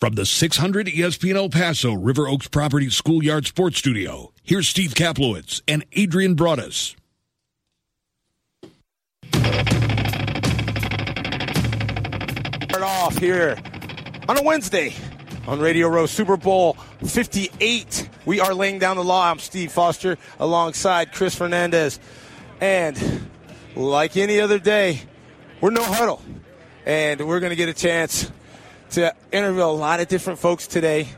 From the 600 ESPN El Paso River Oaks Property Schoolyard Sports Studio, here's Steve Kaplowitz and Adrian Broadus. Start off here on a Wednesday on Radio Row Super Bowl 58. We are laying down the law. I'm Steve Foster alongside Chris Fernandez. And like any other day, we're no huddle. And we're going to get a chance to interview a lot of different folks today.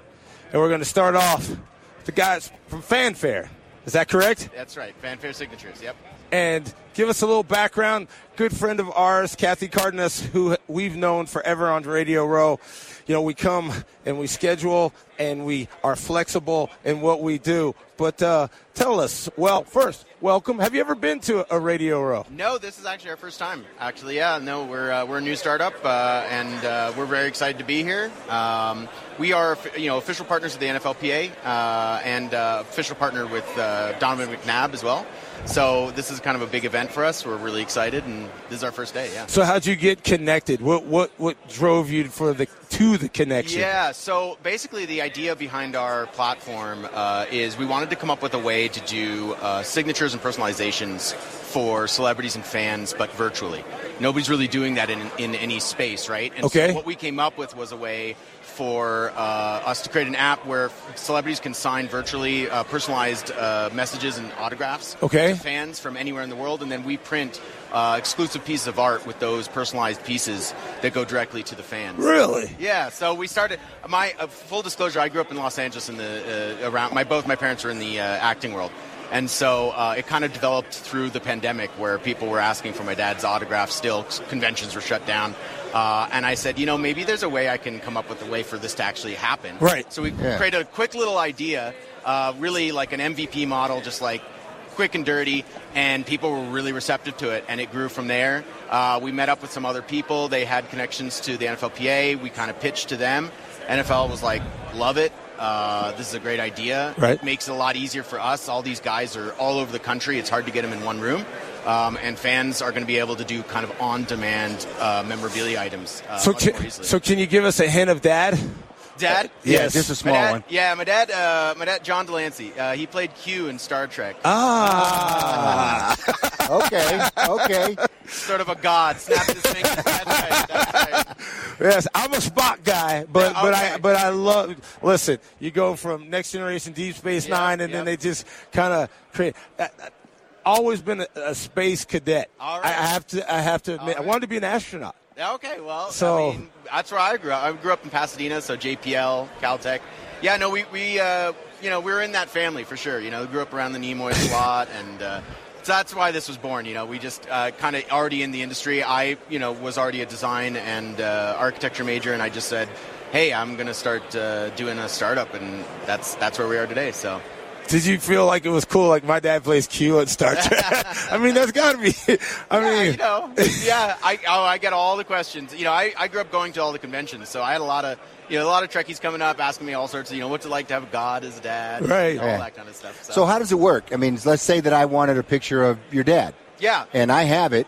And we're going to start off with the guys from Fanfair. Is that correct? That's right. Fanfair signatures. Yep. and give us a little background. Good friend of ours, Kathy Cardenas, who we've known forever on Radio Row. You know, we come and we schedule and we are flexible in what we do. But uh, tell us, well, first, welcome. Have you ever been to a Radio Row? No, this is actually our first time. Actually, yeah. No, we're uh, we're a new startup, uh, and uh, we're very excited to be here. Um, we are, you know, official partners of the NFLPA uh, and uh, official partner with Donovan McNabb as well. So this is kind of a big event for us. We're really excited, and this is our first day. Yeah. So how'd you get connected? What what what drove you for the to the connection? Yeah, so basically, the idea behind our platform uh, is we wanted to come up with a way to do uh, signatures and personalizations for celebrities and fans, but virtually. Nobody's really doing that in, in any space, right? And Okay. So what we came up with was a way for uh, us to create an app where celebrities can sign virtually uh, personalized uh, messages and autographs Okay. to fans from anywhere in the world, and then we print uh, exclusive pieces of art with those personalized pieces that go directly to the fans. Really? Yeah, so we started. My uh, full disclosure: I grew up in Los Angeles in the uh, around. My both my parents were in the uh, acting world, and so uh, it kind of developed through the pandemic, where people were asking for my dad's autograph. Still, conventions were shut down, uh, and I said, you know, maybe there's a way I can come up with a way for this to actually happen. Right. So we Yeah. created a quick little idea, uh, really like an MVP model, just like quick and dirty, and people were really receptive to it, and it grew from there. Uh, we met up with some other people. They had connections to the NFLPA. We kind of pitched to them. NFL was like, love it. Uh, this is a great idea. Right. It makes it a lot easier for us. All these guys are all over the country. It's hard to get them in one room. Um, and fans are going to be able to do kind of on-demand uh, memorabilia items uh, So can, so can you give us a hint of dad? Dad? Yeah, just a My small dad- one. Yeah, my dad, uh, my dad, John de Lancie. Uh, he played Q in Star Trek. Ah. Okay, okay. Sort of a god. Snapped his fingers. That's right. That's right. Yes, I'm a Spock guy, but Yeah, but. I but I love. Listen, you go from Next Generation, Deep Space Yeah, Nine, and yeah. then they just kind of create. I, I, always been a, a space cadet. All I. I have to. I have to admit, All I wanted to be an astronaut. Okay, well, So- I mean, that's where I grew up. I grew up in Pasadena, so JPL, Caltech. Yeah, no, we, we uh, you know, we were in that family for sure. You know, grew up around the Nimoys a lot, and uh, so that's why this was born. You know, we just uh, kind of already in the industry. I, you know, was already a design and uh, architecture major, and I just said, hey, I'm going to start uh, doing a startup, and that's that's where we are today. So. Did you feel like it was cool? Like my dad plays Q on Star Trek. I mean, that's got to be. I Yeah, mean, you know, yeah, I oh, I get all the questions. You know, I, I grew up going to all the conventions, so I had a lot of you know a lot of Trekkies coming up asking me all sorts of you know what's it like to have God as a dad, Right. all Yeah. that kind of stuff. So, So how does it work? I mean, let's say that I wanted a picture of your dad, yeah, and I have it,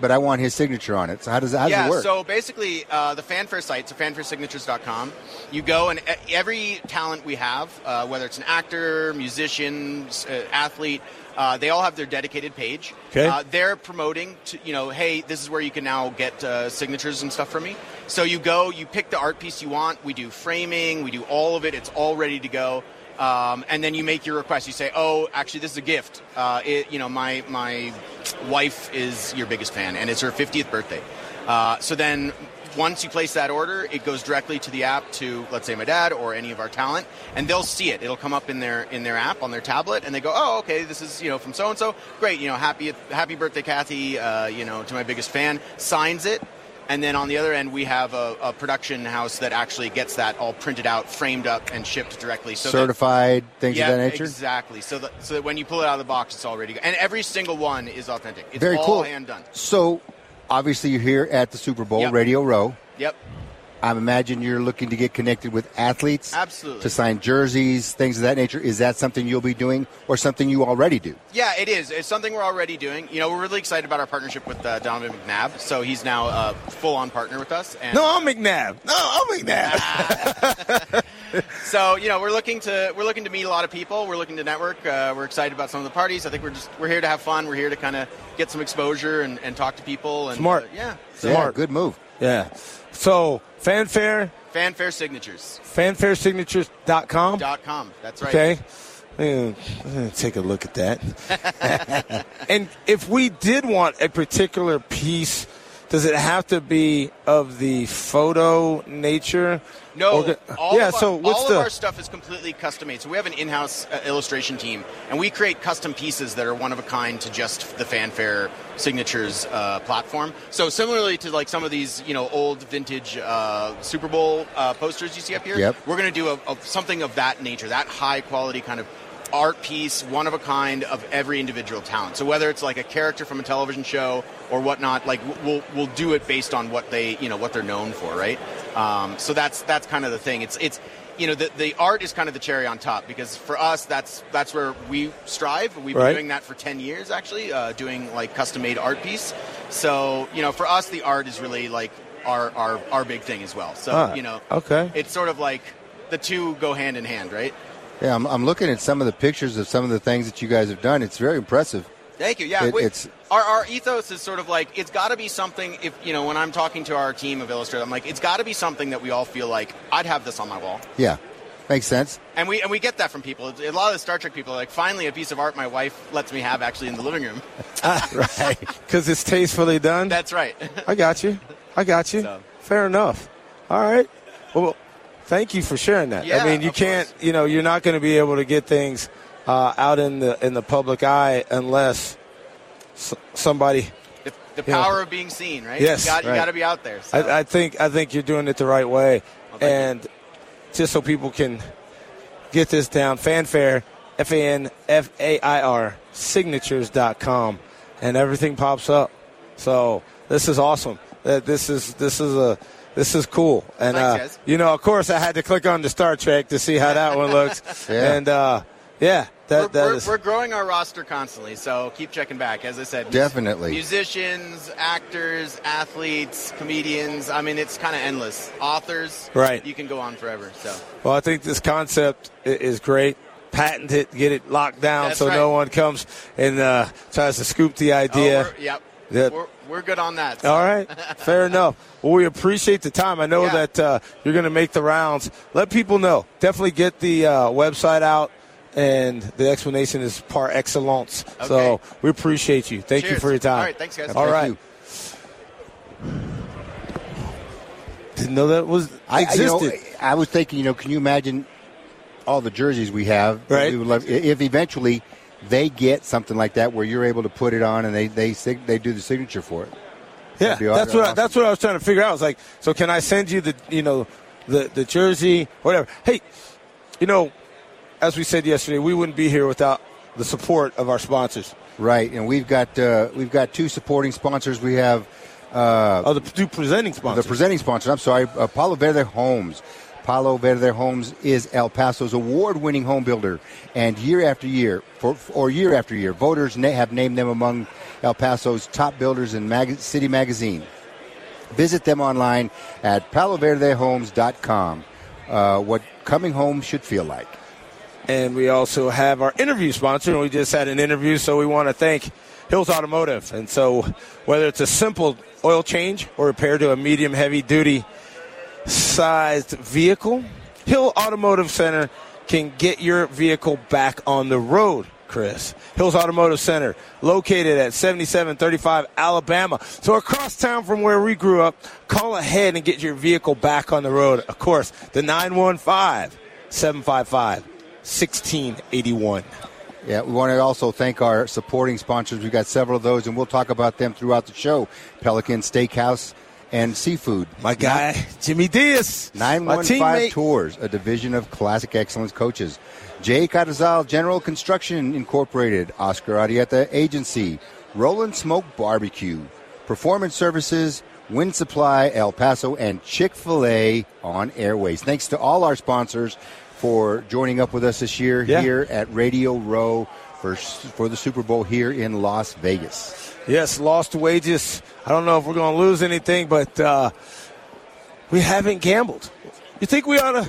but I want his signature on it. So how does how does yeah. it work? So basically, uh, the fanfair site, so fanfairsignatures.com, you go and every talent we have, uh, whether it's an actor, musician, uh, athlete, uh, they all have their dedicated page. Okay. Uh, they're promoting to you know, hey, this is where you can now get uh, signatures and stuff from me. So you go, you pick the art piece you want. We do framing, we do all of it. It's all ready to go. Um, and then you make your request. You say, "Oh, actually, this is a gift. Uh, it, you know, my my wife is your biggest fan, and it's her 50th birthday." Uh, so then, once you place that order, it goes directly to the app to, let's say, my dad or any of our talent, and they'll see it. It'll come up in their in their app on their tablet, and they go, "Oh, okay, this is you know from so and so. Great, you know, happy happy birthday, Kathy. Uh, you know, to my biggest fan." Signs it. And then on the other end, we have a, a production house that actually gets that all printed out, framed up, and shipped directly. So that- Certified things yeah, of that nature. exactly. So that so that when you pull it out of the box, it's all ready to go. And every single one is authentic. It's Very all cool. hand done. So obviously you're here at the Super Bowl, Yep. Radio Row. Yep. I imagine you're looking to get connected with athletes. Absolutely. To sign jerseys, things of that nature. Is that something you'll be doing or something you already do? Yeah, it is. It's something we're already doing. You know, we're really excited about our partnership with uh, Donovan McNabb. So he's now a full-on partner with us. And No, I'm McNabb. No, I'm McNabb. so you know, we're looking to we're looking to meet a lot of people. We're looking to network. Uh, we're excited about some of the parties. I think we're just we're here to have fun. We're here to kind of get some exposure and, and talk to people. And Smart. uh, yeah. So- Yeah, Smart. good move. yeah. So, fanfair, Fanfair signatures. fanfairsignatures.com. Dot com. That's right. Okay. Take a look at that. and if we did want a particular piece, does it have to be of the photo nature? No, all, yeah. of, our, so what's all the? of our stuff is completely custom made. So we have an in-house uh, illustration team, and we create custom pieces that are one of a kind to just the Fanfair Signatures uh, platform. So similarly to like some of these, you know, old vintage uh, Super Bowl uh, posters you see up here, Yep. we're going to do a, a, something of that nature, that high quality kind of art piece, one of a kind of every individual talent. So whether it's like a character from a television show or whatnot, like we'll we'll do it based on what they you know what they're known for, right? Um, so that's that's kind of the thing. It's it's you know the the art is kind of the cherry on top because for us that's that's where we strive. We've been Right. doing that for ten years actually, uh, doing like custom made art piece. So you know for us the art is really like our our our big thing as well. So Ah, you know okay. it's sort of like the two go hand in hand, right? Yeah, I'm, I'm looking at some of the pictures of some of the things that you guys have done. It's very impressive. Thank you. Yeah, It- we- it's- our, our ethos is sort of like it's got to be something. If you know, when I'm talking to our team of illustrators, I'm like, it's got to be something that we all feel like I'd have this on my wall, Yeah, makes sense. and we and we get that from people. A lot of the Star Trek people are like, finally, a piece of art my wife lets me have actually in the living room. right. Because it's tastefully done. That's right. I got you. I got you. So- Fair enough. All right. Well, thank you for sharing that. Yeah, I mean, you can't. course. You know, you're not going to be able to get things uh, out in the in the public eye unless s- somebody. the, the power of being seen, right? Yes, you got, you got to be out there. So. I, I think I think you're doing it the right way, Well, thank you. and just so people can get this down, fanfair, F A N F A I R, signatures.com, and everything pops up. So this is awesome. This is this is a this is cool, and Thanks, uh, you know, of course, I had to click on the Star Trek to see how that one looks, Yeah. and uh, yeah, that we're, that we're, is we're growing our roster constantly, so keep checking back. As I said, Definitely. musicians, actors, athletes, comedians. I mean, it's kind of endless. Authors, Right. You can go on forever. So Well, I think this concept is great. Patent it, get it locked down, That's so no one comes and uh, tries to scoop the Oh, idea. we're, yep, that- we're, we're good on that. so. All right, fair enough. Well, we appreciate the time. I know Yeah. that uh, you're going to make the rounds. Let people know. Definitely get the uh, website out, and the explanation is par excellence. So we appreciate you. Thank you for your time. All right, thanks, guys. All Thank right. you. Didn't know that was I, you know, existed. I was thinking, you know, can you imagine all the jerseys we have? Right. We would love, if eventually they get something like that where you're able to put it on and they they they do the signature for it. Yeah, that's awesome. what I, that's what I was trying to figure out. I was like, so can I send you the you know the the jersey, whatever? Hey, you know, as we said yesterday, we wouldn't be here without the support of our sponsors. Right, and we've got uh, we've got two supporting sponsors. We have uh, Oh, the two presenting sponsors. the presenting sponsor. I'm sorry, uh, Palo Verde Homes. Palo Verde Homes is El Paso's award-winning home builder, and year after year, for, or year after year, voters na- have named them among El Paso's top builders in Mag- City Magazine. Visit them online at paloverdehomes.com. Uh, what coming home should feel like. And we also have our interview sponsor, and we just had an interview, so we want to thank Hills Automotive. And so, whether it's a simple oil change or repair to a medium heavy duty sized vehicle, Hill Automotive Center can get your vehicle back on the road. Chris. Hills Automotive Center, located at 7735 Alabama. So across town from where we grew up, call ahead and get your vehicle back on the road. Of course, the 915 755 1681. Yeah, we want to also thank our supporting sponsors. We've got several of those, and we'll talk about them throughout the show. Pelican Steakhouse and Seafood. My guy, Jimmy Diaz. my 915 teammate. Tours, a division of Classic Excellence Coaches. Jay Carrizal General Construction Incorporated, Oscar Arieta Agency, Rollin' Smoke Barbecue, Performance Services, Wind Supply, El Paso, and Chick fil A on Airways. Thanks to all our sponsors for joining up with us this year Yeah. here at Radio Row for, for the Super Bowl here in Las Vegas. Yes, lost wages. I don't know if we're going to lose anything, but uh, we haven't gambled. You think we ought to?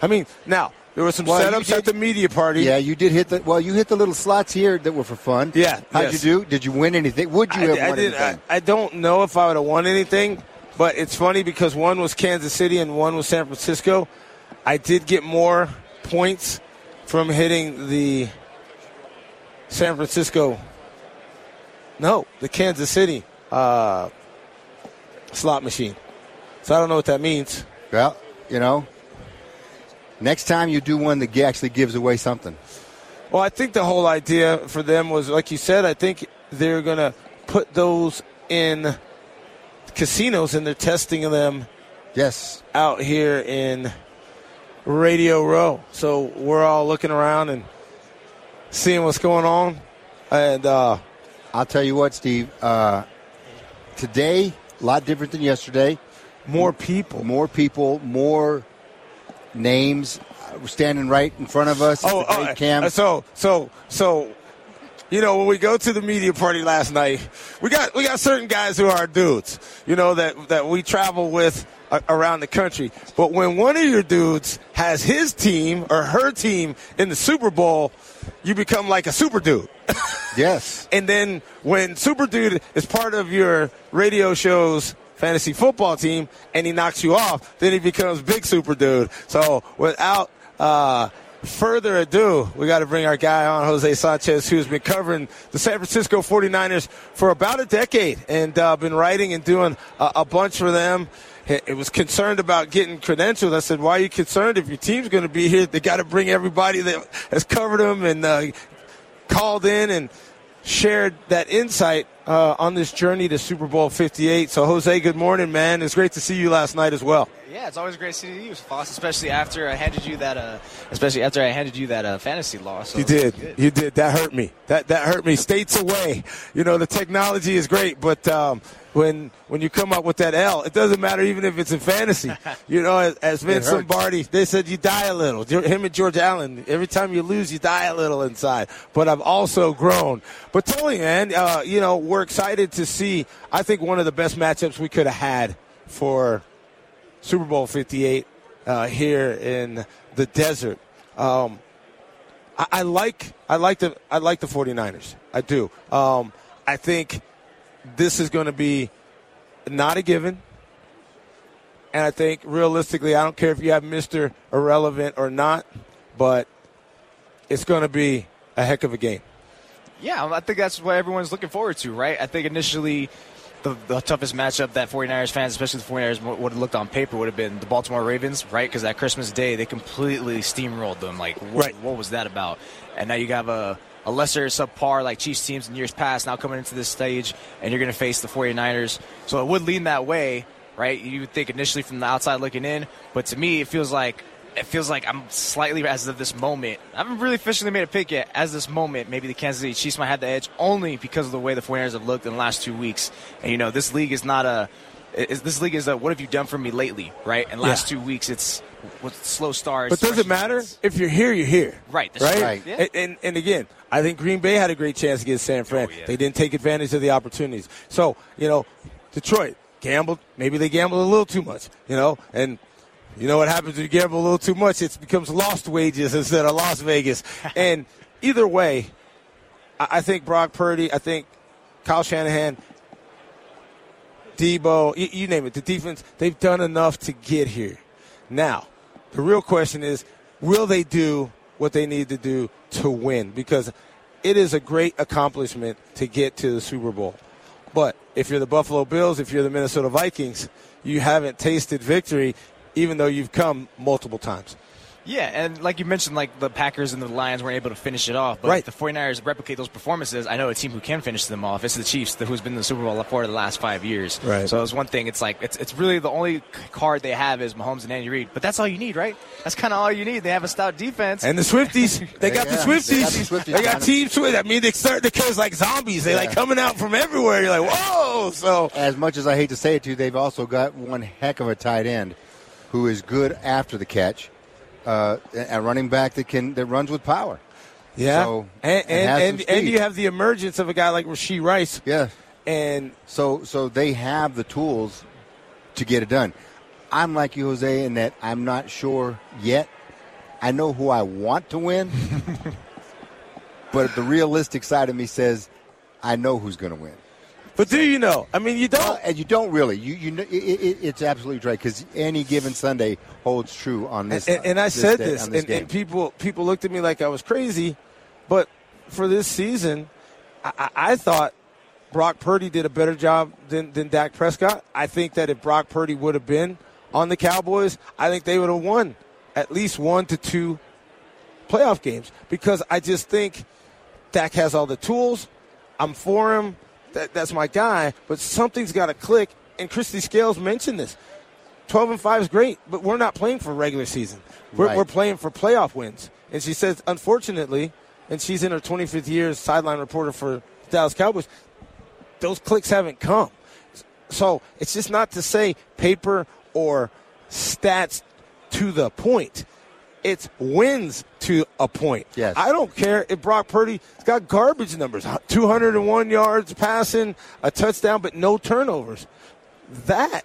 I mean, now there were some Well, setups did- at the media party. Yeah, you did hit the well. You hit the little slots here that were for fun. Yeah, How'd yes. you do? Did you win anything? Would you I, have I won did. I, anything? I don't know if I would have won anything, but it's funny because one was Kansas City and one was San Francisco. I did get more points from hitting the San Francisco. No, the Kansas City uh, slot machine. So I don't know what that means. well, you know, next time you do one that actually gives away something. Well, I think the whole idea for them was, like you said, I think they're going to put those in casinos and they're testing them Yes. out here in Radio Row. So we're all looking around and seeing what's going on. And uh, I'll tell you what, Steve. Uh, today, a lot different than yesterday. more people. More people, more names uh, standing right in front of us. Oh, uh, Cam. uh, so so so. You know, when we go to the media party last night, we got we got certain guys who are dudes. You know that that we travel with around the country. But when one of your dudes has his team or her team in the Super Bowl, you become like a super dude. yes. And then when Super Dude is part of your radio show's fantasy football team and he knocks you off, then he becomes Big Super Dude. So without uh, further ado, we got to bring our guy on, Jose Sanchez, who's been covering the San Francisco 49ers for about a decade and uh, been writing and doing a, a bunch for them. It was concerned about getting credentials. I said, "Why are you concerned? If your team's going to be here, they got to bring everybody that has covered them and uh, called in and shared that insight uh, on this journey to Super Bowl 58. So, Jose, good morning, man. It's great to see you last night as well. Yeah, it's always great to see you, Foss, especially after I handed you that, uh, especially after I handed you that uh, fantasy loss. So You did. You did. That hurt me. That that hurt me. States away. You know, the technology is great, but um, when when you come up with that L, it doesn't matter even if it's in fantasy. You know, as, as Vince. Lombardi, they said you die a little. Him and George Allen. Every time you lose, you die a little inside. But I've also grown. But totally, man. Uh, you know, we're excited to see. I think one of the best matchups we could have had for Super Bowl 58 uh, here in the desert. Um, I, I like I like the I like the 49ers. I do. Um, I think this is going to be not a given. And I think realistically, I don't care if you have Mr. Irrelevant or not, but it's going to be a heck of a game. Yeah, I think that's what everyone's looking forward to, right? I think initially the, the toughest matchup that 49ers fans, especially the 49ers, would have looked on paper would have been the Baltimore Ravens, right? Because that Christmas Day, they completely steamrolled them. Like, what, Right. what was that about? And now you have a, a lesser subpar like Chiefs teams in years past now coming into this stage, and you're going to face the 49ers. So it would lean that way, right? You would think initially from the outside looking in, but to me, it feels like it feels like I'm slightly as of this moment. I haven't really officially made a pick yet. As this moment, maybe the Kansas City Chiefs might have the edge only because of the way the 49ers have looked in the last two weeks. And you know, this league is not a. Is, this league is a what have you done for me lately, right? And last Yeah. two weeks, it's with slow starts. But does it matter if you're here? You're here, Right, Right. right. Yeah. And, and and again, I think Green Bay had a great chance against San Fran. Oh, yeah. They didn't take advantage of the opportunities. So you know, Detroit gambled. Maybe they gambled a little too much. You know, and you know what happens when you gamble a little too much? It becomes lost wages instead of Las Vegas. and either way, I, I think Brock Purdy. I think Kyle Shanahan. Deebo, you, you name it, the defense, they've done enough to get here. Now, the real question is, will they do what they need to do to win? Because it is a great accomplishment to get to the Super Bowl. But if you're the Buffalo Bills, if you're the Minnesota Vikings, you haven't tasted victory, even though you've come multiple times. Yeah, and like you mentioned, like the Packers and the Lions weren't able to finish it off. But Right. the 49ers replicate those performances. I know a team who can finish them off. It's the Chiefs, who's been in the Super Bowl for the last five years. Right. So it's one thing. It's like it's it's really the only card they have is Mahomes and Andy Reid. But that's all you need, right? That's kind of all you need. They have a stout defense. And the Swifties, they got the Swifties. they got the Swifties They got Team Swift. I mean, they start the kids like zombies. They like Yeah. coming out from everywhere. You're like, whoa! So As much as I hate to say it to you, they've also got one heck of a tight end who is good after the catch, uh, a running back that can that runs with power. yeah, So, and and and and, and you have the emergence of a guy like Rashee Rice, Yeah. and So so they have the tools to get it done. I'm like you, Jose, in that I'm not sure yet. I know who I want to win, but the realistic side of me says I know who's going to win. But do you know? I mean, you don't. Well, and you don't really. You you know, it, it, it's absolutely right because any given Sunday holds true on this. and, and I this said day- this, this and, and people people looked at me like I was crazy, but for this season, I, I, I thought Brock Purdy did a better job than than Dak Prescott. I think that if Brock Purdy would have been on the Cowboys, I think they would have won at least one to two playoff games because I just think Dak has all the tools. I'm for him. That, that's my guy. But something's got to click. And Kristi Scales mentioned this. 12 and 5 is great, but we're not playing for regular season. We're, Right. we're playing for playoff wins. And she says, unfortunately, and she's in her 25th year as sideline reporter for Dallas Cowboys, those clicks haven't come. So it's just not to say paper or stats to the point. It's wins to a point. Yes. I don't care if Brock Purdy's got garbage numbers 201 yards passing, a touchdown, but no turnovers. That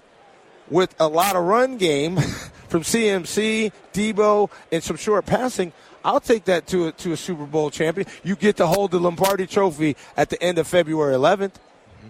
with a lot of run game from CMC, Deebo, and some short passing, I'll take that to a, to a Super Bowl champion. You get to hold the Lombardi Trophy at the end of February 11th. Mm-hmm.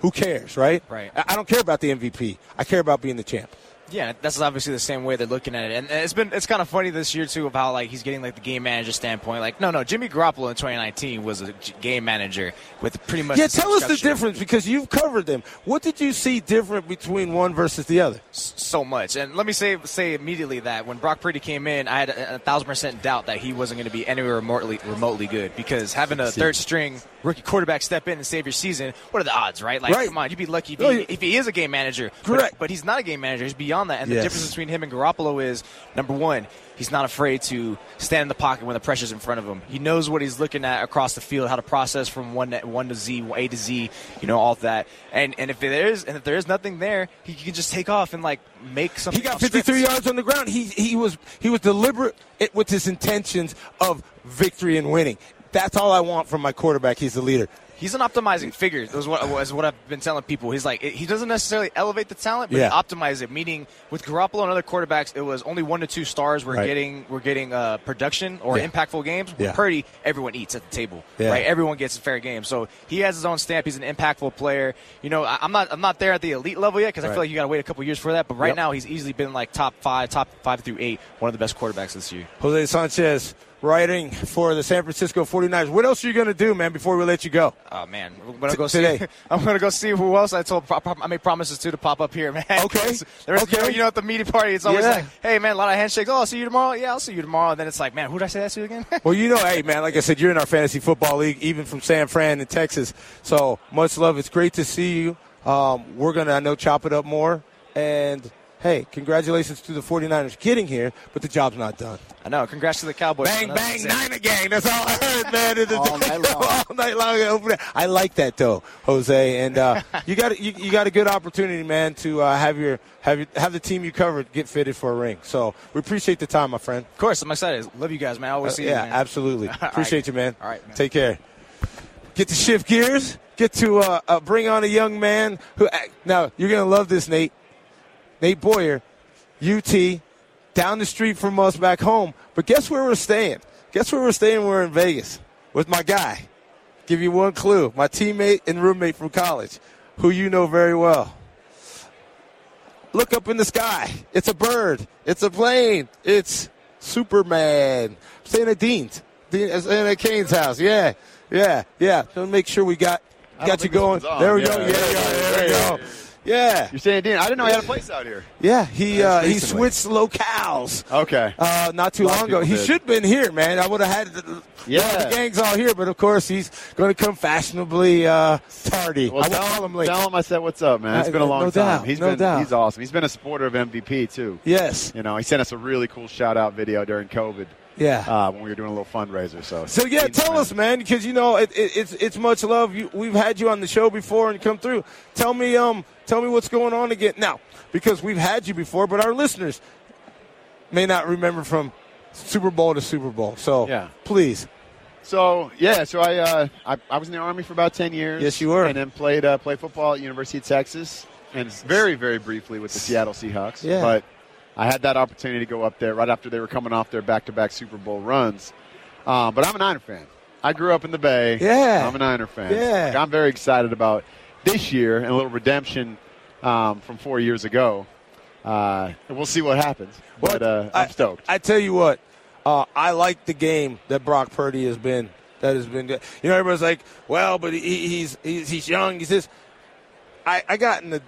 Who cares, right? Right. I I don't care about the MVP. I care about being the champ. Yeah, that's obviously the same way they're looking at it, and it's been it's kind of funny this year too of how like he's getting like the game manager standpoint. Like, no, no, Jimmy Garoppolo in 2019 was a game manager with pretty much Yeah, tell us the difference because you've covered them. What did you see different between one versus the other? so much. And let me say say immediately that when Brock Purdy came in, I had a, a thousand percent doubt that he wasn't going to be anywhere remotely remotely good because having a third string rookie quarterback step in and save your season, what are the odds, right? Like, Right. come on, you'd be lucky if he, if he is a game manager. Correct. But, he's not a game manager. He's beyond that. And the Yes. difference between him and Garoppolo is number one, he's not afraid to stand in the pocket when the pressure's in front of him. He knows what he's looking at across the field, how to process from one to, one to Z, A to Z, you know, all of that. And and if there is and if there is nothing there, he can just take off and like make something. He got 53 yards on the ground. He he was he was deliberate it- with his intentions of victory and winning. That's all I want from my quarterback. He's the leader. He's an optimizing figure. Is what, is what I've been telling people. He's like he doesn't necessarily elevate the talent, but Yeah. he optimizes it. Meaning with Garoppolo and other quarterbacks, it was only one to two stars were Right. getting were getting uh, production or Yeah. impactful games. With Yeah. Purdy, everyone eats at the table, Yeah. right? Everyone gets a fair game. So he has his own stamp. He's an impactful player. You know, I, I'm not I'm not there at the elite level yet because I Right. feel like you got to wait a couple years for that. But right Yep. now, he's easily been like top five, top five through eight, one of the best quarterbacks this year. Jose Sanchez writing for the San Francisco 49ers. What else are you going to do, man, before we let you go? Oh man, I'm gonna go today. see. I'm gonna go see who else I told. I made promises to to pop up here, man. Okay. There was, Okay. You, know, you know, at the media party, it's always Yeah. like, "Hey, man, a lot of handshakes. Oh, I'll see you tomorrow. Yeah, I'll see you tomorrow." And then it's like, "Man, who did I say that to again?" Well, you know, hey, man, like I said, you're in our fantasy football league, even from San Fran in Texas. So much love. It's great to see you. Um, we're going to, I know, chop it up more. And, hey, congratulations to the 49ers getting here, but the job's not done. I know. Congrats to the Cowboys. Bang, bang, it. Niner gang. That's all I heard, man. in the All day. night long. all night long. I like that, though, Jose. And uh, you got you, you got a good opportunity, man, to uh, have your have your, have the team you covered get fitted for a ring. So we appreciate the time, my friend. Of course, I'm excited. Love you guys, man. I always Uh, see yeah, you. Yeah, absolutely. right. Appreciate you, man. All right, man. Take care. Get to shift gears. Get to uh, uh, bring on a young man who. Now you're gonna love this, Nate. Nate Boyer, UT, down the street from us back home. But guess where we're staying? Guess where we're staying? We're in Vegas with my guy. Give you one clue. My teammate and roommate from college, who you know very well. Look up in the sky. It's a bird. It's a plane. It's Superman. I'm staying at Dean's. Dean, uh, I'm staying at Kane's house. Yeah, yeah, yeah. So make sure we got got you going. There we go. Yeah, yeah, there we go. Yeah. You're saying Dean? I didn't know he had a place out here. Yeah, he uh, he switched locales. Okay. Uh, not too A lot of long ago. He did. should have been here, man. I would have had the, Yeah. the gangs all here, but of course he's going to come fashionably uh, tardy. Well, I tell, call him tell him I said what's up, man. It's been a long no time. doubt, He's no been doubt. he's awesome. He's been a supporter of MVP too. Yes. You know, he sent us a really cool shout out video during COVID Yeah. uh, when we were doing a little fundraiser. So So yeah, tell us, man, because you know it, it, it's it's much love. You, we've had you on the show before and come through. Tell me, um, tell me what's going on again now, because we've had you before, but our listeners may not remember from Super Bowl to Super Bowl. So Yeah. please, So yeah, so I, uh, I I was in the army for about ten years. Yes, you were. and then played uh, played football at University of Texas, and very very briefly with the Seattle Seahawks. Yeah. but I had that opportunity to go up there right after they were coming off their back to back Super Bowl runs. Um, but I'm a Niner fan. I grew up in the Bay. Yeah. I'm a Niner fan. Yeah. Like, I'm very excited about this year and a little redemption um, from four years ago. Uh, and we'll see what happens. But uh, I'm I- stoked. I tell you what, uh, I like the game that Brock Purdy has been. That has been, good. you know, everybody's like, well, but he, he's, he's he's young. He says, I, I got in the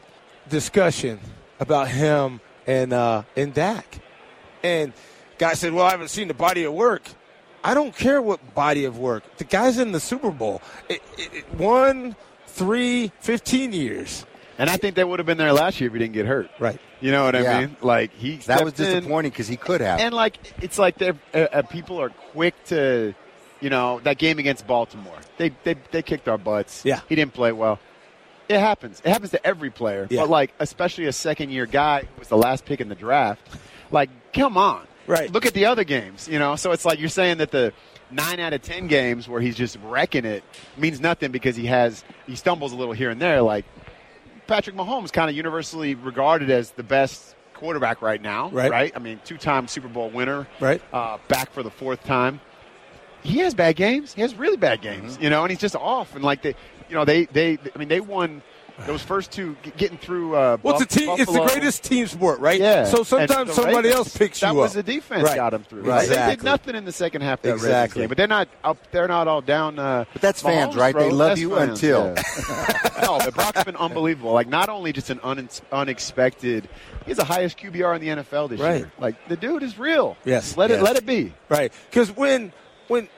discussion about him and uh, and Dak, and guy said, well, I haven't seen the body of work. I don't care what body of work. The guy's in the Super Bowl. It, it, it, one, three, 15 years. and I think they would have been there last year if he didn't get hurt. Right. You know what Yeah. I mean? Like he That was disappointing because he could have. and like it's like they're uh, uh, people are quick to, you know, that game against Baltimore. They they they kicked our butts. Yeah. he didn't play well. It happens. It happens to every player. Yeah. But like especially a second year guy who was the last pick in the draft. Like, come on. Right. Look at the other games. You know, so it's like you're saying that the nine out of ten games where he's just wrecking it means nothing because he has he stumbles a little here and there. Like Patrick Mahomes, kind of universally regarded as the best quarterback right now. Right. Right. I mean, two-time Super Bowl winner. Right. Uh, back for the fourth time. He has bad games. He has really bad games. Mm-hmm. You know, and he's just off. And like they, you know, they they I mean they won those first two getting through. Uh, Well, it's, a team, it's the greatest team sport, right? Yeah. So sometimes somebody Ravens, else picks you up. that was the defense Right. got him through. Right. They did nothing in the second half that Exactly. game, but they're not up. They're not all down. Uh, But that's fans, Mahomes' right? They love That's you fans, until. yeah. no, but Brock's been unbelievable. Like not only just an un- unexpected. He's the highest QBR in the NFL this Right. year. Like the dude is real. Yes. Let Yes. it let it be. Right. Because when when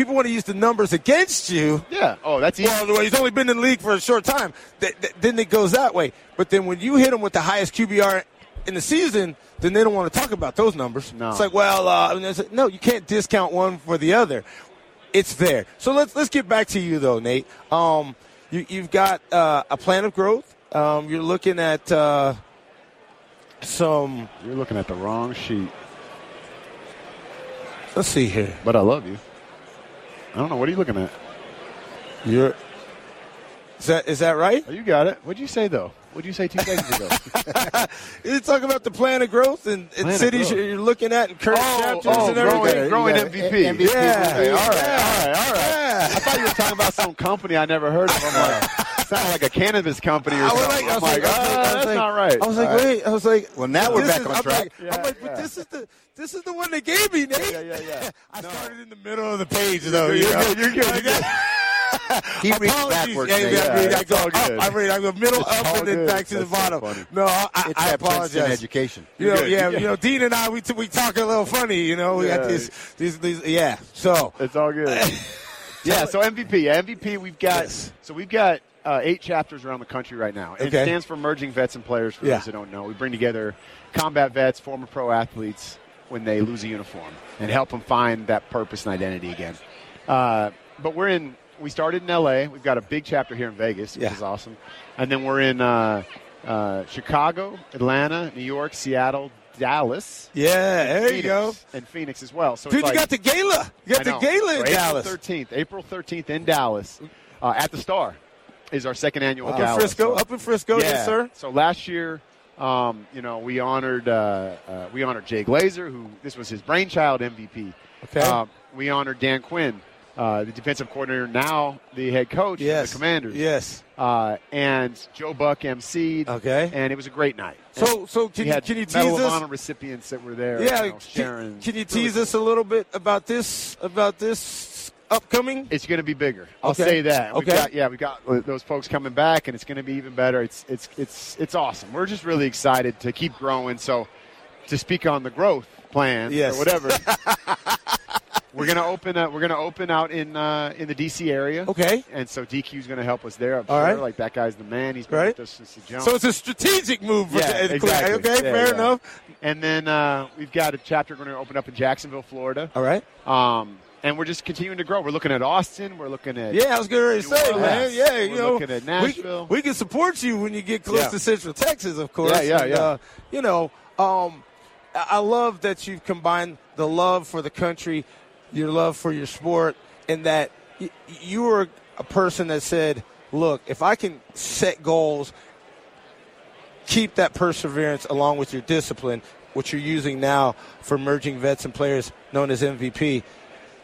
people want to use the numbers against you, Yeah. Oh, that's easy. well, he's only been in the league for a short time. Th- th- then it goes that way. But then when you hit him with the highest QBR in the season, then they don't want to talk about those numbers. No. It's like, well, uh, like, no, you can't discount one for the other. It's there. So let's let's get back to you though, Nate. Um, you, you've got uh, a plan of growth. Um, you're looking at uh, some. You're looking at the wrong sheet. Let's see here. But I love you. I don't know. What are you looking at? You're. Is that is that right? Oh, you got it. What'd you say though? What'd you say two seconds ago? You talk about the plan of growth and, and Plan cities growth. you're you're looking at and current Oh, chapters oh, and growing- everything. growing You got MVP. MVP. Yeah. Okay, all right, Yeah. all right, all right. Yeah. I thought you were talking about some company I never heard of. I'm like, a cannabis company or I something. like, I I'm was like, like, I was like- I was that's like- not right. I was like, right. wait. I was like, Well, now we're back is- on I'm track. Like, Yeah, I'm like, but this is the this is the one they gave me, Nate. Yeah, yeah, yeah. I No. started in the middle of the page, though. You're you good, you're good. He reads backwards. Yeah, yeah, I read, Yeah, I go all up. good. I read. I go middle It's up and then good. back to the That's so bottom. funny. no, I, It's I Princeton apologize. education. You know, yeah, Yeah. you know, Dean and I, we t- we talk a little funny. You know, we got Yeah. these, these, these, yeah. So It's all good. yeah, so MVP. MVP, we've got Yes. so we've got uh, eight chapters around the country right now. It Okay. stands for Merging Vets and Players for Yeah. those that don't know. We bring together combat vets, former pro athletes when they lose a uniform and help them find that purpose and identity again. Uh, but we're in we started in LA. We've got a big chapter here in Vegas, which Yeah. is awesome. And then we're in uh, uh, Chicago, Atlanta, New York, Seattle, Dallas. yeah, there Phoenix, you go. And Phoenix as well. So Dude, it's you got the gala. You got the gala in So Dallas. April 13th. April 13th in Dallas uh, at the Star is our second annual Up in. Frisco, So- up in Frisco, yeah. yes, sir. So last year, um, you know, we honored uh, uh, we honored Jay Glazer, who this was his brainchild MVP. Okay. Um, we honored Dan Quinn, uh, the defensive coordinator, now the head coach Yes, of the Commanders. Yes. Uh, and Joe Buck emceed. Okay. And it was a great night. So, so can you can you tease Medal of? Honor recipients that were there. Yeah, you know, can, can you Really tease us a little bit about this about this upcoming? It's going to be bigger. I'll Okay. say that. We've Okay. got, yeah, we've got those folks coming back, and it's going to be even better. It's it's it's it's awesome. We're just really excited to keep growing. So, to speak on the growth plan Yes. or whatever, we're going to open. Uh, we're going to open out in uh, in the DC area. Okay. And so DQ is going to help us there. I'm All sure. right. Like that guy's the man. He's been Right. with us since the jump. So it's a strategic move. Yeah, it's exactly. Okay, Yeah, fair yeah. enough. and then uh, we've got a chapter going to open up in Jacksonville, Florida. All right. Um, and we're just continuing to grow. We're looking at Austin. We're looking at Yeah, I was getting ready to New say, man. Yeah, We're you know, looking at Nashville. We, can support you when you get close Yeah. to Central Texas, of course. Yeah, yeah, And, yeah. Uh, you know, um, I I love that you've combined the love for the country, your love for your sport, and that y- you were a person that said, "Look, if I can set goals." Keep that perseverance along with your discipline, which you're using now for merging vets and players known as MVP.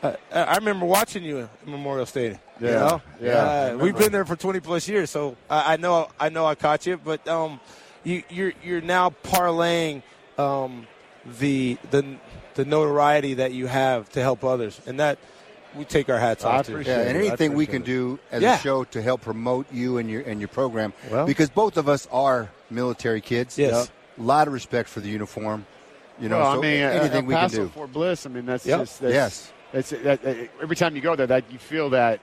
Uh, I I remember watching you at Memorial Stadium. you Yeah, know? yeah, Uh, we've been there for 20 plus years, so I, I know I know I caught you, but um, you, you're you're now parlaying um, the the the notoriety that you have to help others, and that we take our hats I off to. Yeah, it. and I anything we can it. do as Yeah. a show to help promote you and your and your program, Well- because both of us are military kids. Yes. a lot of respect for the uniform. You know, well, so I mean, anything El we can do. for Bliss. I mean, that's Yep. just that's, Yes. That's that, that- every time you go there, that you feel that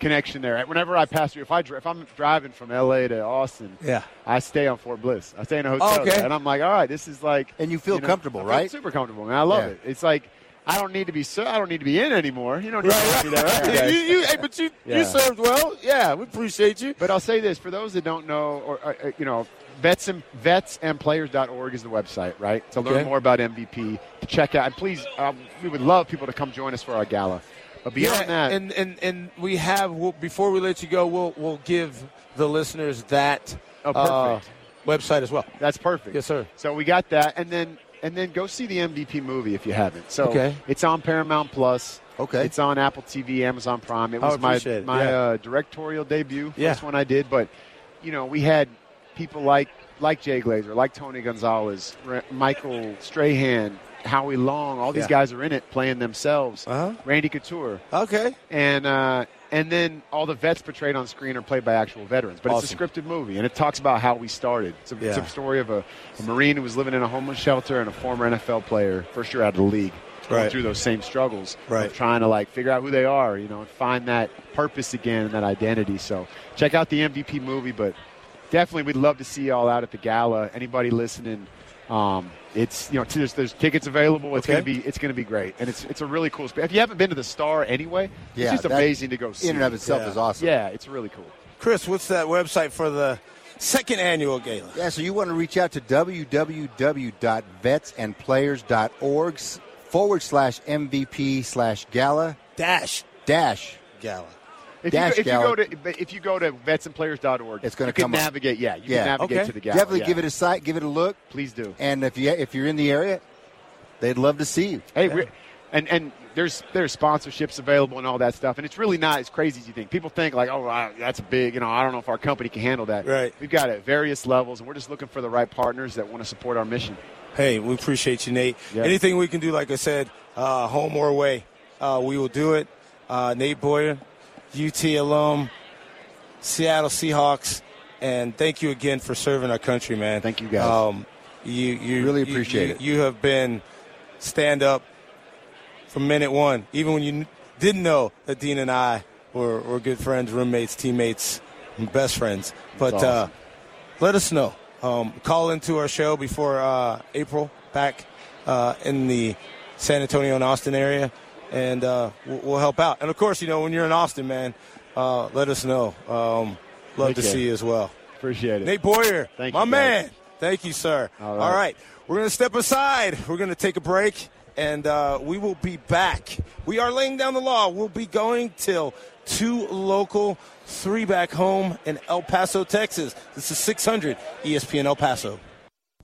connection there. Whenever I pass through, if I if I'm driving from L.A. to Austin, Yeah. I stay on Fort Bliss. I stay in a hotel, Oh, okay. there, and I'm like, all right, this is like, And you feel comfortable, I feel right? Super comfortable, man. I love Yeah. it. It's like I don't need to be ser- I don't need to be in anymore. You don't need to be there every you, you, hey, but you, Yeah. you served well. Yeah, we appreciate you. But I'll say this for those that don't know, or uh, uh, you know, vets and vetsandplayers.org is the website, right? To learn Okay. more about MVP, to check out, and please, um, we would love people to come join us for our gala. But beyond yeah, that, and and and we have we'll, before we let you go, we'll we'll give the listeners that Oh, uh, website as well. that's perfect. Yes, sir. So we got that, and then and then go see the MVP movie if you haven't. So Okay. it's on Paramount Plus. Okay. It's on Apple TV, Amazon Prime. It was my it, my yeah. uh, directorial debut, Yeah. first one I did. But you know, we had people like like Jay Glazer, like Tony Gonzalez, Ra- Michael Strahan, Howie Long. All these Yeah. guys are in it playing themselves. Uh-huh. Randy Couture, Okay. and uh, and then all the vets portrayed on screen are played by actual veterans. But it's a Awesome. scripted movie, and it talks about how we started. It's a, it's Yeah. a story of a, a Marine who was living in a homeless shelter and a former NFL player, first year out of the league, going Right. through those same struggles Right. of trying to like figure out who they are, you know, and find that purpose again and that identity. So check out the MVP movie, but definitely we'd love to see you all out at the gala. Anybody listening? Um, it's you know there's, there's tickets available. It's Okay. gonna be it's gonna be great, and it's it's a really cool space. If you haven't been to the Star anyway, Yeah, it's just amazing to go see. in and of itself Yeah. is awesome. Yeah, it's really cool. Chris, what's that website for the second annual gala? Yeah, so you want to reach out to www.vetsandplayers.org forward slash MVP slash gala Dash dash. gala. If, Dash you, if you go to but if you go to vetsandplayers.org, It's gonna you can come up. navigate. Yeah, you Yeah. can navigate Okay. to the gala. Definitely yeah. give it a sight, give it a look, Please do. and if you if you're in the area, they'd love to see you. Hey, we're, and and there's there's sponsorships available and all that stuff, and it's really not as crazy as you think. People think like, oh, wow, that's big. You know, I don't know if our company can handle that. Right. We've got it at various levels, and we're just looking for the right partners that want to support our mission. Hey, we appreciate you, Nate. Yeah. Anything we can do, like I said, uh, home or away, uh, we will do it. Uh, Nate Boyer, UT alum, Seattle Seahawks, and thank you again for serving our country, man. Thank you, guys. Um, you, you Really appreciate you- it. You have been stand up from minute one, even when you didn't know that Dean and I were, were good friends, roommates, teammates, and best friends. But That's uh, let us know. Um, call into our show before uh, April back uh, in the San Antonio and Austin area, and uh, we'll, we'll help out. And of course, you know when you're in Austin, man, uh, let us know. Um, love Thank to you. see you as well. Appreciate it. Nate Boyer, Thank my you, man. Thank you, sir. All right. We're going to step aside. We're going to take a break, and uh, we will be back. We are laying down the law. We'll be going till two local, three back home in El Paso, Texas. This is 600 ESPN El Paso.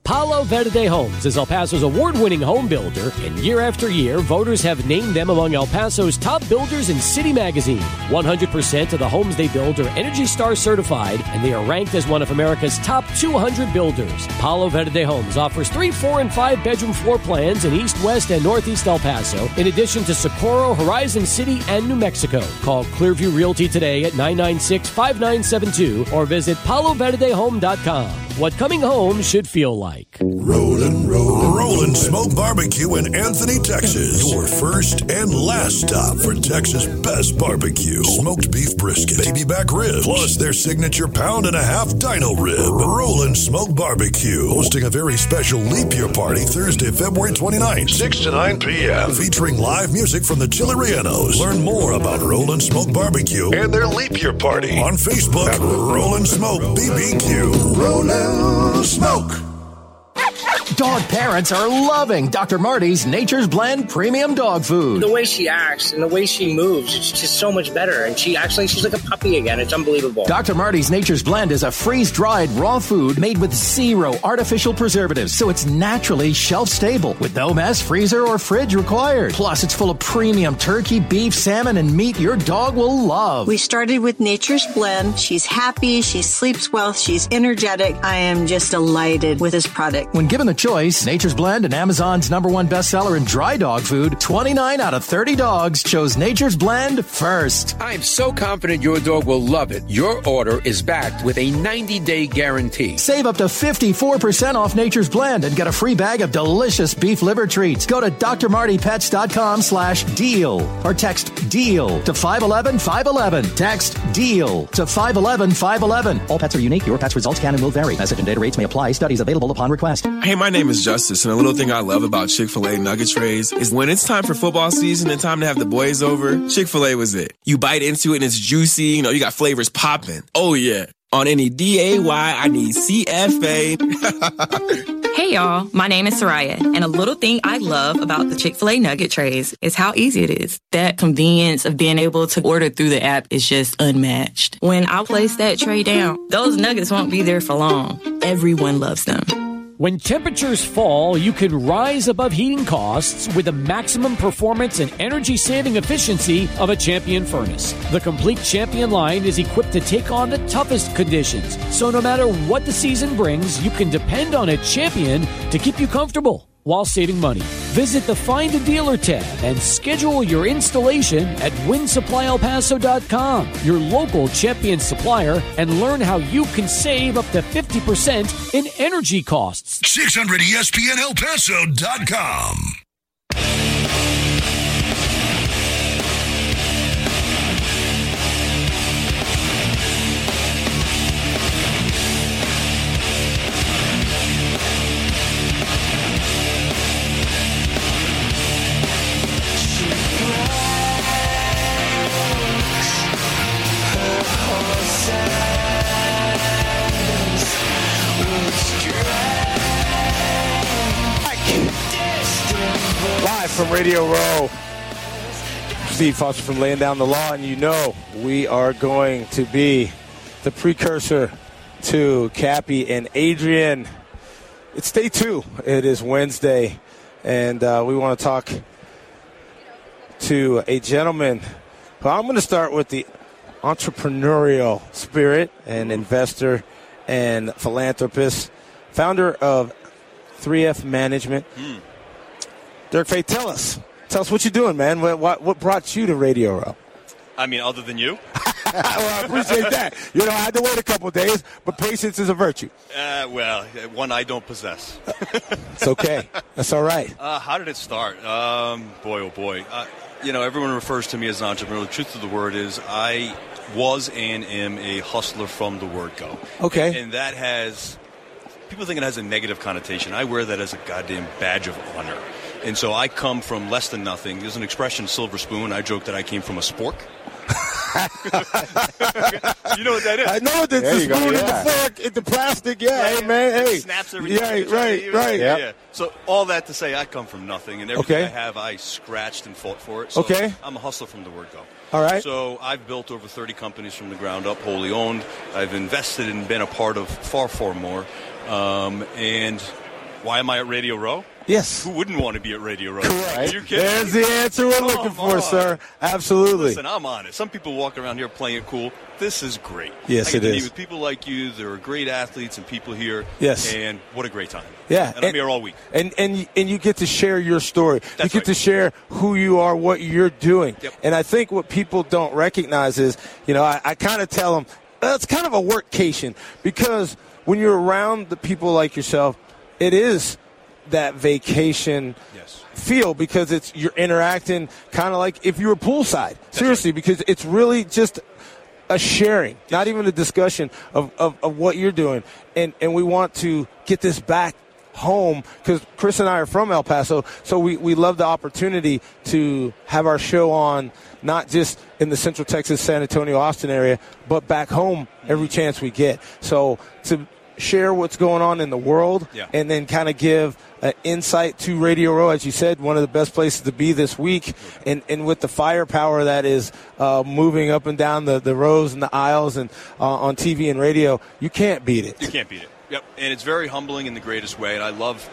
Palo Verde Homes is El Paso's award winning home builder, and year after year, voters have named them among El Paso's top builders in City Magazine. 100% of the homes they build are Energy Star certified, and they are ranked as one of America's top 200 builders. Palo Verde Homes offers three, four, and five bedroom floor plans in East, West, and Northeast El Paso, in addition to Socorro, Horizon City, and New Mexico. Call Clearview Realty today at 996 5972 or visit paloverdehome.com. What coming home should feel like. Rollin', rollin', rollin' Smoke Barbecue in Anthony, Texas. Your first and last stop for Texas' best barbecue. Smoked beef brisket, baby back ribs, plus their signature pound and a half dino rib. Rollin' Smoke Barbecue, hosting a very special leap year party Thursday, February 29th, 6 to 9 p.m. Featuring live music from the Chilerianos. Learn more about Rollin' Smoke Barbecue and their leap year party on Facebook at Rollin' Smoke BBQ. Rollin' Smoke. Dog parents are loving Dr. Marty's Nature's Blend Premium Dog Food. The way she acts and the way she moves, it's just so much better. And she actually, she's like a puppy again. It's unbelievable. Dr. Marty's Nature's Blend is a freeze dried raw food made with zero artificial preservatives, so it's naturally shelf stable with no mess, freezer, or fridge required. Plus, it's full of premium turkey, beef, salmon, and meat your dog will love. We started with Nature's Blend. She's happy, she sleeps well, she's energetic. I am just delighted with this product. When given the choice, Nature's Blend and Amazon's number one bestseller in dry dog food, 29 out of 30 dogs chose Nature's Blend first. I'm so confident your dog will love it. Your order is backed with a 90 day guarantee. Save up to 54% off Nature's Blend and get a free bag of delicious beef liver treats. Go to drmartypets.com slash deal or text deal to 511 511. Text deal to 511 511. All pets are unique. Your pet's results can and will vary. Message and data rates may apply. Studies available upon request. Hey, my name is Justice, and a little thing I love about Chick fil A nugget trays is when it's time for football season and time to have the boys over, Chick fil A was it. You bite into it and it's juicy, you know, you got flavors popping. Oh, yeah. On any DAY, I need CFA. Hey y'all, my name is Soraya, and a little thing I love about the Chick fil A nugget trays is how easy it is. That convenience of being able to order through the app is just unmatched. When I place that tray down, those nuggets won't be there for long. Everyone loves them. When temperatures fall, you can rise above heating costs with the maximum performance and energy saving efficiency of a Champion furnace. The complete Champion line is equipped to take on the toughest conditions, so no matter what the season brings, you can depend on a Champion to keep you comfortable while saving money. Visit the Find a Dealer tab and schedule your installation at winsupplyelpaso.com, your local champion supplier, and learn how you can save up to 50% in energy costs. 600 Radio Row. Steve Foster from Laying Down the Law, and you know we are going to be the precursor to Cappy and Adrian. It's day two. It is Wednesday, and uh, we want to talk to a gentleman who I'm going to start with the entrepreneurial spirit and investor and philanthropist, founder of 3F Management. Derik Fay, tell us. Tell us what you're doing, man. What, what, what brought you to Radio Row? I mean, other than you? well, I appreciate that. You know, I had to wait a couple days, but patience is a virtue. Uh, well, one I don't possess. It's okay. That's all right. Uh, how did it start? Um, boy, oh boy. Uh, you know, everyone refers to me as an entrepreneur. The truth of the word is, I was and am a hustler from the word go. Okay. And, and that has, people think it has a negative connotation. I wear that as a goddamn badge of honor. And so I come from less than nothing. There's an expression, silver spoon. I joke that I came from a spork. you know what that is? I know that There the you go, spoon and the fork and the plastic. Yeah, hey, man. Hey. snaps every Yeah, right, right. Yeah, yeah. So all that to say, I come from nothing, and everything Okay. I have, I scratched and fought for it. So Okay. I'm a hustler from the word go. All right. So I've built over 30 companies from the ground up, wholly owned. I've invested and been a part of far, far more. Um, and Why am I at Radio Row? Yes. Who wouldn't want to be at Radio Row? Correct. You kidding? There's the answer we're Come looking for, on. sir. Absolutely. Listen, I'm on it. Some people walk around here playing it cool. This is great. Yes, I get it to is. with people like you. There are great athletes and people here. Yes. And what a great time. Yeah, And, I'm here all week. And and and you get to share your story. That's you get right. to share who you are, what you're doing. Yep. And I think what people don't recognize is, you know, I, I kind of tell them it's kind of a workcation because when you're around the people like yourself, it is that vacation feel because it's you're interacting kind of like if you were poolside. Seriously, because it's really just a sharing, not even a discussion of, of, of what you're doing. And, and we want to get this back home because Chris and I are from El Paso, so we, we love the opportunity to have our show on not just in the Central Texas, San Antonio, Austin area, but back home every mm-hmm. chance we get. So to share what's going on in the world Yeah. and then kind of give an insight to Radio Row, as you said, one of the best places to be this week. And, and with the firepower that is uh, moving up and down the, the rows and the aisles and uh, on TV and radio, you can't beat it. You can't beat it. Yep. And it's very humbling in the greatest way. And I love.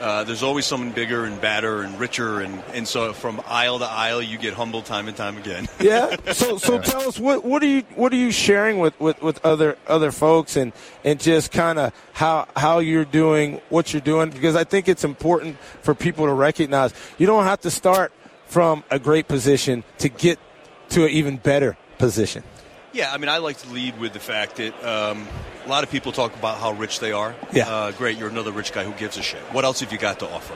Uh, there's always someone bigger and badder and richer, and, and so from aisle to aisle, you get humbled time and time again. Yeah. So so tell us what what are you what are you sharing with, with, with other other folks and and just kind of how how you're doing what you're doing because I think it's important for people to recognize you don't have to start from a great position to get to an even better position. Yeah, I mean, I like to lead with the fact that um, a lot of people talk about how rich they are. Yeah. Uh, great, you're another rich guy who gives a shit. What else have you got to offer?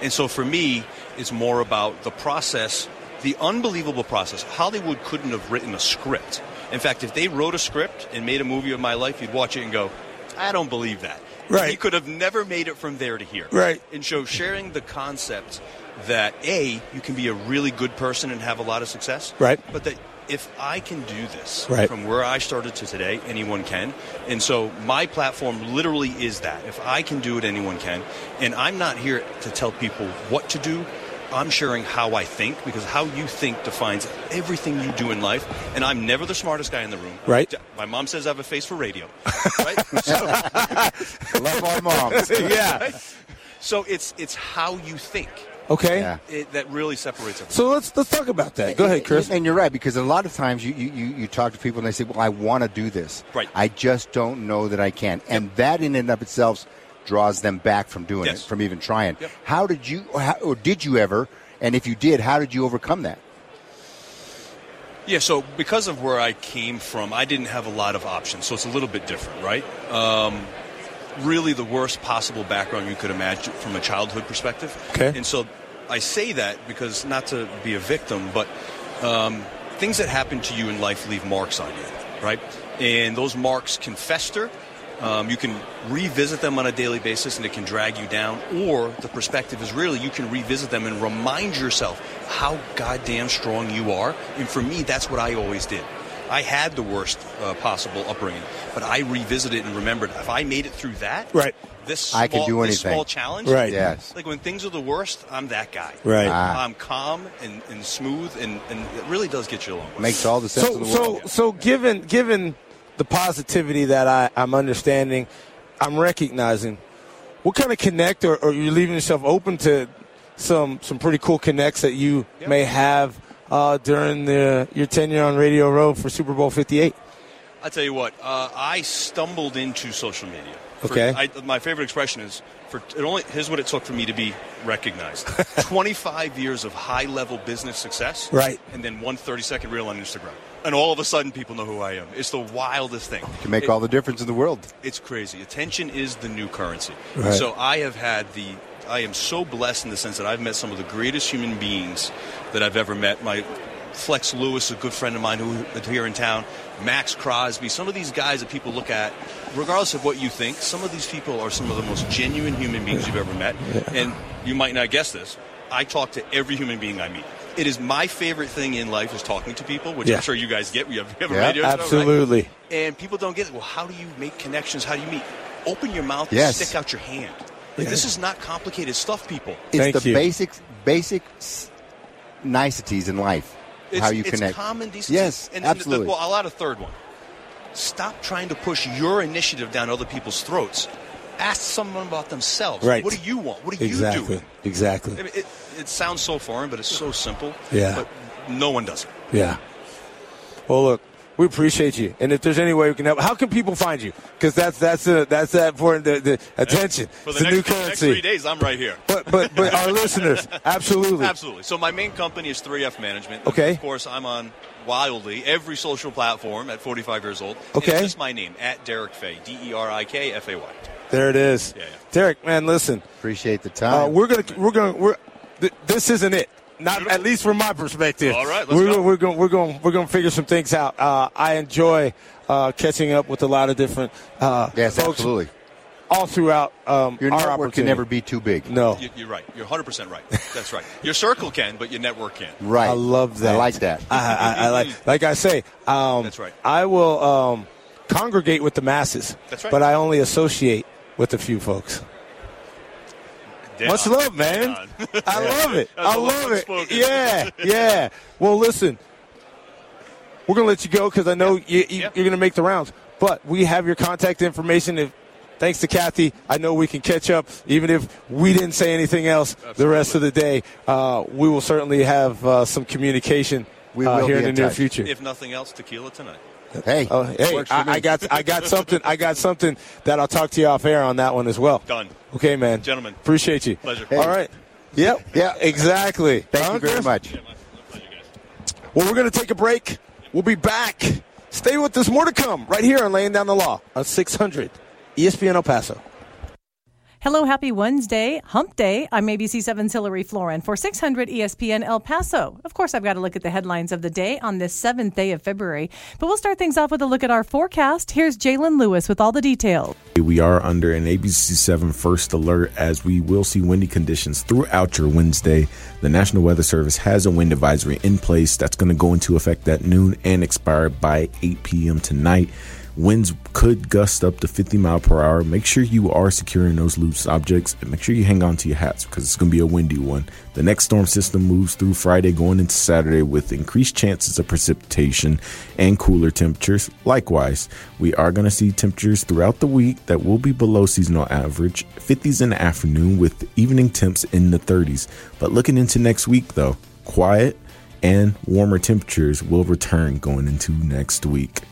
And so for me, it's more about the process, the unbelievable process. Hollywood couldn't have written a script. In fact, if they wrote a script and made a movie of my life, you'd watch it and go, I don't believe that. Right. He could have never made it from there to here. Right. And so sharing the concept that A, you can be a really good person and have a lot of success. Right. But that if I can do this Right. from where I started to today, anyone can. And so my platform literally is that. If I can do it, anyone can. And I'm not here to tell people what to do. I'm sharing how I think because how you think defines everything you do in life. And I'm never the smartest guy in the room. Right. My mom says I have a face for radio. Love our moms. yeah. So it's it's how you think. Okay. Yeah. It, that really separates everything. So let's let's talk about that. Go ahead, Chris. And you're right because a lot of times you, you, you, you talk to people and they say, "Well, I want to do this. Right. I just don't know that I can." And that in and of itself draws them back from doing Yes. it, from even trying. Yep. How did you, or, how, or did you ever? And if you did, how did you overcome that? Yeah, so because of where I came from, I didn't have a lot of options, so it's a little bit different, right? Um, really, the worst possible background you could imagine from a childhood perspective. Okay. And so I say that because not to be a victim, but um, things that happen to you in life leave marks on you, right? And those marks can fester. Um, you can revisit them on a daily basis and it can drag you down. Or the perspective is really you can revisit them and remind yourself how goddamn strong you are. And for me, that's what I always did. I had the worst uh, possible upbringing, but I revisited and remembered if I made it through that, Right. This small, I can do this anything. small challenge, Right. Yes. Like when things are the worst, I'm that guy. Right. Ah. I'm calm and, and smooth, and, and it really does get you along. Makes all the sense in So the so world. so given given the positivity that I, I'm understanding, I'm recognizing. What kind of connect, or, or you're leaving yourself open to some some pretty cool connects that you may have uh, during the, your tenure on Radio Row for Super Bowl 58? I tell you what, uh, I stumbled into social media. For- Okay. I, my favorite expression is for it only. Here's what it took for me to be recognized: 25 years of high-level business success, Right. And then one 30-second reel on Instagram, and all of a sudden, people know who I am. It's the wildest thing. Can make It- all the difference in the world. it's crazy. Attention is the new currency. Right. So I have had the. I am so blessed in the sense that I've met some of the greatest human beings that I've ever met. My Flex Lewis, a good friend of mine who is here in town, Maxx Crosby, some of these guys that people look at, regardless of what you think, some of these people are some of the most genuine human beings you've ever met. And you might not guess this. I talk to every human being I meet. It is my favorite thing in life is talking to people, which Yeah. I'm sure you guys get. We have, we have a radio show, right? Absolutely. And people don't get it. Well, how do you make connections? How do you meet? Open your mouth Yes. and stick out your hand. Like, This is not complicated stuff, people. It's Thank the you. basic basic niceties in life. It's, how you it's connect. common decency. Yes, and, and absolutely. The, well, I'll add a third one. Stop trying to push your initiative down other people's throats. ask someone about themselves. Right. What do you want? What do Exactly. you do? Exactly. I mean, it, it sounds so foreign, but it's so simple. Yeah. But no one does it. Yeah. Well, look, we appreciate you, and if there's any way we can help, how can people find you? Because that's that's uh, that's that important. The, the attention. For it's the, the next, new for the next currency. three days, I'm right here. But but but our listeners, absolutely. Absolutely. So my main company is 3F Management. Okay. Of course, I'm on wildly every social platform at 45 years old. Okay. It's just my name at Derik Fay. D E R I K F A Y. There it is. Yeah. Derik, man, listen. Appreciate the Uh, time. we're gonna we're gonna we're th- this isn't it. Not at least from my perspective. All right, let's we're go. Gonna, we're going we're going we're going to figure some things out. Uh, I enjoy uh, catching up with a lot of different uh, yes, folks absolutely. all throughout um, Your our network can never be too big. No, You, you're right. You're 100% right. That's right. Your circle can, but your network can't. Right. I love that. I like that. I, I, I like like I say. Um, That's right. I will um, congregate with the masses. That's right. But I only associate with a few folks. Dead Much on. love, man. Dead on. I love it. That's I a lot love it. unspoken. Yeah, yeah. Well, listen, we're gonna let you go because I know you, you, you're gonna make the rounds. But we have your contact information. If thanks to Kathy, I know we can catch up. Even if we didn't say anything else the rest of the day, uh, we will certainly have uh, some communication We uh, here be in the near touch. future. If nothing else, tequila tonight. Hey, Oh, hey, works for me. I, I got I got something I got something that I'll talk to you off air on that one as well. Done. Okay, man. Gentlemen. Appreciate you. Pleasure. All right. Yep. Yeah. Exactly. Thank Huh, you very Chris? much. Well, we're going to take a break. We'll be back. Stay with us. More to come right here on Laying Down the Law on 600 ESPN El Paso. Hello, happy Wednesday, hump day. I'm ABC7's Hillary Florin for 600 ESPN El Paso. Of course, I've got to look at the headlines of the day on this seventh day of February. But we'll start things off with a look at our forecast. Here's Jalen Lewis with all the details. We are under an ABC7 first alert as we will see windy conditions throughout your Wednesday. The National Weather Service has a wind advisory in place that's going to go into effect at noon and expire by 8 p.m. tonight. Winds could gust up to 50 mile per hour. Make sure you are securing those loose objects and make sure you hang on to your hats because it's going to be a windy one. The next storm system moves through Friday going into Saturday with increased chances of precipitation and cooler temperatures. Likewise, we are going to see temperatures throughout the week that will be below seasonal average, 50s in the afternoon with evening temps in the 30s. But looking into next week though, quiet and warmer temperatures will return going into next week.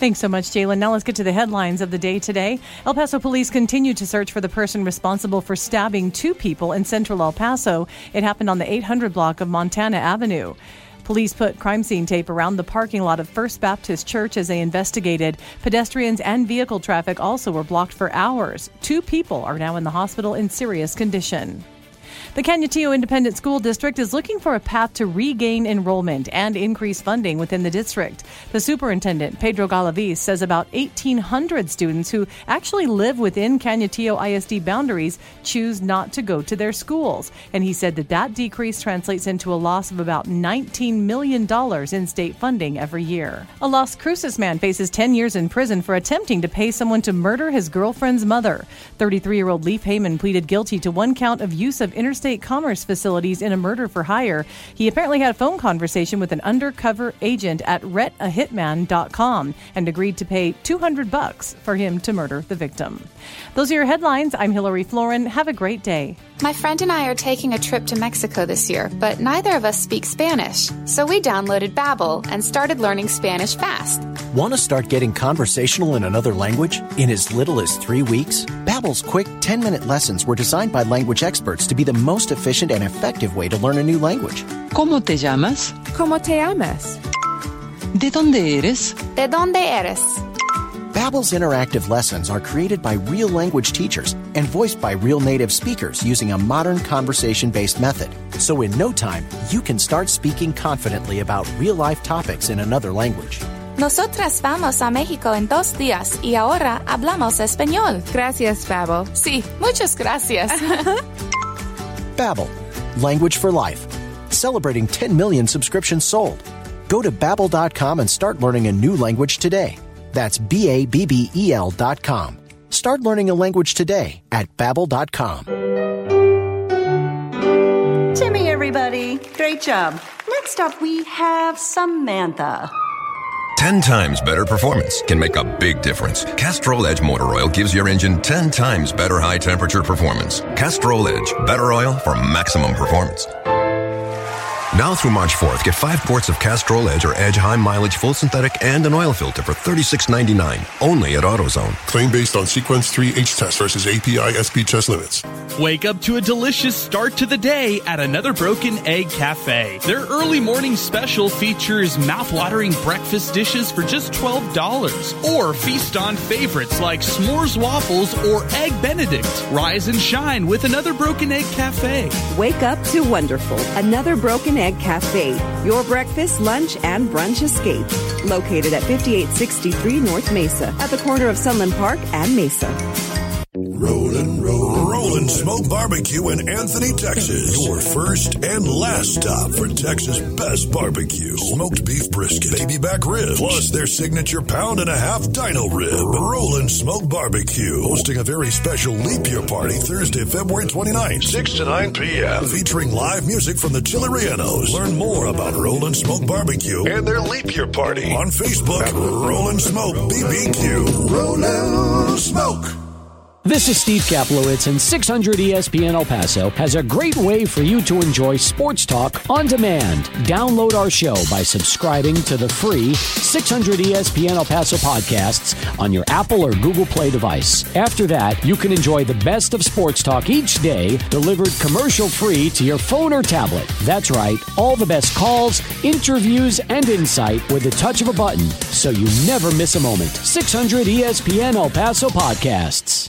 Thanks so much, Jalen. Now let's get to the headlines of the day today. El Paso police continue to search for the person responsible for stabbing two people in central El Paso. It happened on the 800 block of Montana Avenue. Police put crime scene tape around the parking lot of First Baptist Church as they investigated. Pedestrians and vehicle traffic also were blocked for hours. Two people are now in the hospital in serious condition. The Canutillo Independent School District is looking for a path to regain enrollment and increase funding within the district. The superintendent, Pedro Galaviz, says about 1,800 students who actually live within Canutillo ISD boundaries choose not to go to their schools. And he said that that decrease translates into a loss of about $19 million in state funding every year. A Las Cruces man faces 10 years in prison for attempting to pay someone to murder his girlfriend's mother. 33 year old Leaf Heyman pleaded guilty to one count of use of interstate commerce facilities in a murder for hire. He apparently had a phone conversation with an undercover agent at rentahitman.com and agreed to pay 200 bucks for him to murder the victim. Those are your headlines. I'm Hillary Florin. Have a great day. My friend and I are taking a trip to Mexico this year, but neither of us speak Spanish. So we downloaded Babbel and started learning Spanish fast. Want to start getting conversational in another language in as little as 3 weeks? Babbel's quick 10-minute lessons were designed by language experts to be the most efficient and effective way to learn a new language. ¿Cómo te llamas? ¿Cómo te llamas? ¿De dónde eres? ¿De dónde eres? Babbel's interactive lessons are created by real language teachers and voiced by real native speakers using a modern conversation-based method. So in no time, you can start speaking confidently about real-life topics in another language. Nosotras vamos a México en dos días y ahora hablamos español. Gracias, Babbel. Sí, muchas gracias. Babbel, language for life. Celebrating 10 million subscriptions sold. Go to babbel.com and start learning a new language today. That's B A B B E L dot com. Start learning a language today at babbel.com. Timmy, everybody. Great job. Next up, we have Samantha. 10 times better performance can make a big difference. Castrol Edge Motor Oil gives your engine 10 times better high temperature performance. Castrol Edge, better oil for maximum performance. Now through March 4th, get five quarts of Castrol Edge or Edge High Mileage Full Synthetic and an oil filter for $36.99. Only at AutoZone. Claim based on Sequence 3H test versus API SP test limits. Wake up to a delicious start to the day at Another Broken Egg Cafe. Their early morning special features mouth-watering breakfast dishes for just $12. Or feast on favorites like s'mores waffles or egg benedict. Rise and shine with Another Broken Egg Cafe. Wake up to wonderful. Another Broken Egg Cafe. Your breakfast, lunch, and brunch escape. Located at 5863 North Mesa at the corner of Sunland Park and Mesa. Rollin', rollin', rollin' Smoke Barbecue in Anthony, Texas. Your first and last stop for Texas' best barbecue. Smoked beef brisket, baby back ribs, plus their signature pound and a half dino rib. Rollin' Smoke Barbecue, hosting a very special leap year party Thursday, February 29th, 6 to 9 p.m. Featuring live music from the Chilerianos. Learn more about Rollin' Smoke Barbecue and their leap year party on Facebook at Rollin' Smoke BBQ. Rollin' Smoke. This is Steve Kaplowitz, and 600 ESPN El Paso has a great way for you to enjoy sports talk on demand. Download our show by subscribing to the free 600 ESPN El Paso podcasts on your Apple or Google Play device. After that, you can enjoy the best of sports talk each day, delivered commercial free to your phone or tablet. That's right, all the best calls, interviews, and insight with the touch of a button, so you never miss a moment. 600 ESPN El Paso podcasts.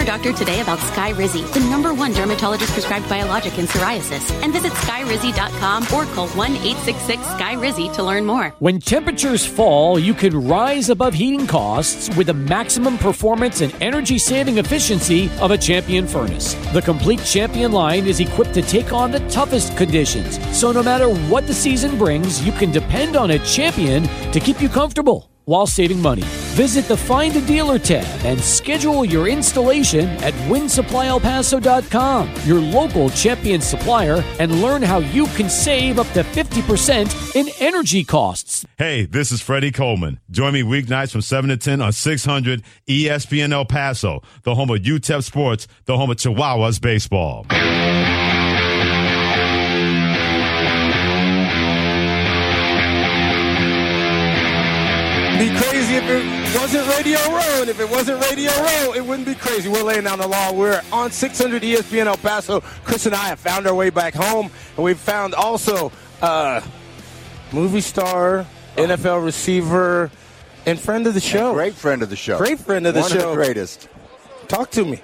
Your doctor today about Sky Skyrizi, the number one dermatologist prescribed biologic in psoriasis, and visit skyrizi.com or call 1 866 Skyrizi to learn more. When temperatures fall, you can rise above heating costs with the maximum performance and energy saving efficiency of a Champion furnace. The complete Champion line is equipped to take on the toughest conditions, so no matter what the season brings, you can depend on a Champion to keep you comfortable while saving money. Visit the Find a Dealer tab and schedule your installation at WinSupplyElPaso.com, your local champion supplier, and learn how you can save up to 50% in energy costs. Hey, this is Freddie Coleman. Join me weeknights from 7 to 10 on 600 ESPN El Paso, the home of UTEP Sports, the home of Chihuahuas Baseball. Be crazy if it wasn't Radio Row. And if it wasn't Radio Row, it wouldn't be crazy. We're laying down the law. We're on 600 ESPN El Paso. Chris and I have found our way back home. And we've found also uh, movie star, NFL receiver, and friend of the show. Great friend of the show. Great friend of the one show. Of the greatest. Talk to me.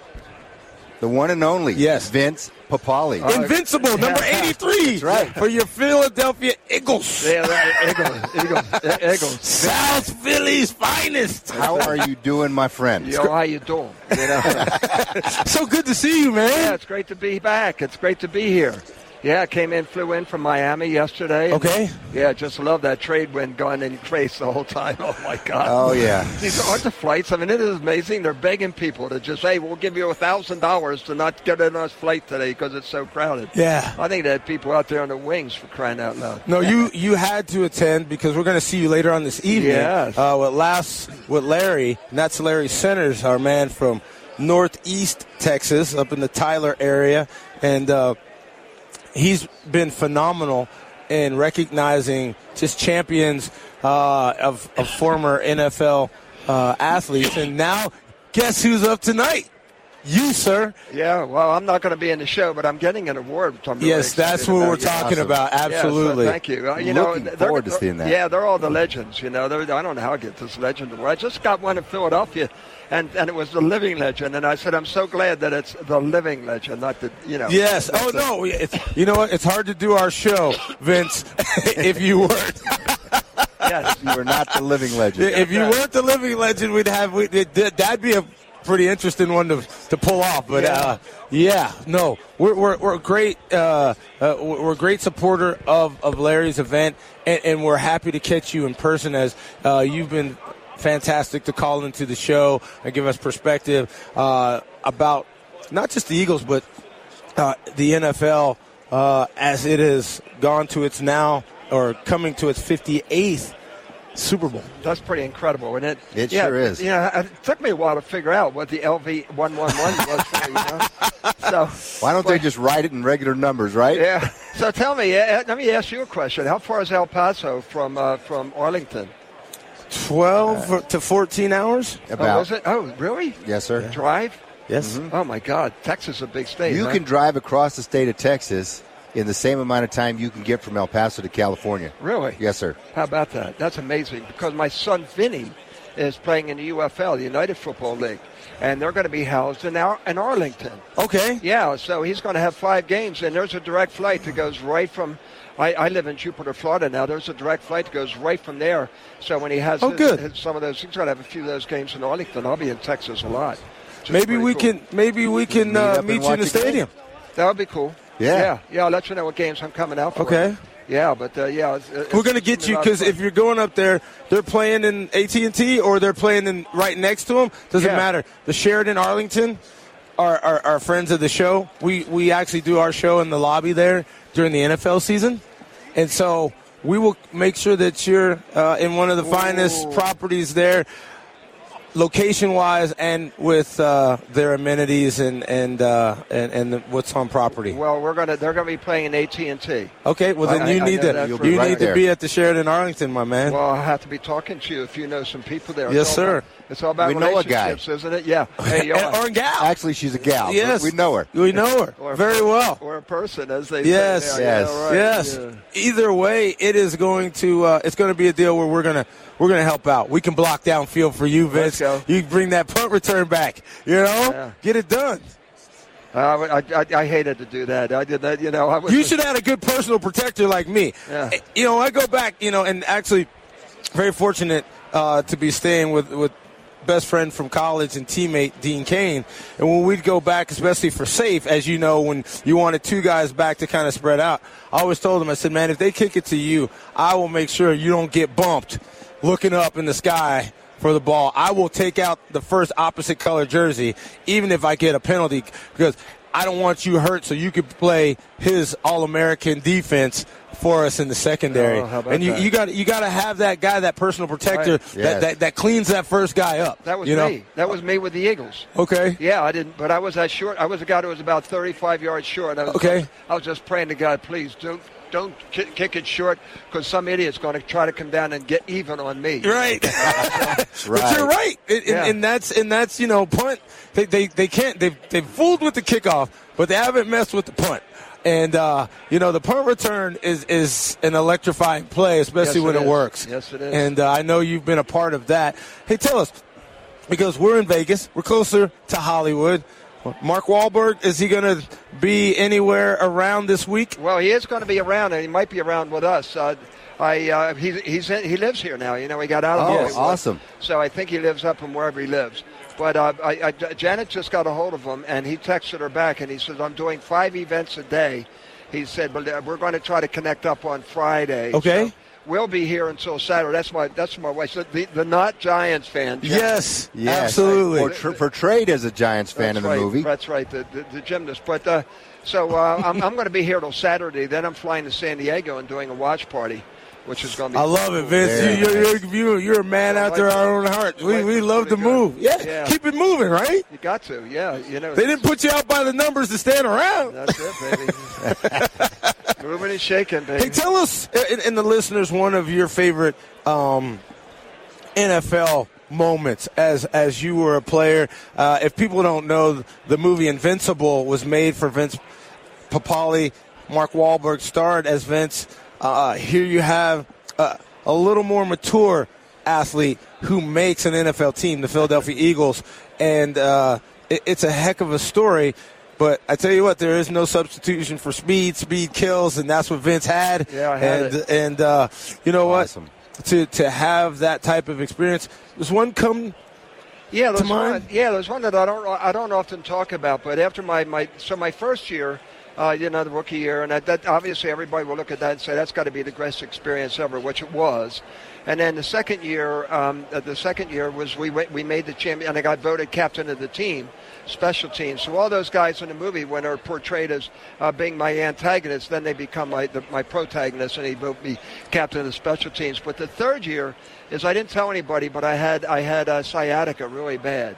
The one and only. Yes. Vince Papale. Uh, Invincible, number 83. That's right. For your Philadelphia Eagles. Yeah, right. Eagles. Eagles. Eagles. South Philly's finest. How are you doing, my friend? Yo, how you doing? You know? so good to see you, man. Yeah, it's great to be back. It's great to be here. Yeah, came in, flew in from Miami yesterday. Okay. Yeah, just love that trade wind going in your face the whole time. Oh my God. Oh yeah. These aren't the flights. I mean, it is amazing. They're begging people to just, hey, we'll give you a thousand dollars to not get on our flight today because it's so crowded. Yeah. I think they had people out there on the wings for crying out loud. No, you you had to attend because we're going to see you later on this evening. Yes. Uh, with last with Larry, and that's Larry Centers, our man from Northeast Texas, up in the Tyler area, and uh, he's been phenomenal in recognizing just champions uh, of, of former NFL uh, athletes. And now, guess who's up tonight? you, sir. Yeah, well, I'm not going to be in the show, but I'm getting an award. Which I'm really Yes, that's what about. we're Yeah. talking about. Yeah, so Absolutely. thank you. Uh, you know, Looking they're- forward to they're- seeing that. Yeah, they're all the legends. You know, They're- I don't know how I get this legend award. I just got one in Philadelphia, and and it was the living legend. And I said, I'm so glad that it's the living legend, not the you know. Yes. Oh the- no. It's, you know what? It's hard to do our show, Vince, if you weren't. Yes. You were not the living legend. If you weren't the living legend, we'd have we, it, that'd be a pretty interesting one to to pull off. But Yeah. uh, yeah, no, we're we're, we're a great uh, uh, we're a great supporter of, of Larry's event, and, and we're happy to catch you in person as uh, you've been fantastic to call into the show and give us perspective uh, about not just the Eagles, but uh, the NFL uh, as it has gone to its now or coming to its 58th Super Bowl. That's pretty incredible, isn't it? It yeah, sure is. Yeah, it took me a while to figure out what the LV one one one was. For, you know? So Why don't they just write it in regular numbers, right? Yeah. So tell me, uh, let me ask you a question. How far is El Paso from uh, from Arlington? 12 uh, to 14 hours? Oh, is it? Oh, really? Yes, sir. Drive? Yes. Mm-hmm. Oh my God, Texas is a big state. You huh? can drive across the state of Texas in the same amount of time you can get from El Paso to California. Really? Yes, sir. How about that? That's amazing because my son Vinny is playing in the UFL, the United Football League, and they're going to be housed in, Ar- in Arlington. Okay. Yeah, so he's going to have five games, and there's a direct flight that goes right from. I, I live in Jupiter, Florida now. There's a direct flight that goes right from there. So when he has Oh, his- good. his- some of those, he's going to have a few of those games in Arlington. I'll be in Texas a lot. Maybe we cool. can maybe we can Meet uh, up and meet you in the stadium. That would be cool. Yeah. yeah, yeah. I'll let you know what games I'm coming out for. Okay. Yeah, but uh, yeah, it's, it's We're going to get you a lot of because if you're going up there, they're playing in AT and T or they're playing in right next to them. Doesn't Yeah. matter. The Sheraton Arlington are, are, are friends of the show. We we actually do our show in the lobby there during the NFL season, and so we will make sure that you're uh, in one of the finest properties there. Location wise, and with uh, their amenities and and, uh, and and what's on property. Well, we're gonna they're gonna be playing in AT and T. Okay, well then I- you I need know to you for- need to be at the Sheraton Arlington, my man. Well, I have to be talking to you if you know some people there. Yes, sir. It's all about We know a guy. relationships, isn't it? Yeah. Hey, And- or a gal. Actually, she's a gal. Yes. We know her. We know her Or very per- well. Or a person, as they Yes, say. Yeah, yes, yeah, right. yes. Yeah. Either way, it is going to uh, it's going to be a deal where we're gonna we're gonna help out. We can block down field for you, Vince. Let's go. You bring that punt return back. You know, Yeah. get it done. Uh, I, I, I hated to do that. I did that. You know, I was. You should have a good personal protector like me. Yeah. Eh, You know, I go back. You know, and actually, very fortunate uh, to be staying with with best friend from college and teammate Dean Cain. And when we'd go back, especially for safe, as you know, when you wanted two guys back to kind of spread out, I always told him, I said, man, if they kick it to you, I will make sure you don't get bumped looking up in the sky for the ball. I will take out the first opposite color jersey, even if I get a penalty, because I don't want you hurt so you could play his All American defense for us in the secondary. Oh, and you, that? you got you got to have that guy, that personal protector Right. that, Yes. that that cleans that first guy up. That was you know? me. That was me with the Eagles. Okay. Yeah, I didn't, but I was that short. I was a guy who was about 35 yards short. I was Okay. I was just praying to God, please don't don't ki- kick it short because some idiot's going to try to come down and get even on me. Right. But Right. you're right, and, and- Yeah. and that's and that's you know punt. They they, they can't they've they've fooled with the kickoff, but they haven't messed with the punt. And uh, you know the punt return is is an electrifying play, especially Yes, when it it works. Yes, it is. And uh, I know you've been a part of that. Hey, tell us because we're in Vegas, we're closer to Hollywood. Mark Wahlberg is he going to be anywhere around this week? Well, he is going to be around, and he might be around with us. Uh, I uh, he, he's in, he lives here now. You know, he got out of Oh, Hollywood. awesome. So I think he lives up from wherever he lives. But uh, I, I, Janet just got a hold of him, and he texted her back, and he says, "I'm doing five events a day." He said, "But uh, we're going to try to connect up on Friday." Okay. So we'll be here until Saturday. That's my that's my wife. So the, the not Giants fan. Janet. Yes, Yes. absolutely. Or tr- portrayed as a Giants fan That's in the right. movie. That's right, the, the, the gymnast. But uh, so uh, I'm, I'm going to be here till Saturday. Then I'm flying to San Diego and doing a watch party, which is going to be. I love it, Vince. Very You, you're, you're, you're, you're a man out there, our own heart. We, we love to move. Yeah, Yeah. keep it moving, right? You got to, yeah. You know, They didn't put you out by the numbers to stand around. That's it, baby. Moving and shaking, baby. Hey, tell us, and, and the listeners, one of your favorite um, NFL moments as as you were a player. Uh, if people don't know, the movie Invincible was made for Vince Papale. Mark Wahlberg starred as Vince. Uh, here you have uh, a little more mature athlete who makes an NFL team, the Philadelphia Eagles, and uh, it, it's a heck of a story. But I tell you what, there is no substitution for speed. Speed kills, and that's what Vince had. Yeah, I had and it. and uh, you know Awesome. what? To to have that type of experience, does one come Yeah, to there's mind? one. Yeah, there's one that I don't I don't often talk about. But after my, my so my first year, uh, you know, the rookie year, and that, that obviously everybody will look at that and say that's got to be the greatest experience ever, which it was. And then the second year, um, uh, the second year was we went, we made the champion, and I got voted captain of the team, special teams. So all those guys in the movie, when they're portrayed as uh, being my antagonists, then they become my the, my protagonists, and he voted me captain of the special teams. But the third year is I didn't tell anybody, but I had I had uh, sciatica really bad.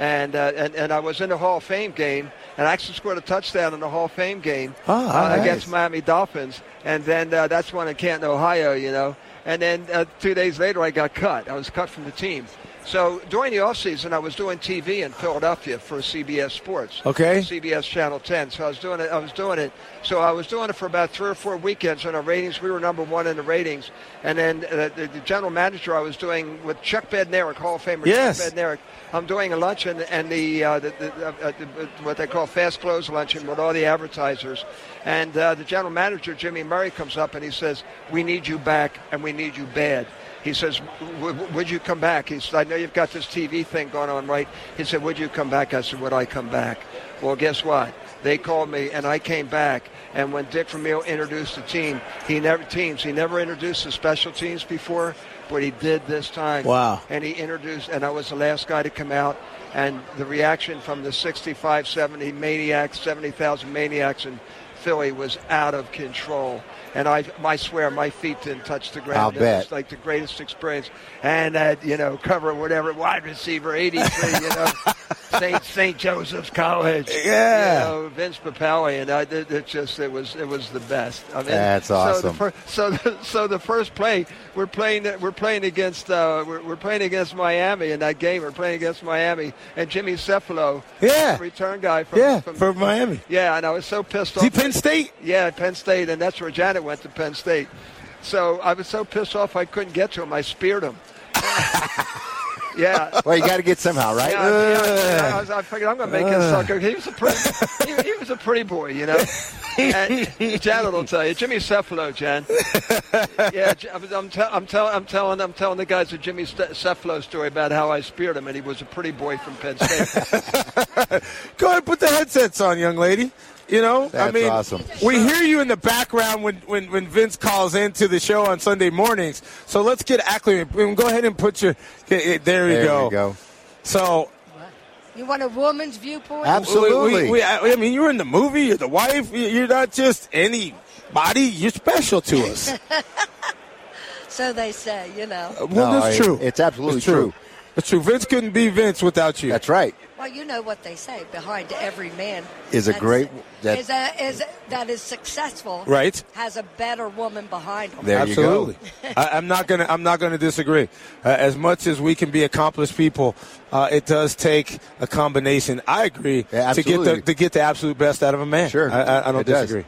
And, uh, and and I was in the Hall of Fame game, and I actually scored a touchdown in the Hall of Fame game Ah, uh, against Miami Dolphins, and then uh, that's one in Canton, Ohio, you know. And then uh, two days later, I got cut. I was cut from the team. So during the offseason, I was doing TV in Philadelphia for CBS Sports. Okay. CBS Channel 10. So I was doing it. I was doing it. So I was doing it for about three or four weekends. And our ratings, we were number one in the ratings. And then uh, the, the general manager I was doing with Chuck Bednarik, Hall of Famer Yes. Chuck Bednarik. I'm doing a luncheon and the, uh, the, the, uh, uh, the what they call fast close luncheon with all the advertisers. And uh, the general manager Jimmy Murray comes up and he says, "We need you back, and we need you bad." He says, "W- w- "Would you come back?" He said, "I know you've got this TV thing going on, right?" He said, "Would you come back?" I said, "Would I come back?" Well, guess what? They called me, and I came back. And when Dick Vermeil introduced the team, he never teams. He never introduced the special teams before, but he did this time. Wow. And he introduced, and I was the last guy to come out. And the reaction from the 65, 70 maniacs, 70,000 maniacs in Philly was out of control. And I, I swear, my feet didn't touch the ground. I'll it bet. was like the greatest experience. And that, you know, cover whatever, wide receiver, 83, you know, St. St. Joseph's College. Yeah. You know, Vince Papale, and I, it, it just, it was, it was the best. I mean, That's so the awesome. So, the, so the first play, we're playing, we're playing against, uh, we're, we're playing against Miami in that game. We're playing against Miami, and Jimmy Cefalo, Yeah. return guy from, Yeah, from, for Miami. yeah, and I was so pissed Is he off. Penn State? Yeah, Penn State, and that's where Janet went to Penn State. So I was so pissed off I couldn't get to him. I speared him. yeah. Well, you got to get somehow, right? Yeah, yeah, yeah. I, was, I figured I'm going to make this sucker. He was a pretty, he, he was a pretty boy, you know. And Janet will tell you, Jimmy Cefalo, Jan. Yeah, I'm, I'm, tell, I'm, tell, I'm telling, I'm telling the guys the Jimmy St- Cefalo story about how I speared him, and he was a pretty boy from Penn State. Go ahead put the headsets on, young lady. You know, I mean, awesome. we hear you in the background when, when, when Vince calls into the show on Sunday mornings. So let's get acclimated. Go ahead and put your. eh, eh, There you There go. we go. So You want a woman's viewpoint? Absolutely. We, we, I I mean, you're in the movie. You're the wife. You- You're not just anybody. You're special to us. so they say, you know. Well, No, that's I- true. it's absolutely It's true. true. It's true. Vince couldn't be Vince without you. That's right. Well, you know what they say. Behind every man Is a great- that- is a, is that is successful. Right. Has a better woman behind him. There you Absolutely. go. I, I'm not gonna. I'm not gonna disagree. Uh, as much as we can be accomplished people, uh, it does take a combination. I agree Yeah, to get the to get the absolute best out of a man. Sure. I, I, I don't It does. disagree.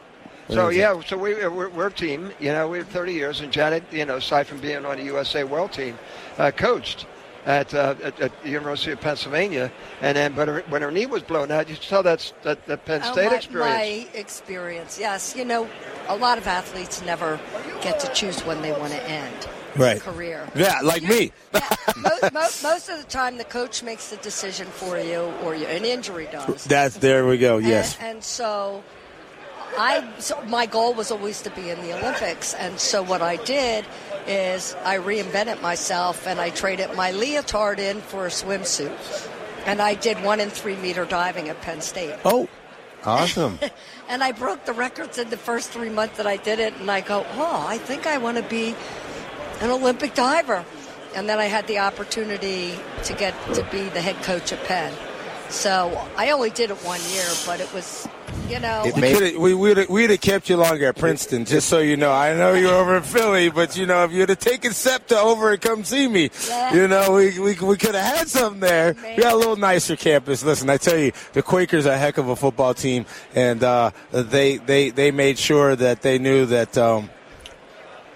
So yeah, so we we're, we're a team. You know, we have 30 years, and Janet, you know, aside from being on the USA World Team, uh, coached at, uh, at at the University of Pennsylvania, and then but her, when her knee was blown out, you saw that's that that Penn Oh, State my, experience. My experience, yes. You know, a lot of athletes never get to choose when they want to end Right. career. Yeah, like me. most, most, most of the time, the coach makes the decision for you, or you, an injury does. That's there we go. Yes. And, and so, I so my goal was always to be in the Olympics, and so what I did is I reinvented myself and I traded my leotard in for a swimsuit, and I did one in three meter diving at Penn State. Oh, awesome! and I broke the records in the first three months that I did it, and I go, oh, I think I want to be an Olympic diver. And then I had the opportunity to get to be the head coach at Penn. So I only did it one year, but it was, you know, We we would have we'd have kept you longer at Princeton, just so you know. I know you're over in Philly, but you know if you'd have taken SEPTA over and come see me, Yeah. you know we we, we could have had something there. We got a little nicer campus. Listen, I tell you, the Quakers are a heck of a football team, and uh, they they they made sure that they knew that. Um,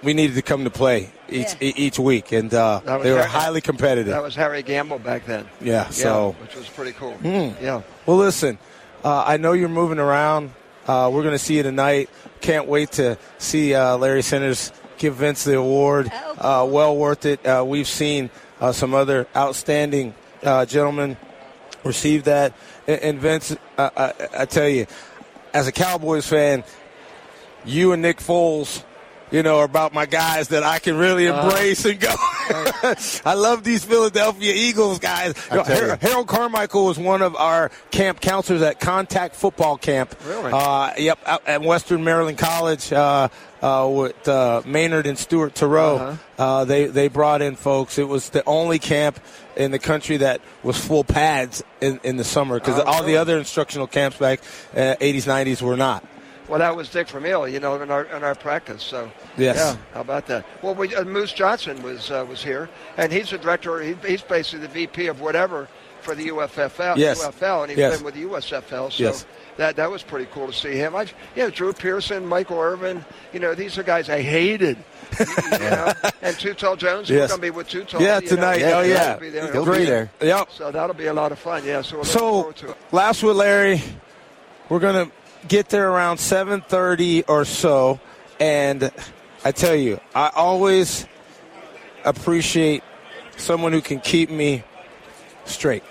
we needed to come to play each e- each week, and uh, they were Harry- highly competitive. That was Harry Gamble back then. Yeah, so- which was pretty cool. Hmm. Yeah. Well, listen, uh, I know you're moving around. Uh, we're going to see you tonight. Can't wait to see uh, Larry Centers give Vince the award. Uh, well worth it. Uh, we've seen uh, some other outstanding uh, gentlemen receive that. And, and Vince, uh, I, I tell you, as a Cowboys fan, you and Nick Foles, you know, about my guys that I can really Uh-huh. embrace and go. I love these Philadelphia Eagles guys. You know. Harold Carmichael was one of our camp counselors at Contact Football Camp. Really? Uh, yep, at Western Maryland College uh, uh, with uh, Maynard and Stuart Thoreau. Uh-huh. Uh, they they brought in folks. It was the only camp in the country that was full pads in, in the summer because Oh, all the other instructional camps back uh, 80s 90s were not. Well, that was Dick Vermeil, you know, in our in our practice. So Yes. yeah, how about that? Well, we, uh, Moose Johnston was uh, was here, and he's the director. He, he's basically the VP of whatever for the UFFL. Yes. UFL, and he's Yes. been with the USFL. So Yes. that that was pretty cool to see him. I, you know, Drew Pearson, Michael Irvin. You know, these are guys I hated. you know, and Too Tall Jones. We're Yes. going to be with Too Tall. Yeah, you know. tonight. Oh, yeah. He'll be there. He'll be there. Yep. So that'll be a lot of fun. Yeah. So So forward to it. last with Larry, we're gonna get there around seven thirty or so, and I tell you, I always appreciate someone who can keep me straight.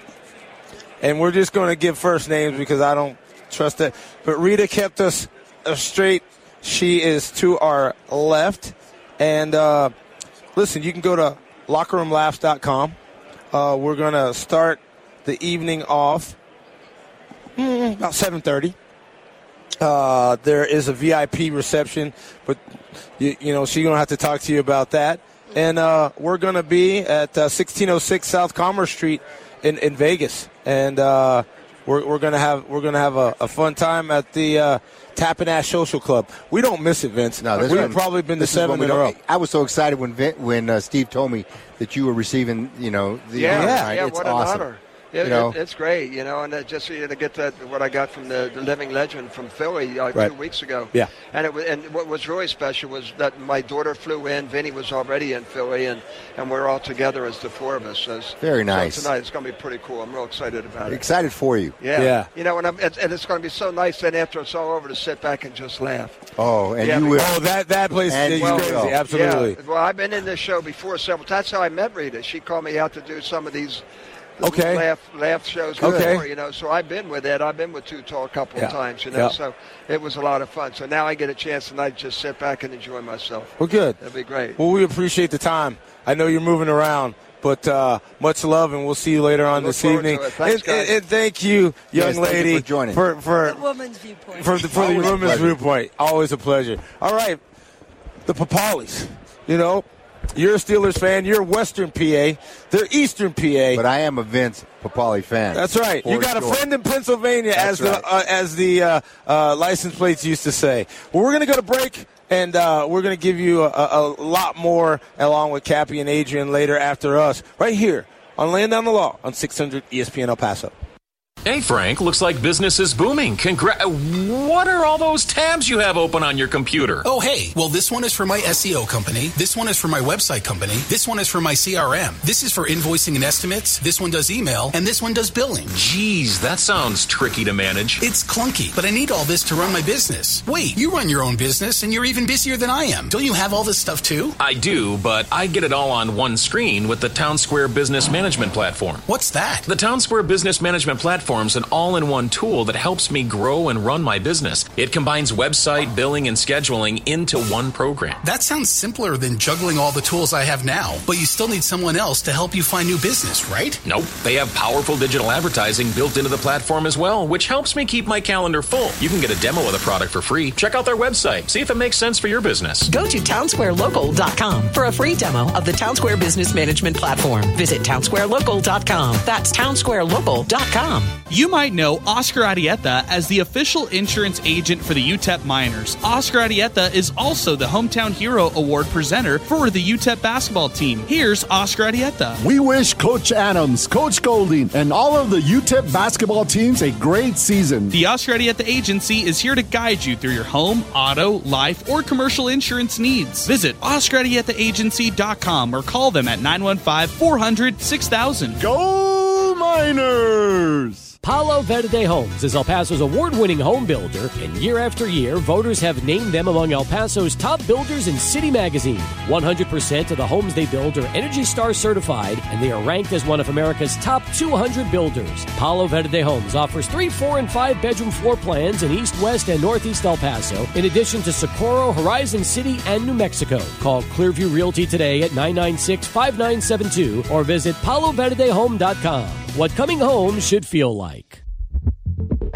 And we're just going to give first names because I don't trust that. But Rita kept us uh, straight. She is to our left. And uh, listen, you can go to lockerroomlaughs.com. Uh, we're going to start the evening off mm, about 7.30. Uh, there is a VIP reception, but you, you know she's gonna have to talk to you about that. And uh, we're gonna be at uh, 1606 South Commerce Street in, in Vegas, and uh, we're, we're gonna have we're gonna have a, a fun time at the uh, Tappan Ash Social Club. We don't miss it, Vince. No, this we've one- probably been to this seven in a row. I was so excited when Vin, when uh, Steve told me that you were receiving, you know, the yeah, honor yeah, tonight. it's what awesome. an honor. It, You know? it- it's great, you know, and uh, just you know, to get that what I got from the, the living legend from Philly uh, Right. two weeks ago. Yeah. and it was, and what was really special was that my daughter flew in. Vinny was already in Philly, and and we're all together as the four of us. As, Very so nice. tonight, it's going to be pretty cool. I'm real excited about it. Excited for you. Yeah. Yeah. You know, and, I'm, it's, and it's going to be so nice then after it's all over to sit back and just laugh. Oh, and Yeah, you will. Oh, that that place is you crazy. Absolutely. Yeah. Well, I've been in this show before several times. That's how I met Rita. She called me out to do some of these Okay. laugh laugh shows Okay. you know. So I've been with it. I've been with Too Tall a couple Yeah. of times, you know. Yeah. So it was a lot of fun. So now I get a chance tonight to just sit back and enjoy myself. Well, good. That'd be great. Well, we appreciate the time. I know you're moving around, but uh, much love, and we'll see you later on this evening. Thanks, and, and- and thank you, young Yes, thank you lady, for joining. for for, The woman's viewpoint. for the, for the Always a women's viewpoint. Always a pleasure. All right, the Papales. You know, you're a Steelers fan. You're Western PA. They're Eastern PA. But I am a Vince Papale fan. That's right. You got sure. a friend in Pennsylvania, as That's the uh, as the uh, uh, license plates used to say. Well, we're going to go to break, and uh, we're going to give you a, a, a lot more along with Cappy and Adrian later after us, right here on Laying Down the Law on 600 ESPN El Paso. Hey, Frank, looks like business is booming. Congra- what are all those tabs you have open on your computer? Oh, hey. Well, this one is for my SEO company. This one is for my website company. This one is for my CRM. This is for invoicing and estimates. This one does email. And this one does billing. Geez, that sounds tricky to manage. It's clunky, but I need all this to run my business. Wait, you run your own business and you're even busier than I am. Don't you have all this stuff too? I do, but I get it all on one screen with the Town Square Business Management Platform. What's that? The Town Square Business Management Platform is an all in one tool that helps me grow and run my business. It combines website, billing, and scheduling into one program. That sounds simpler than juggling all the tools I have now, but you still need someone else to help you find new business, right? Nope, they have powerful digital advertising built into the platform as well, which helps me keep my calendar full. You can get a demo of the product for free. Check out their website, see if it makes sense for your business. Go to townsquarelocal.com for a free demo of the Townsquare Business Management Platform. Visit townsquarelocal.com. That's townsquarelocal.com. You might know Oscar Arieta as the official insurance agent for the UTEP Miners. Oscar Arieta is also the Hometown Hero Award presenter for the UTEP basketball team. Here's Oscar Arieta. We wish Coach Adams, Coach Golding, and all of the UTEP basketball teams a great season. The Oscar Arieta Agency is here to guide you through your home, auto, life, or commercial insurance needs. Visit OscarArietaAgency.com or call them at 915 400 6000. Go Miners! Palo Verde Homes is El Paso's award winning home builder, and year after year, voters have named them among El Paso's top builders in City Magazine. 100% of the homes they build are Energy Star certified, and they are ranked as one of America's top 200 builders. Palo Verde Homes offers three, four, and five bedroom floor plans in East, West, and Northeast El Paso, in addition to Socorro, Horizon City, and New Mexico. Call Clearview Realty today at 996 5972 or visit paloverdehome.com. What coming home should feel like.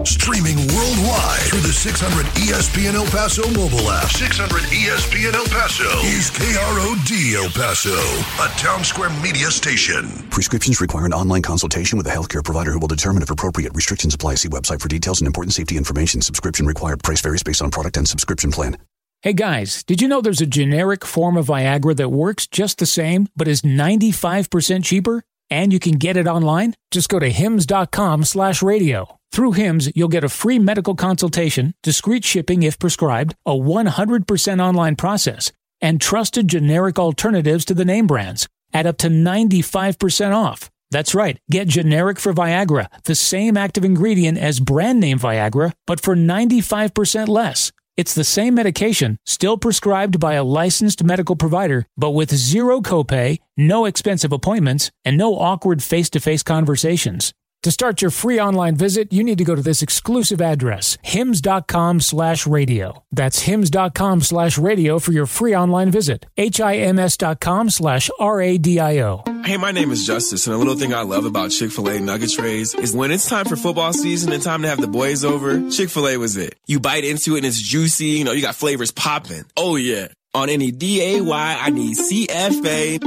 Streaming worldwide through the 600 ESPN El Paso mobile app. 600 ESPN El Paso is KROD El Paso, a town square media station. Prescriptions require an online consultation with a healthcare provider who will determine if appropriate. Restrictions apply. See website for details and important safety information. Subscription required. Price varies based on product and subscription plan. Hey guys, did you know there's a generic form of Viagra that works just the same, but is 95% cheaper? And you can get it online? Just go to hims.com slash radio. Through HIMS, you'll get a free medical consultation, discreet shipping if prescribed, a 100% online process, and trusted generic alternatives to the name brands at up to 95% off. That's right, get generic for Viagra, the same active ingredient as brand name Viagra, but for 95% less. It's the same medication, still prescribed by a licensed medical provider, but with zero copay, no expensive appointments, and no awkward face to face conversations. To start your free online visit, you need to go to this exclusive address, hims.com slash radio. That's hims.com slash radio for your free online visit. H-I-M-S.com slash R-A-D-I-O. Hey, my name is Justice, and a little thing I love about Chick-fil-A nugget trays is when it's time for football season and time to have the boys over, Chick-fil-A was it. You bite into it and it's juicy, you know, you got flavors popping. Oh yeah. On any D-A-Y, I need C-F-A.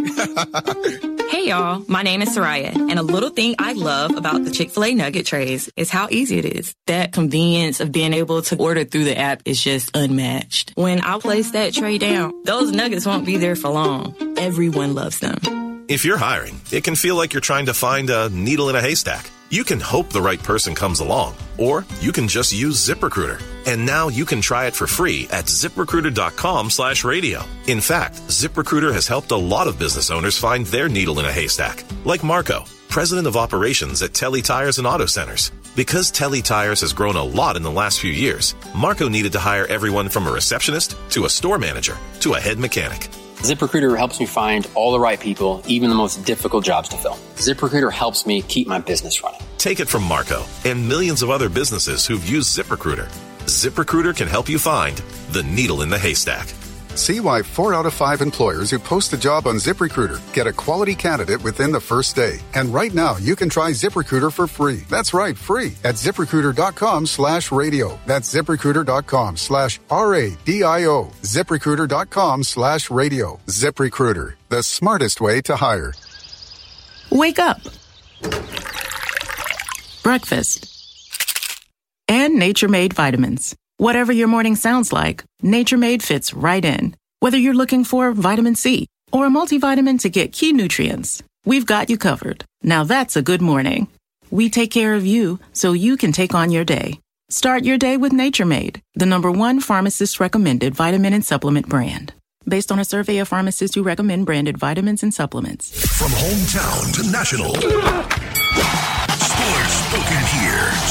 Hey y'all, my name is Soraya, and a little thing I love about the Chick-fil-A nugget trays is how easy it is. That convenience of being able to order through the app is just unmatched. When I place that tray down, those nuggets won't be there for long. Everyone loves them. If you're hiring, it can feel like you're trying to find a needle in a haystack. You can hope the right person comes along, or you can just use ZipRecruiter. And now you can try it for free at ziprecruiter.com slash radio. In fact, ZipRecruiter has helped a lot of business owners find their needle in a haystack, like Marco, president of operations at Telle Tires and Auto Centers. Because Telle Tires has grown a lot in the last few years, Marco needed to hire everyone from a receptionist to a store manager to a head mechanic. ZipRecruiter helps me find all the right people, even the most difficult jobs to fill. ZipRecruiter helps me keep my business running. Take it from Marco and millions of other businesses who've used ZipRecruiter. ZipRecruiter can help you find the needle in the haystack. See why four out of five employers who post a job on ZipRecruiter get a quality candidate within the first day. And right now, you can try ZipRecruiter for free. That's right, free at ziprecruiter.com slash radio. That's ziprecruiter.com slash R-A-D-I-O. ZipRecruiter.com slash radio. ZipRecruiter, the smartest way to hire. Wake up. Breakfast. And Nature Made vitamins. Whatever your morning sounds like, Nature Made fits right in. Whether you're looking for vitamin C or a multivitamin to get key nutrients, we've got you covered. Now that's a good morning. We take care of you so you can take on your day. Start your day with Nature Made, the number one pharmacist recommended vitamin and supplement brand. Based on a survey of pharmacists who recommend branded vitamins and supplements. From hometown to national.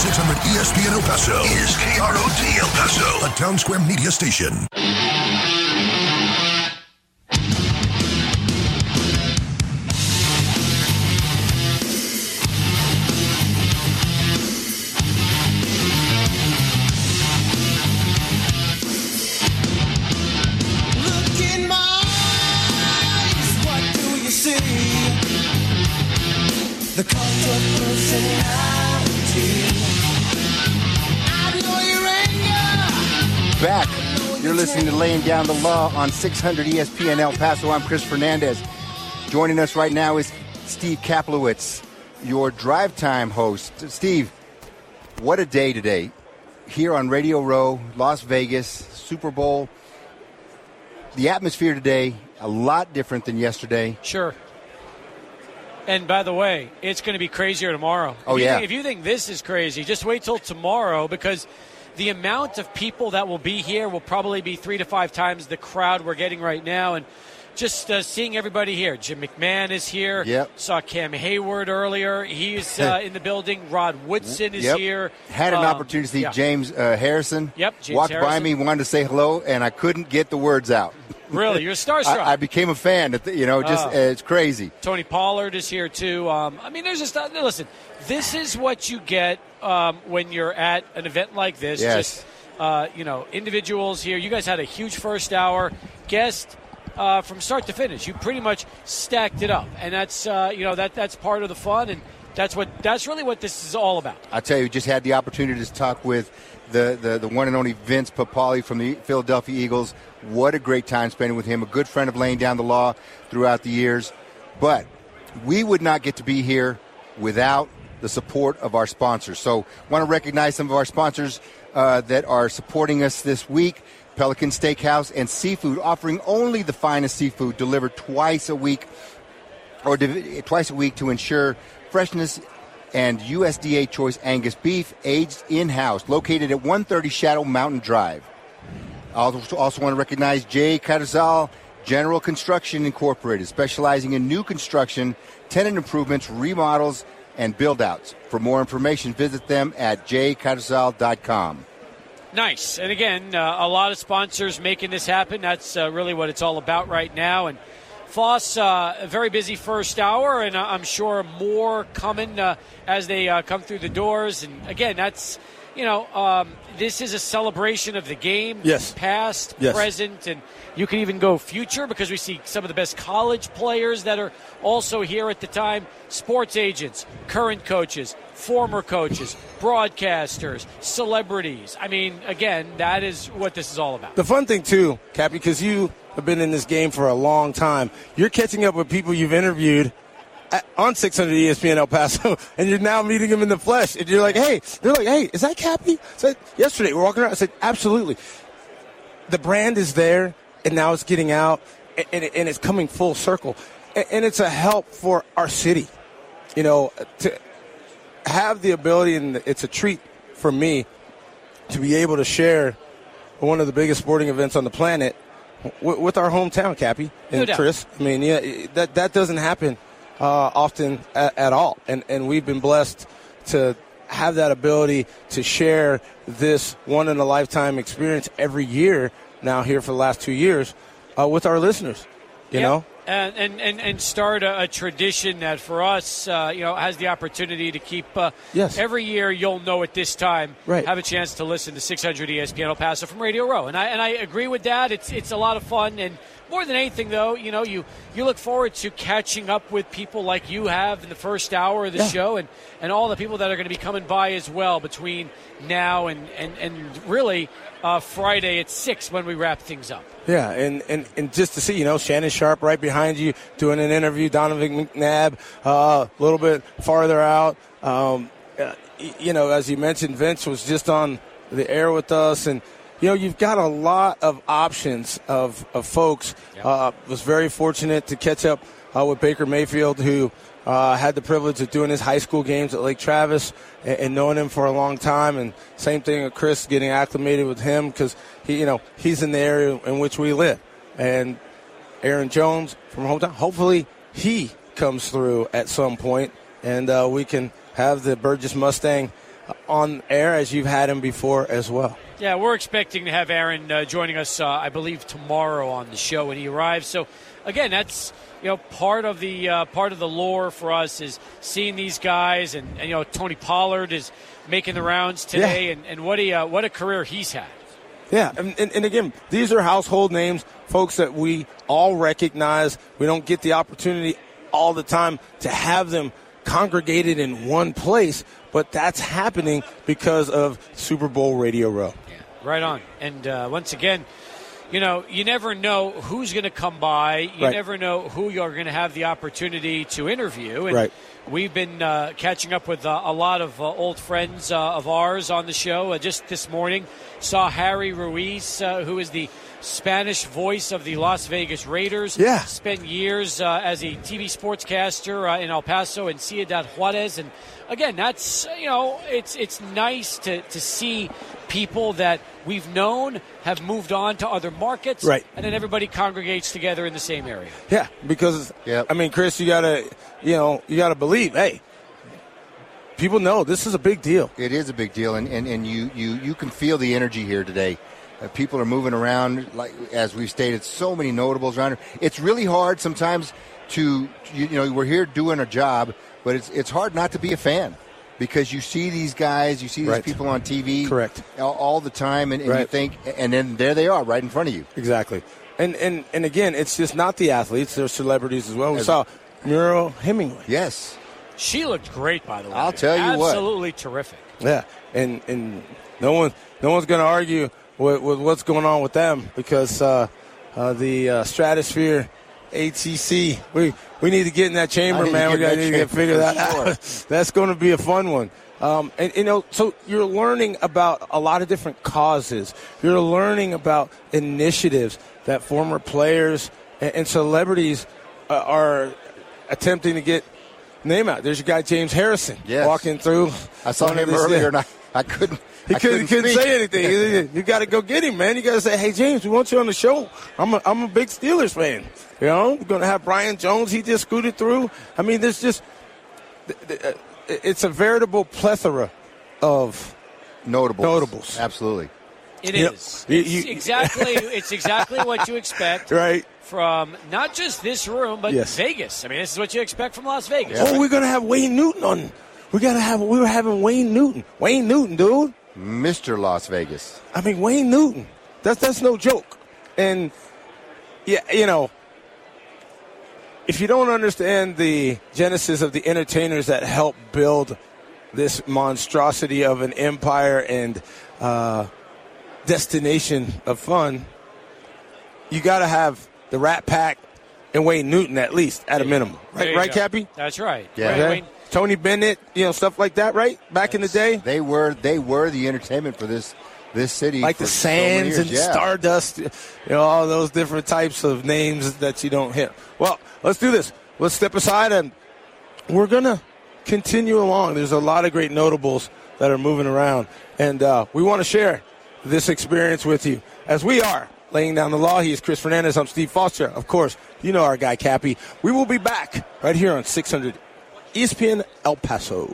Sports spoken here. 600 ESPN El Paso is KROD El Paso, a town square media station. Laying Down the Law on 600 ESPN El Paso. I'm Chris Fernandez. Joining us right now is Steve Kaplowitz, your drive time host. Steve, what a day today here on Radio Row, Las Vegas, Super Bowl. The atmosphere today, a lot different than yesterday. Sure. And by the way, it's going to be crazier tomorrow. Oh, if yeah. Think, if you think this is crazy, just wait till tomorrow because the amount of people that will be here will probably be three to five times the crowd we're getting right now. And just uh, seeing everybody here. Jim McMahon is here. Yep. Saw Cam Heyward earlier. He's uh, in the building. Rod Woodson is Yep. here. Had an Um, opportunity to see yeah. James uh, Harrison. Yep, James Walked by me, wanted to say hello, and I couldn't get the words out. Really? You're starstruck. I, I became a fan. You know, just Oh. uh, it's crazy. Tony Pollard is here too. Um, I mean, there's just uh, listen. This is what you get um, when you're at an event like this. Yes. Just, uh, you know, individuals here. You guys had a huge first hour. Guest uh, from start to finish. You pretty much stacked it up, and that's uh, you know that that's part of the fun, and that's what that's really what this is all about. I tell you, just had the opportunity to talk with the, the, the one and only Vince Papale from the Philadelphia Eagles. What a great time spending with him. A good friend of laying down the law throughout the years. But we would not get to be here without the support of our sponsors. So, want to recognize some of our sponsors uh, that are supporting us this week. Pelican Steakhouse and Seafood, offering only the finest seafood delivered twice a week or twice a week to ensure freshness and USDA choice Angus beef aged in house, located at 130 Shadow Mountain Drive. I also, also want to recognize Jay Carzal General Construction Incorporated, specializing in new construction, tenant improvements, remodels, and build outs. For more information, visit them at jcarzal.com. Nice. And again, uh, a lot of sponsors making this happen. That's uh, really what it's all about right now. And Foss, uh, a very busy first hour, and uh, I'm sure more coming uh, as they uh, come through the doors. And again, that's, you know, um, this is a celebration of the game. Yes. Past, Yes. present, and you can even go future because we see some of the best college players that are also here at the time sports agents, current coaches, former coaches, broadcasters, celebrities. I mean, again, that is what this is all about. The fun thing too, Cappy, because you have been in this game for a long time. You're catching up with people you've interviewed Uh, on 600 ESPN in El Paso, and you're now meeting them in the flesh. And you're like, hey, they're like, hey, is that Cappy? I said yesterday we're walking around. I said, absolutely. The brand is there, and now it's getting out, and, and, and it's coming full circle, and, and it's a help for our city. You know, to have the ability, and it's a treat for me to be able to share one of the biggest sporting events on the planet with our hometown, Cappy and doubt. Chris. I mean, yeah, that that doesn't happen uh, often at, at all, and and we've been blessed to have that ability to share this one in a lifetime experience every year now here for the last two years uh, with our listeners. You Yep. know, and and, and, and start a, a tradition that for us, uh, you know, has the opportunity to keep. Uh, Yes. Every year, you'll know at this time, Right. have a chance to listen to 600 ESPN El Paso from Radio Row, and I and I agree with that. It's it's a lot of fun, and more than anything, though, you know, you you look forward to catching up with people like you have in the first hour of the Yeah. show, and and all the people that are going to be coming by as well between now and and and really uh, Friday at six when we wrap things up. Yeah, and, and, and just to see, you know, Shannon Sharpe right behind you doing an interview, Donovan McNabb uh, a little bit farther out. Um, uh, you know, as you mentioned, Vince was just on the air with us, and you know, you've got a lot of options of, of folks. Uh, was very fortunate to catch up uh, with Baker Mayfield, who uh, had the privilege of doing his high school games at Lake Travis and, and knowing him for a long time. And same thing with Chris, getting acclimated with him because he, you know, he's in the area in which we live. And Aaron Jones from hometown. Hopefully, he comes through at some point, and uh, we can have the Burges Mustang on air as you've had him before as well. Yeah, we're expecting to have Aaron uh, joining us, uh, I believe, tomorrow on the show when he arrives. So, again, that's you know part of the uh, part of the lore for us is seeing these guys, and, and you know Tony Pollard is making the rounds today, and, and what a uh, what a career he's had. Yeah, and, and, and again, these are household names, folks that we all recognize. We don't get the opportunity all the time to have them congregated in one place, but that's happening because of Super Bowl Radio Row. Right on. And uh, once again, you know, you never know who's going to come by. You Right. never know who you're going to have the opportunity to interview. And Right. We've been uh, catching up with uh, a lot of uh, old friends uh, of ours on the show. Uh, just this morning, saw Harry Ruiz, uh, who is the Spanish voice of the Las Vegas Raiders. Yeah. Spent years uh, as a TV sportscaster uh, in El Paso and Ciudad Juarez. And again, that's, you know, it's, it's nice to, to see people that we've known have moved on to other markets. Right. And then everybody congregates together in the same area. Yeah, because I mean, Chris, you gotta, you know, you gotta believe. Hey, people know this is a big deal. It is a big deal, and, and, and you, you, you can feel the energy here today. Uh, people are moving around, like as we've stated, so many notables around. here. It's really hard sometimes to, you, you know, we're here doing a job, but it's it's hard not to be a fan because you see these guys, you see these Right. people on TV, Correct. all, all the time, and, and you think, and then there they are, right in front of you. Exactly. And and and again, it's just not the athletes; they're celebrities as well. We As- saw Mariel Hemingway. Yes. She looked great, by the way. I'll tell you what. Absolutely terrific. Yeah, and and no one no one's going to argue with, with what's going on with them because uh, uh, the uh, Stratosphere ATC we we need to get in that chamber, I need to man. We got to get chamber figure that sure. out. That's going to be a fun one. Um, and you know, so you're learning about a lot of different causes. You're learning about initiatives that former players and, and celebrities uh, are attempting to get name out. There's your guy James Harrison Yes. walking through. I saw him earlier, and I, I couldn't. He I couldn't, couldn't say anything. You- you got to go get him, man. You got to say, "Hey, James, we want you on the show." I'm a, I'm a big Steelers fan. You know, we're going to have Brian Jones. He just scooted through. I mean, there's just th- th- uh, it's a veritable plethora of notables. Notables, absolutely. It You is. you- It's you- exactly. It's exactly what you expect, Right. From not just this room, but Yes. Vegas. I mean, this is what you expect from Las Vegas. Oh, we're going to have Wayne Newton on. We got to have. We were having Wayne Newton. Wayne Newton, dude. Mr. Las Vegas. I mean, Wayne Newton. That's that's no joke. And yeah, you know, if you don't understand the genesis of the entertainers that helped build this monstrosity of an empire and uh, destination of fun, you got to have the Rat Pack and Wayne Newton at least at a minimum, right? Right, go. Cappy? That's right. Yeah. Right, Okay. Wayne- Tony Bennett, you know, stuff like that, right? Back in the day, They were they were the entertainment for this this city, like for the Sands years. and Yeah. Stardust, you know, all those different types of names that you don't hear. Well, let's do this. Let's step aside and we're gonna continue along. There's a lot of great notables that are moving around, and uh, we want to share this experience with you as we are laying down the law. He is Chris Fernandez. I'm Steve Foster. Of course, you know our guy Cappy. We will be back right here on 600 ESPN El Paso.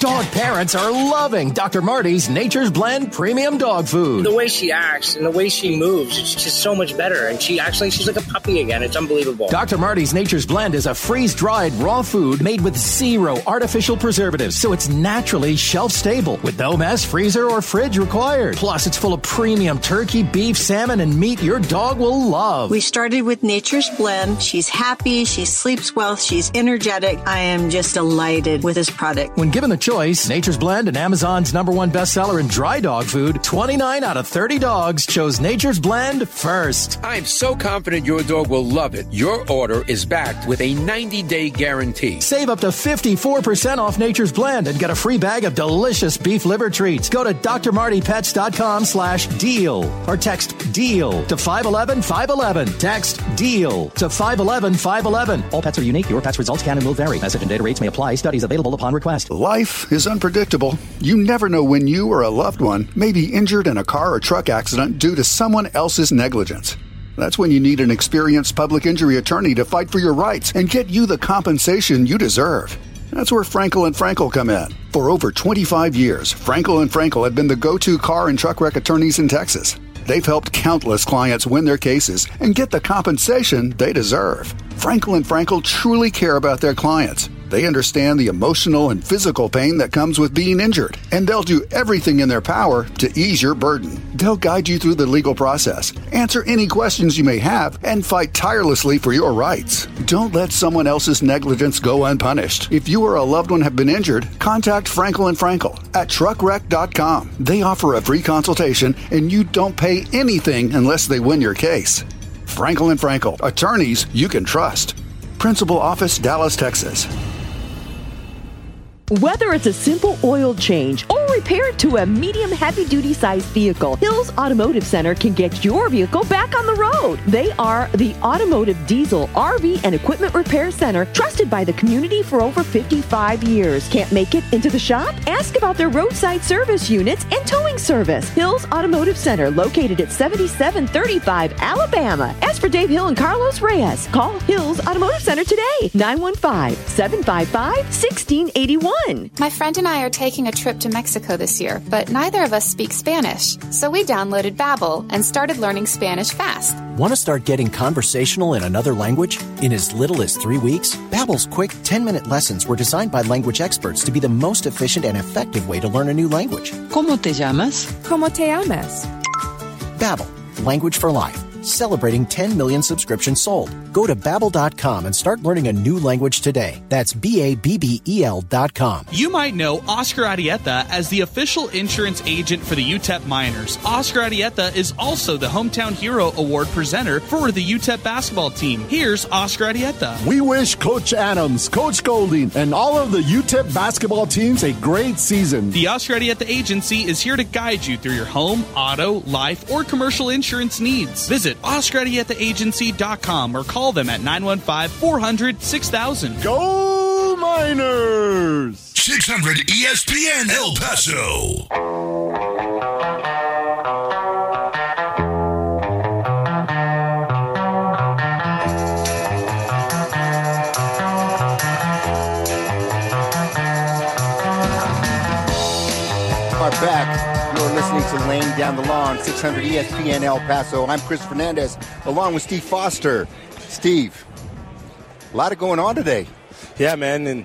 Dog parents are loving Dr. Marty's Nature's Blend Premium Dog Food. The way she acts and the way she moves, it's just so much better. And she acts like she's like a puppy again. It's unbelievable. Dr. Marty's Nature's Blend is a freeze dried raw food made with zero artificial preservatives, so it's naturally shelf stable with no mess, freezer, or fridge required. Plus, it's full of premium turkey, beef, salmon, and meat your dog will love. We started with Nature's Blend. She's happy, she sleeps well, she's energetic. I am just delighted with this product. When given the choice, Nature's Blend and Amazon's number one bestseller in dry dog food, 29 out of 30 dogs chose Nature's Blend first. I'm so confident your dog will love it. Your order is backed with a 90 day guarantee. Save up to 54% off Nature's Blend and get a free bag of delicious beef liver treats. Go to drmartypets.com slash deal or text deal to 511 511. Text deal to 511 511. All pets are unique. Your pet's results can and will vary. Message and data rates may apply. Studies available upon request. Life is unpredictable. You never know when you or a loved one may be injured in a car or truck accident due to someone else's negligence. That's when you need an experienced public injury attorney to fight for your rights and get you the compensation you deserve. That's where Frenkel and Frenkel come in. For over 25 years, Frenkel and Frenkel have been the go-to car and truck wreck attorneys in Texas. They've helped countless clients win their cases and get the compensation they deserve. Frenkel and Frenkel truly care about their clients. They understand the emotional and physical pain that comes with being injured, and they'll do everything in their power to ease your burden. They'll guide you through the legal process, answer any questions you may have, and fight tirelessly for your rights. Don't let someone else's negligence go unpunished. If you or a loved one have been injured, contact Frenkel and Frenkel at truckwreck.com. They offer a free consultation, and you don't pay anything unless they win your case. Frenkel and Frenkel, attorneys you can trust. Principal Office, Dallas, Texas. Whether it's a simple oil change or repair to a medium heavy duty sized vehicle, Hills Automotive Center can get your vehicle back on the road. They are the automotive diesel, RV, and equipment repair center trusted by the community for over 55 years. Can't make it into the shop? Ask about their roadside service units and towing service. Hills Automotive Center, located at 7735 Alabama. As for Dave Hill and Carlos Reyes, call Hills Automotive Center today, 915 755 1681. My friend and I are taking a trip to Mexico this year, but neither of us speak Spanish. So we downloaded Babbel and started learning Spanish fast. Want to start getting conversational in another language in as little as 3 weeks? Babbel's quick 10-minute lessons were designed by language experts to be the most efficient and effective way to learn a new language. ¿Cómo te llamas? ¿Cómo te llamas? Babbel, language for life. Celebrating 10 million subscriptions sold. Go to babbel.com and start learning a new language today. That's B A B B E L dot com. You might know Oscar Arieta as the official insurance agent for the UTEP Miners. Oscar Arieta is also the Hometown Hero Award presenter for the UTEP basketball team. Here's Oscar Arieta. We wish Coach Adams, Coach Golding, and all of the UTEP basketball teams a great season. The Oscar Arieta Agency is here to guide you through your home, auto, life, or commercial insurance needs. Visit OscarArietaAgency.com or call them at 915 400 6000. Go Miners! 600 ESPN El Paso. Down the lawn, 600 ESPN El Paso. I'm Chris Fernandez, along with Steve Foster. Steve, a lot of going on today. Yeah, man, and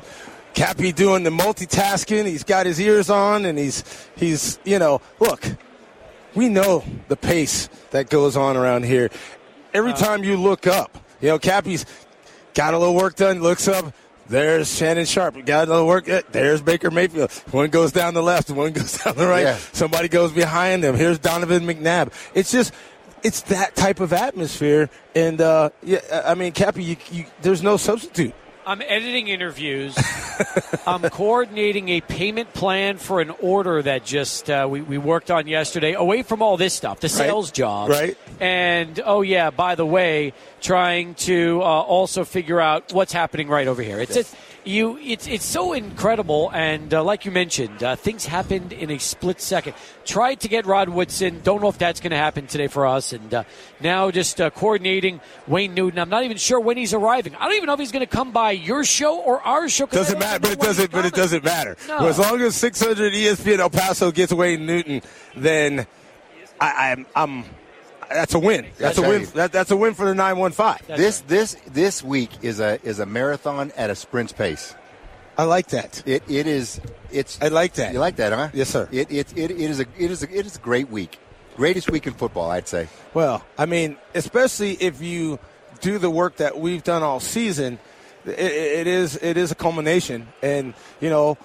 Cappy doing the multitasking. He's got his ears on, and he's he's you know, look, we know the pace that goes on around here. Every uh-huh. time you look up, you know, Cappy's got a little work done. Looks up. There's Shannon Sharpe. Got a little work. There's Baker Mayfield. One goes down the left, one goes down the right. Yeah. Somebody goes behind them. Here's Donovan McNabb. It's just, it's that type of atmosphere. And uh, yeah, I mean, Cappy, you, you, there's no substitute. I'm editing interviews. I'm coordinating a payment plan for an order that just uh, we, we worked on yesterday, away from all this stuff, the sales job. Right. And, oh, yeah, by the way, trying to uh, also figure out what's happening right over here. It's, it's, you, it's, it's so incredible. And uh, like you mentioned, uh, things happened in a split second. Tried to get Rod Woodson. Don't know if that's going to happen today for us. And uh, now just uh, coordinating Wayne Newton. I'm not even sure when he's arriving. I don't even know if he's going to come by your show or our show Doesn't matter, but it doesn't. But it doesn't matter. No. As long as 600 ESPN El Paso gets Wayne Newton, then I, I'm, I'm. That's a win. That's a win. That, that's a win for the 915. this this this week is a is a marathon at a sprint pace. I like that. It it is. It's. I like that. You like that, huh? Yes, sir. It it it, it is a it is a it is a great week. Greatest week in football, I'd say. Well, I mean, especially if you do the work that we've done all season, it, it is it is a culmination. And you know,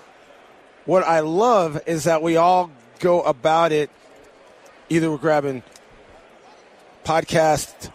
what I love is that we all go about it. Either we're grabbing podcast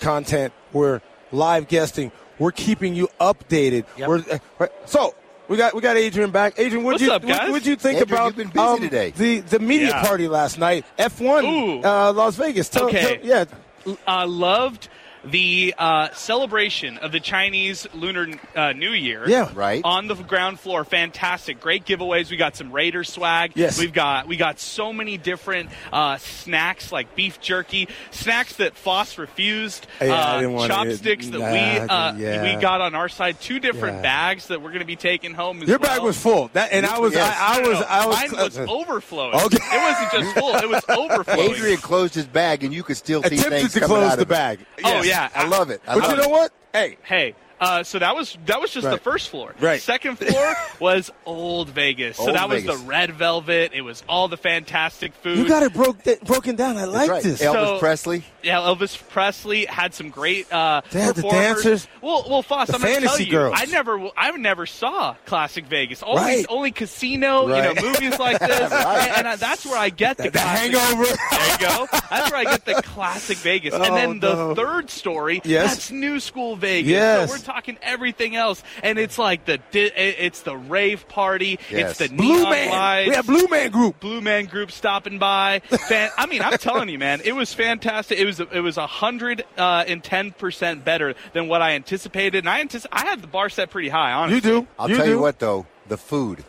content, we're live guesting, we're keeping you updated. We're, uh, so. We got we got Adrian back. Adrian, what What's you up, guys? what would you think Adrian, about you've been busy um, today. the the media Yeah. party last night? F one, Ooh. uh, Las Vegas. Tell- Okay. tell- yeah, uh, loved the uh, celebration of the Chinese Lunar uh, New Year. Yeah. Right. On the ground floor, fantastic, great giveaways. We got some Raider swag. Yes. We've got we got so many different uh, snacks like beef jerky, snacks that Foss refused, Yeah, I uh, didn't wanna- chopsticks that Nah, we uh, yeah. we got on our side. Two different Yeah. bags that we're going to be taking home. As Your well. bag was full. That and I was Yes. I, I No, no, was no. I was Mine was overflowing. Okay. It wasn't just full; it was overflowing. Adrian closed his bag, and you could still see attempted things to coming close out the of it. bag. Oh yeah, I love it. I But love you know it. what? Hey, Hey, uh, so that was that was just the first floor. Right. Second floor was Old Vegas. So Old that was the red velvet. It was all the fantastic food. you got it broke broken down. I like right. this. Elvis So- Presley. Yeah, Elvis Presley had some great uh, They had the dancers, Well, well, Foss, the I'm going to tell you, girls. I never, I never saw Classic Vegas. Only, Right. only casino, Right. you know, movies like this, Right. and, and I, that's where I get the, the classic. hangover. There you go. That's where I get the classic Vegas. Oh, and then the no. third story, Yes. that's New School Vegas. Yes. So we're talking everything else, and it's like the di- it's the rave party, Yes. it's the Blue neon Man. lights. We have Blue Man Group. Blue Man Group stopping by. Fan- I mean, I'm telling you, man, it was fantastic. It was it was a hundred uh, ten percent better than what I anticipated, and I antici- I had the bar set pretty high. Honestly, you do. I'll tell you what, though, the food.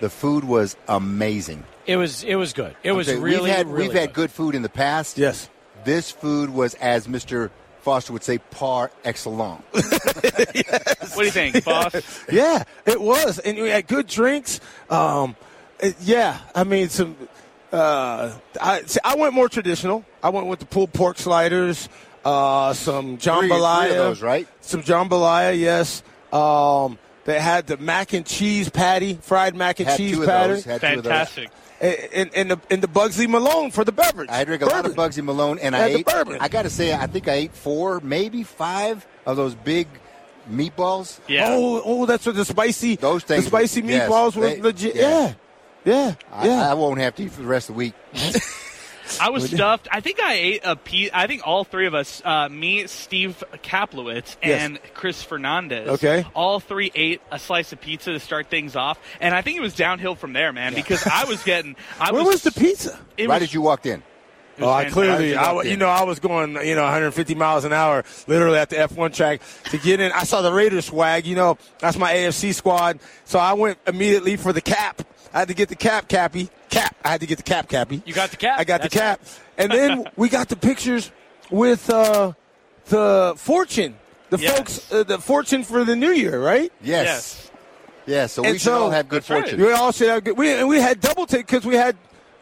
The food was amazing. It was it was good. It I'll was tell really we've had really we've had good food in the past. Yes. This food was, as Mister Foster would say, par excellence. What do you think, boss? yeah, it was, and we had good drinks. Um, it- yeah, I mean some. Uh, I see, I went more traditional. I went with the pulled pork sliders, uh, some Three- three of jambalaya, those, right? Some jambalaya, yes. Um, they had the mac and cheese patty, fried mac and Had cheese two of patty. those, had two of those. Fantastic. And, and the and the Bugsy Malone for the beverage. I drank a lot of Bugsy Malone, and I Had the ate. bourbon. I got to say, I think I ate four, maybe five of those big meatballs. Yeah. Oh, oh, that's what the spicy. Those things. The spicy were- yes, meatballs were they- legit. Yeah, yeah, I, yeah. I won't have to eat for the rest of the week. I was stuffed. I think I ate a piece. I think all three of us, uh, me, Steve Kaplowitz, Yes. and Chris Fernandez, Okay. all three ate a slice of pizza to start things off, and I think it was downhill from there, man. Because I was getting. I Where was, was the pizza? Why was- did you walk in? It was Oh, I clearly, I, walk wa- in? you know, I was going, you know, 150 miles an hour, literally at the F1 track to get in. I saw the Raiders swag, you know, that's my AFC squad. So I went immediately for the cap. I had to get the cap, Cappy. Cap. I had to get the cap, Cappy. You got the cap. I got That's the cap. And then we got the pictures with uh, the fortune, the Yes. folks, uh, the fortune for the new year, right? Yes. Yes. Yeah, so And we should all have good that's right. fortune. We all should have good. We, and we had double take because we had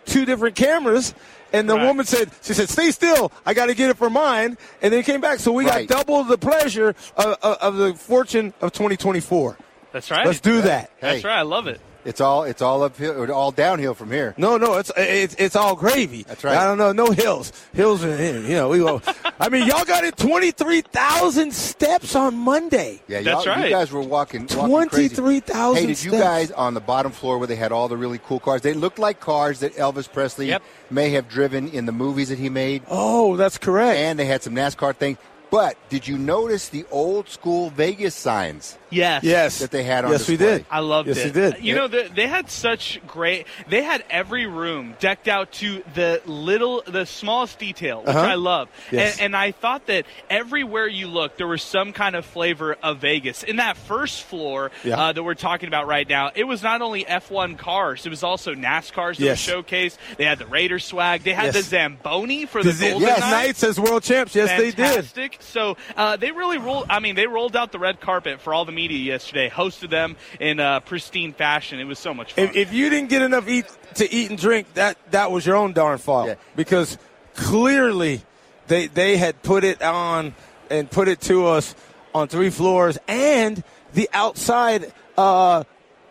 two different cameras. And the Right. woman said, she said, stay still. I got to get it for mine. And then came back. So we Right. got double the pleasure of, of, of the fortune of 2024. That's right. Let's do that. That's Hey. right. I love it. It's all it's all uphill, or all downhill from here. No, no, it's it's, it's all gravy. That's right. I don't know, no hills. Hills, are, you know, we go. I mean, y'all got it twenty three thousand steps on Monday. Yeah, That's y'all, right. you guys were walking, walking crazy. 23,000 Hey, did you steps. guys on the bottom floor where they had all the really cool cars? They looked like cars that Elvis Presley Yep. may have driven in the movies that he made, Oh, that's correct. and they had some NASCAR things. But did you notice the old school Vegas signs Yes. yes, that they had on yes, we did. I loved yes, it. Yes, we did. You know, they, they had such great. They had every room decked out to the little, the smallest detail, which Uh-huh. I love. Yes. And, and I thought that everywhere you looked, there was some kind of flavor of Vegas. In that first floor Yeah. uh, that we're talking about right now, it was not only F1 cars, it was also NASCARs that Yes. were showced. They had the Raiders swag. They had Yes. the Zamboni for the, The- Golden yes, Knights. Knights as world champs. Yes, they did. Fantastic. So uh, they really rolled. I mean, they rolled out the red carpet for all the media yesterday. Hosted them in uh, pristine fashion. It was so much fun. If, if you didn't get enough eat to eat and drink, that that was your own darn fault. Yeah. Because clearly they they had put it on and put it to us on three floors, and the outside uh,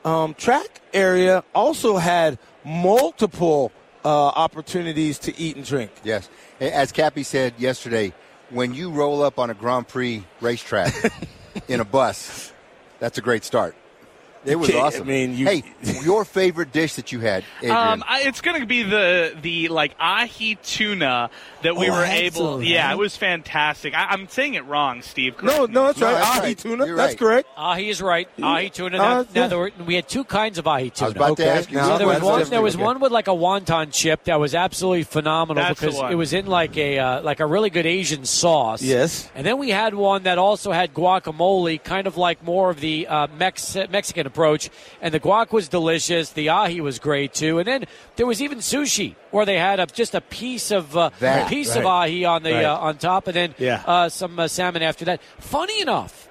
um, track area also had multiple uh, opportunities to eat and drink. Yes, as Cappy said yesterday, when you roll up on a Grand Prix racetrack in a bus, that's a great start. It was awesome. I mean, you- hey, your favorite dish that you had, Um, I, it's going to be the the like ahi tuna that we Oh, were able. some, yeah, man. it was fantastic. I, I'm saying it wrong, Steve. No, correct no, me. that's No, right. that's Ahi right. tuna. You're That's right. correct. Ahi is right. Ahi tuna. Uh, Now, now yeah. there were, we had two kinds of ahi tuna. I was about to ask you. Now, So there was one. one. There was Okay. one with like a wonton chip that was absolutely phenomenal That's because it was in like a uh, like a really good Asian sauce. Yes. And then we had one that also had guacamole, kind of like more of the uh, Mex- Mexican approach. And the guac was delicious. The ahi was great too. And then there was even sushi where they had a, just a piece of uh, Piece of ahi on the Right. uh, on top, and then Yeah. uh, some uh, salmon after that. Funny enough,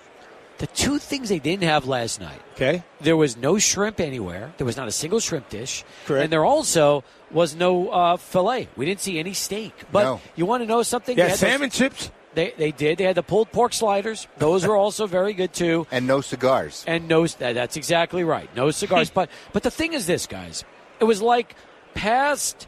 the two things they didn't have last night. Okay. There was no shrimp anywhere. There was not a single shrimp dish. Correct. And there also was no uh, fillet. We didn't see any steak. But No. you want to know something? Yeah, had those- salmon chips. they, they did. They had the pulled pork sliders. Those were also very good too. and no cigars. And no, that's exactly right. No cigars. but but the thing is this, guys. It was like past,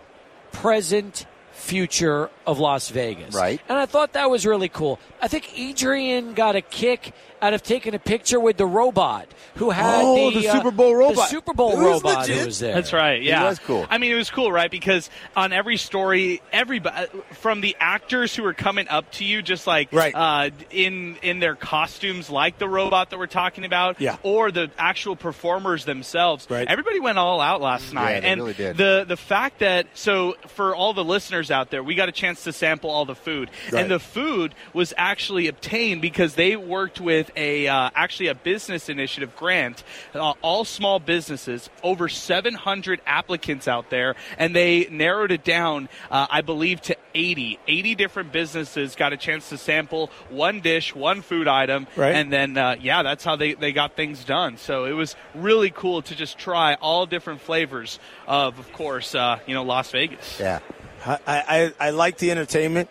present, future of Las Vegas. Right. And I thought that was really cool. I think Adrian got a kick out of taking a picture with the robot who had Oh, the, the uh, Super Bowl the robot. Super Bowl It robot legit. who was there. That's right. Yeah, was cool. I mean, it was cool, right? Because on every story, everybody from the actors who were coming up to you, just like Right. uh, in in their costumes, like the robot that we're talking about, Yeah. or the actual performers themselves. Right. Everybody went all out last night, they and really did. the the fact that so for all the listeners out there, we got a chance to sample all the food, Right. and the food was actually obtained because they worked with a uh, actually a business initiative grant, uh, all small businesses, over 700 applicants out there, and they narrowed it down, uh, I believe, to 80. 80 different businesses got a chance to sample one dish, one food item, Right. and then uh, yeah, that's how they, they got things done. So it was really cool to just try all different flavors of, of course, uh, you know, Las Vegas. Yeah. I, I, I like the entertainment.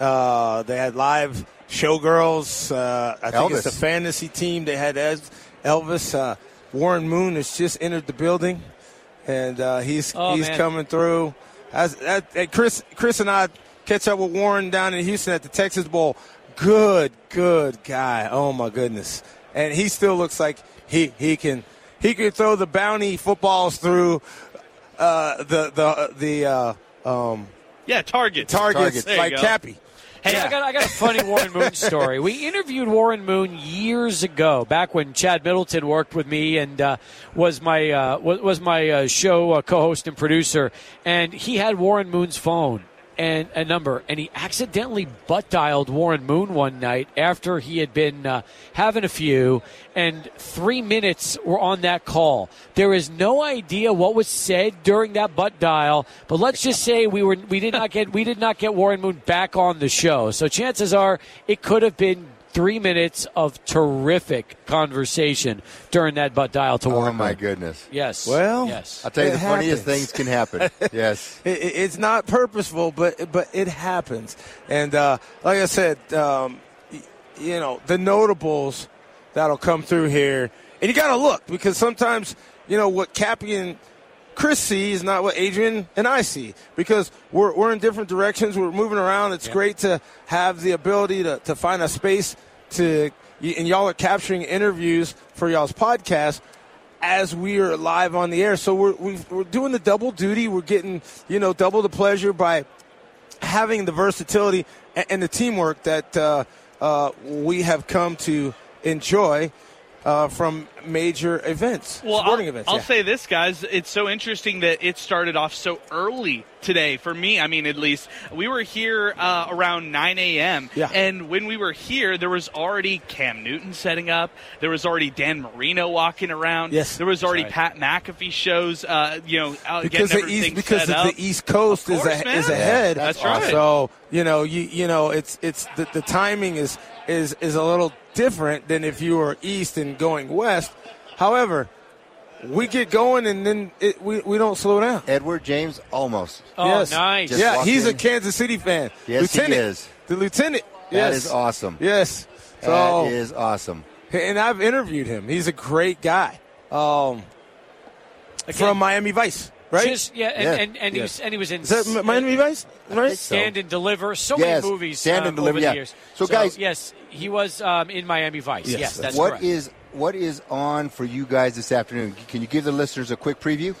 Uh, they had live showgirls. Uh, I think it's Elvis. a fantasy team. They had Ez- Elvis. Uh, Warren Moon has just entered the building, and uh, he's Oh, he's man. coming through. As, as, and Chris Chris and I catch up with Warren down in Houston at the Texas Bowl. Good, good guy. Oh my goodness, and he still looks like he he can he can throw the bounty footballs through uh, the the the uh, um, Yeah, targets. targets There like go. Cappy. Hey, I got I got a funny Warren Moon story. We interviewed Warren Moon years ago, back when Chad Middleton worked with me and uh, was my uh, was, was my uh, show uh, co-host and producer, and he had Warren Moon's phone and a number, and he accidentally butt dialed Warren Moon one night after he had been uh, having a few, and three minutes were on that call. There is no idea what was said during that butt dial, but let's just say we were we did not get we did not get Warren Moon back on the show. So chances are it could have been three minutes of terrific conversation during that butt dial to warm. Oh my goodness. Yes. Well, yes. I'll tell you, It the funniest things can happen. yes. It, it- it's not purposeful, but but it happens. And uh, like I said, um, you know the notables that'll come through here, and you got to look because sometimes you know what Cappy and Chris see is not what Adrian and I see because we're, we're in different directions. We're moving around. It's great to have the ability to, to find a space to, and y'all are capturing interviews for y'all's podcast as we are live on the air. So we're, we've, we're doing the double duty. We're getting, you know, double the pleasure by having the versatility and, and the teamwork that uh, uh, we have come to enjoy uh, from major events, Well, sporting I'll, events. I'll yeah. say this, guys. It's so interesting that it started off so early today for me. I mean, at least we were here uh, around 9 a.m. Yeah. And when we were here, there was already Cam Newton setting up. There was already Dan Marino walking around. Yes. There was already That's Pat McAfee shows. Uh, you know, because getting the east because set up. the East Coast Of is a, is ahead. That's right. So you know you you know it's it's the, the timing is is is a little different than if you were east and going west. However, we get going and then it, we we don't slow down. Edward James Olmos. Oh, yes. nice. Just yeah, walked he's a. Kansas City fan. Yes, he is. The lieutenant. That yes. is awesome. Yes. That So is awesome. and I've interviewed him. He's a great guy. Um, from Miami Vice, right? Just, yeah, and, Yeah. and, and, he Yeah. was, and he was in Is that Miami Vice? Right? Stand and Deliver. So Yes, many movies Stand um, and Deliver, over yeah. the years. So, guys- yes, he was um, in Miami Vice. Yes, that's what correct. is what is on for you guys this afternoon? Can you give the listeners a quick preview?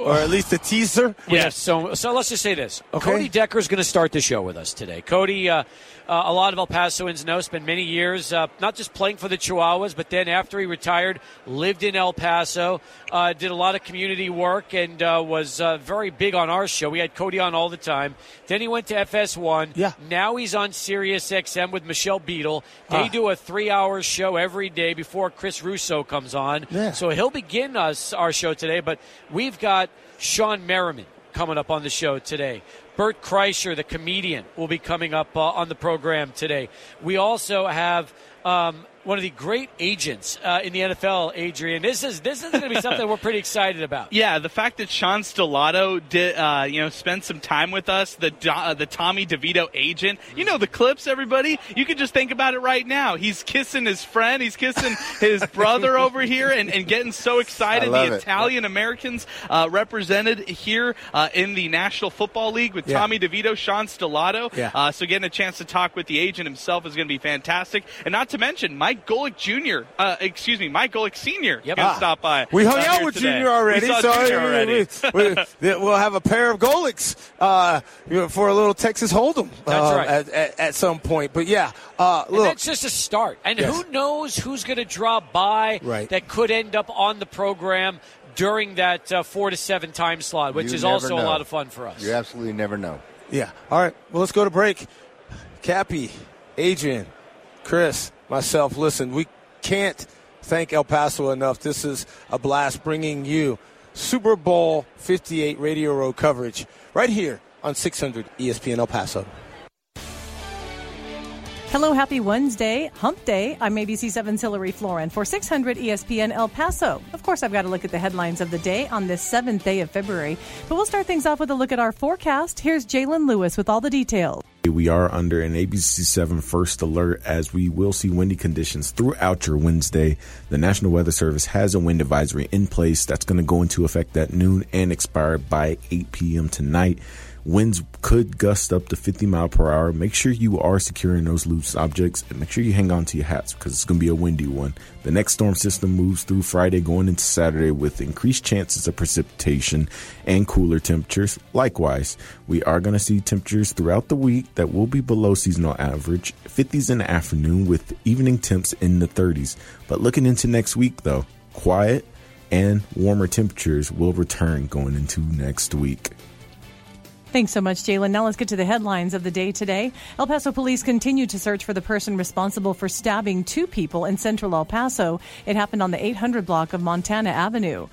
or at least a teaser. Yes. So, so let's just say this. Okay. Cody Decker is going to start the show with us today. Cody, uh, uh, a lot of El Pasoans know, spent many years uh, not just playing for the Chihuahuas, but then after he retired, lived in El Paso, uh, did a lot of community work, and uh, was uh, very big on our show. We had Cody on all the time. Then he went to FS1. Yeah. Now he's on Sirius XM with Michelle Beadle. They Ah. do a three-hour show every day before Chris Russo comes on. Yeah. So he'll begin us our show today, but we've got Shawne Merriman coming up on the show today. Bert Kreischer, the comedian, will be coming up uh, on the program today. We also have um, one of the great agents uh, in the NFL, Adrian. This is this is going to be something we're pretty excited about. Yeah, the fact that Sean Stellato did, uh, you know, spend some time with us, the uh, the Tommy DeVito agent. You know the clips, everybody. You can just think about it right now. He's kissing his friend, he's kissing his brother over here, and, and getting so excited. The. Italian Americans uh, represented here uh, in the National Football League with Yeah. Tommy DeVito, Sean Stellato. Yeah. Uh, so getting a chance to talk with the agent himself is going to be fantastic, and not to mention Mike Golic Jr. Uh, excuse me, Mike Golic Senior. Yep. Going to Ah. stop by. We hung uh, out with today. Junior already, We saw so Junior we- already. we- we- we'll have a pair of Golics uh, for a little Texas Hold'em That's uh, right. at, at, at some point. But yeah, uh, And look, that's just a start. And Yes. who knows who's going to drop by Right. that could end up on the program during that uh, four to seven time slot, which You is never also a lot of fun for us. You absolutely never know. yeah. All right, well, let's go to break. Cappy, Adrian, Chris, myself, listen, we can't thank El Paso enough. This is a blast bringing you Super Bowl 58 Radio Row coverage right here on 600 ESPN El Paso. Hello, happy Wednesday, hump day. I'm ABC7's Hillary Florin for 600 ESPN El Paso. Of course, I've got to look at the headlines of the day on this seventh day of February. But we'll start things off with a look at our forecast. Here's Jalen Lewis with all the details. We are under an ABC7 first alert as we will see windy conditions throughout your Wednesday. The National Weather Service has a wind advisory in place that's going to go into effect at noon and expire by 8 p.m. tonight. Winds could gust up to 50 mile per hour. Make sure you are securing those loose objects and make sure you hang on to your hats because it's going to be a windy one. The next storm system moves through Friday going into Saturday with increased chances of precipitation and cooler temperatures. Likewise, we are going to see temperatures throughout the week that will be below seasonal average, 50s in the afternoon with evening temps in the 30s. But looking into next week though, quiet and warmer temperatures will return going into next week. Thanks so much, Jalen. Now let's get to the headlines of the day today. El Paso police continue to search for the person responsible for stabbing two people in central El Paso. It happened on the 800 block of Montana Avenue.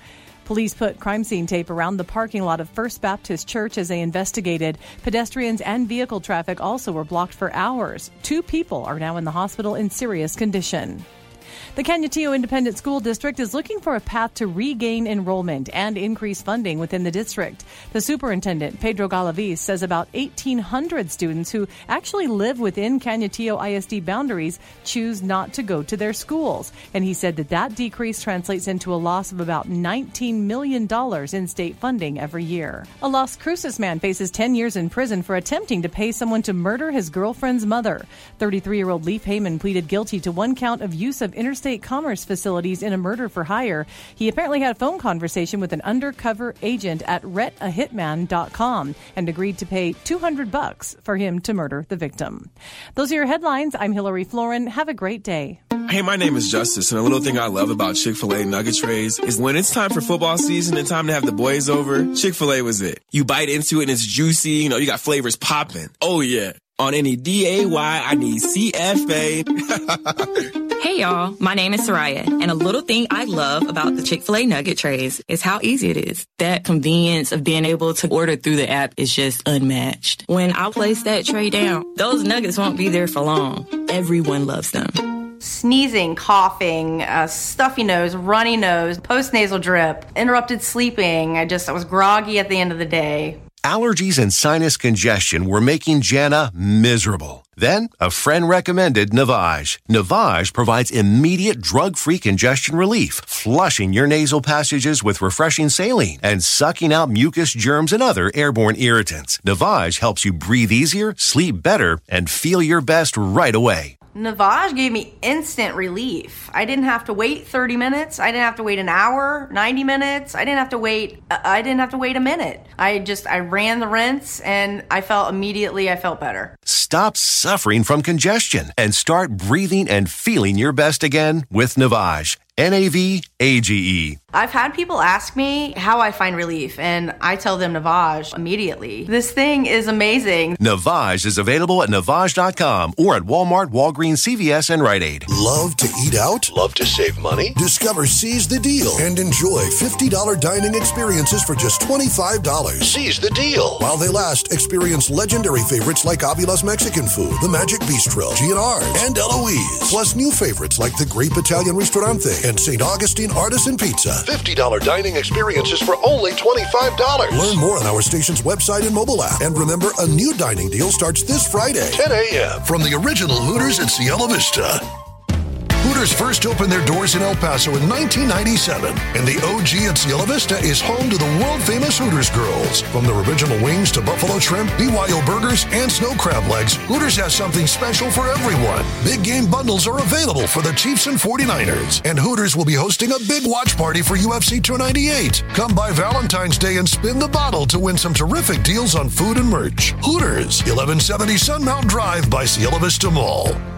Police put crime scene tape around the parking lot of First Baptist Church as they investigated. Pedestrians and vehicle traffic also were blocked for hours. Two people are now in the hospital in serious condition. The Canutillo Independent School District is looking for a path to regain enrollment and increase funding within the district. The superintendent, Pedro Galaviz, says about 1,800 students who actually live within Canutillo ISD boundaries choose not to go to their schools. And he said that that decrease translates into a loss of about $19 million in state funding every year. A Las Cruces man faces 10 years in prison for attempting to pay someone to murder his girlfriend's mother. 33 year old Leaf Heyman pleaded guilty to one count of use of interstate commerce facilities in a murder for hire. He apparently had a phone conversation with an undercover agent at rentahitman.com and agreed to pay 200 bucks for him to murder the victim. Those are your headlines. I'm Hillary Florin. Have a great day. Hey, my name is Justice, and a little thing I love about Chick fil A nugget trays is when it's time for football season and time to have the boys over, Chick fil A was it. You bite into it and it's juicy, you know, you got flavors popping. Oh, yeah. On any DAY, I need CFA. Hey y'all, my name is Soraya, and a little thing I love about the Chick-fil-A nugget trays is how easy it is. That convenience of being able to order through the app is just unmatched. When I place that tray down, those nuggets won't be there for long. Everyone loves them. Sneezing, coughing, uh, stuffy nose, runny nose, postnasal drip, interrupted sleeping. I just, I was groggy at the end of the day. Allergies and sinus congestion were making Jana miserable. Then, a friend recommended Navage. Navage provides immediate drug-free congestion relief, flushing your nasal passages with refreshing saline and sucking out mucus, germs, and other airborne irritants. Navage helps you breathe easier, sleep better, and feel your best right away. Navage gave me instant relief. I didn't have to wait 30 minutes. I didn't have to wait an hour, 90 minutes. I didn't have to wait uh, I didn't have to wait a minute. I just I ran the rinse and I felt immediately I felt better. Stop suffering from congestion and start breathing and feeling your best again with Navage. N A V A G E. I've had people ask me how I find relief, and I tell them Navage immediately. This thing is amazing. Navage is available at Navage.com or at Walmart, Walgreens, CVS, and Rite Aid. Love to eat out? Love to save money? Discover Seize the Deal and enjoy $50 dining experiences for just $25. Seize the deal. While they last, experience legendary favorites like Avila's Mexican food, the Magic Bistro, GNR, and Eloise. Plus new favorites like the Grape Italian Ristorante and St. Augustine Artisan Pizza. $50 dining experiences for only $25. Learn more on our station's website and mobile app. And remember, a new dining deal starts this Friday, 10 a.m. from the original Hooters at Cielo Vista. Hooters first opened their doors in El Paso in 1997, and the OG at Cielo Vista is home to the world famous Hooters girls. From their original wings to buffalo shrimp, BYO burgers, and snow crab legs, Hooters has something special for everyone. Big game bundles are available for the Chiefs and 49ers, and Hooters will be hosting a big watch party for UFC 298. Come by Valentine's Day and spin the bottle to win some terrific deals on food and merch. Hooters, 1170 Sunmount Drive by Cielo Vista Mall.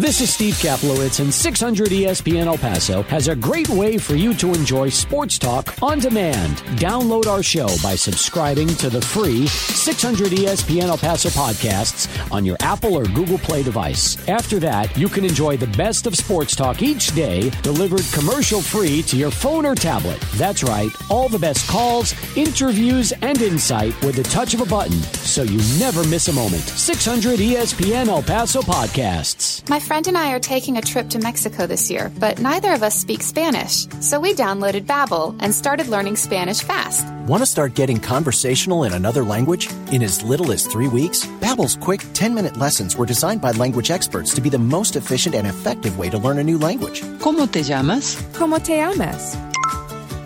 This is Steve Kaplowitz, and 600 ESPN El Paso has a great way for you to enjoy sports talk on demand. Download our show by subscribing to the free 600 ESPN El Paso podcasts on your Apple or Google Play device. After that, you can enjoy the best of sports talk each day, delivered commercial free to your phone or tablet. That's right, all the best calls, interviews, and insight with the touch of a button, so you never miss a moment. 600 ESPN El Paso podcasts. My friend and I are taking a trip to Mexico this year, but neither of us speak Spanish. So we downloaded Babbel and started learning Spanish fast. Want to start getting conversational in another language in as little as three weeks? Babbel's quick 10-minute lessons were designed by language experts to be the most efficient and effective way to learn a new language. ¿Cómo te llamas? ¿Cómo te llamas?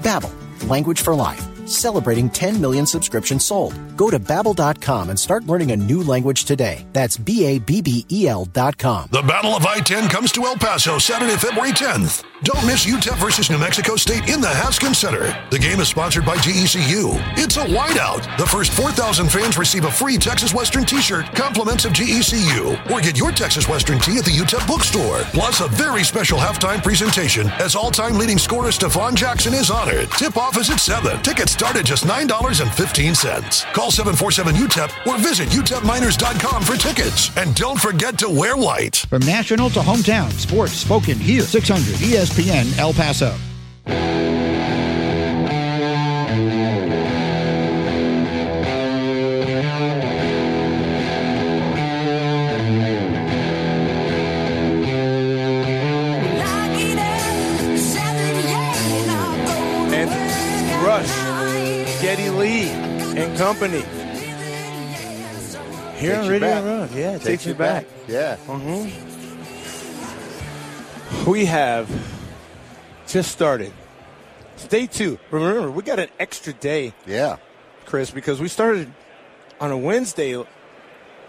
Babbel, language for life. Celebrating 10 million subscriptions sold. Go to babbel.com and start learning a new language today. That's B A B B E L dot com. The Battle of I 10 comes to El Paso Saturday, February 10th. Don't miss UTEP versus New Mexico State in the Haskins Center. The game is sponsored by GECU. It's a whiteout. The first 4,000 fans receive a free Texas Western t shirt, compliments of GECU. Or get your Texas Western tee at the UTEP bookstore. Plus, a very special halftime presentation as all time leading scorer Stefon Jackson is honored. Tip off is at 7. Tickets start at just $9.15. Call 747 UTEP or visit utepminers.com for tickets. And don't forget to wear white. From national to hometown, sports spoken here. 600 ESPN El Paso. And Rush, Geddy Lee, and company. Here Takes on Radio back. Road. Yeah, it Takes takes, you you back. back. Yeah. hmm We have just started. It's day two. Remember, we got an extra day. Yeah. Chris, because we started on a Wednesday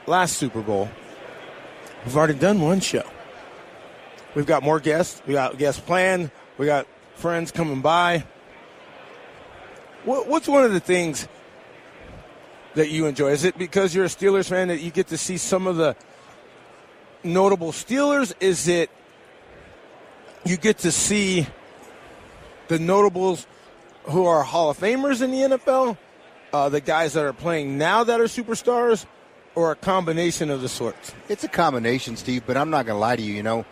last Super Bowl. We've already done one show. We've got more guests. We got guests planned. We got friends coming by. What, what's one of the things that you enjoy? Is it because you're a Steelers fan that you get to see some of the notable Steelers? Is it you get to see the notables who are Hall of Famers in the NFL, uh, the guys that are playing now that are superstars, or a combination of the sorts? It's a combination, Steve, but I'm not going to lie to you. You know,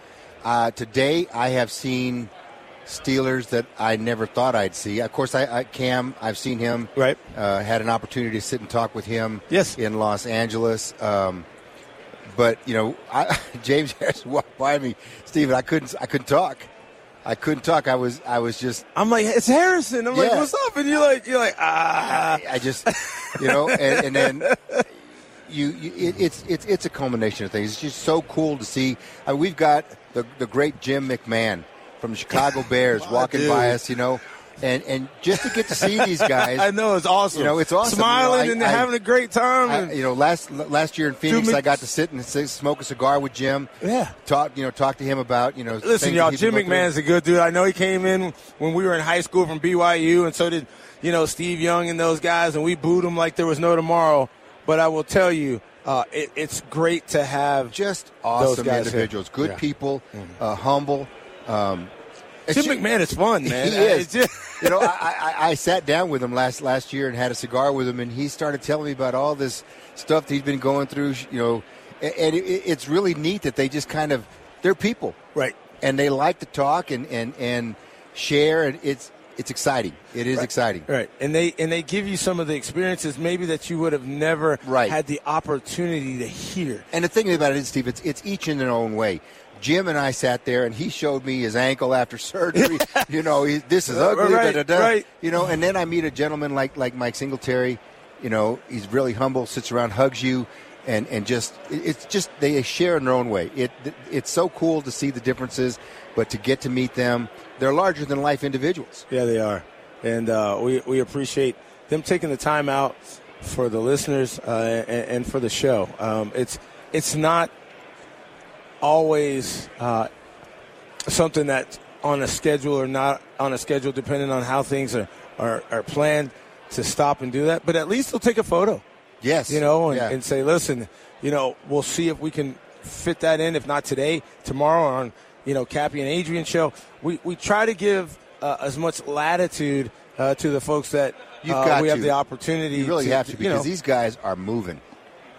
uh, today I have seen Steelers that I never thought I'd see. Of course, I, I Cam, I've seen him. Right. Uh, had an opportunity to sit and talk with him. Yes. In Los Angeles. Um, but you know, I, James Harrison walked by me, Steven. I couldn't. I couldn't talk. I couldn't talk. I was. I was just. I'm like, it's Harrison. I'm like, what's up? And you're like, you're like, ah. I just, you know, and, and then you, you it, it's it's it's a culmination of things. It's just so cool to see. Uh, we've got the the great Jim McMahon from the Chicago Bears walking dude. by us, you know, and and just to get to see these guys, I know it's awesome. You know, it's awesome. Smiling You know, I- and I- having a great time. I- and- you know, last last year in Phoenix, I got to sit and smoke a cigar with Jim. Yeah. talk you know talk to him about you know. Listen, y'all, Jim McMahon's a good dude. I know he came in when we were in high school from BYU, and so did, you know, Steve Young and those guys, and we booed him like there was no tomorrow. But I will tell you, uh, it, it's great to have just those awesome guys here. individuals, good Yeah. people, uh, humble. Um, Jim McMahon is fun, man. He is. just- you know, I, I, I sat down with him last last year and had a cigar with him, and he started telling me about all this stuff that he's been going through. You know, and, and it, it's really neat that they just kind of they're people, right? And they like to talk and and and share, and it's it's exciting. It is Right. exciting. Right, and they and they give you some of the experiences maybe that you would have never Right. had the opportunity to hear. And the thing about it is, Steve, it's, it's each in their own way. Jim and I sat there, and he showed me his ankle after surgery. you know, he, this is ugly. Right, da, da, da. right. You know, and then I meet a gentleman like like Mike Singletary. You know, he's really humble, sits around, hugs you, and and just it's just they share in their own way. It it's so cool to see the differences, but to get to meet them, they're larger than life individuals. Yeah, they are, and uh, we we appreciate them taking the time out for the listeners uh, and, and for the show. Um, it's it's not always uh, something that's on a schedule or not on a schedule, depending on how things are, are, are planned to stop and do that. But at least they'll take a photo. Yes, you know, and, Yeah. and say, listen, you know, we'll see if we can fit that in. If not today, tomorrow on, you know, Cappy and Adrian show. We we try to give uh, as much latitude uh, to the folks that You've uh, we have the opportunity. You really to, have to because you know, these guys are moving.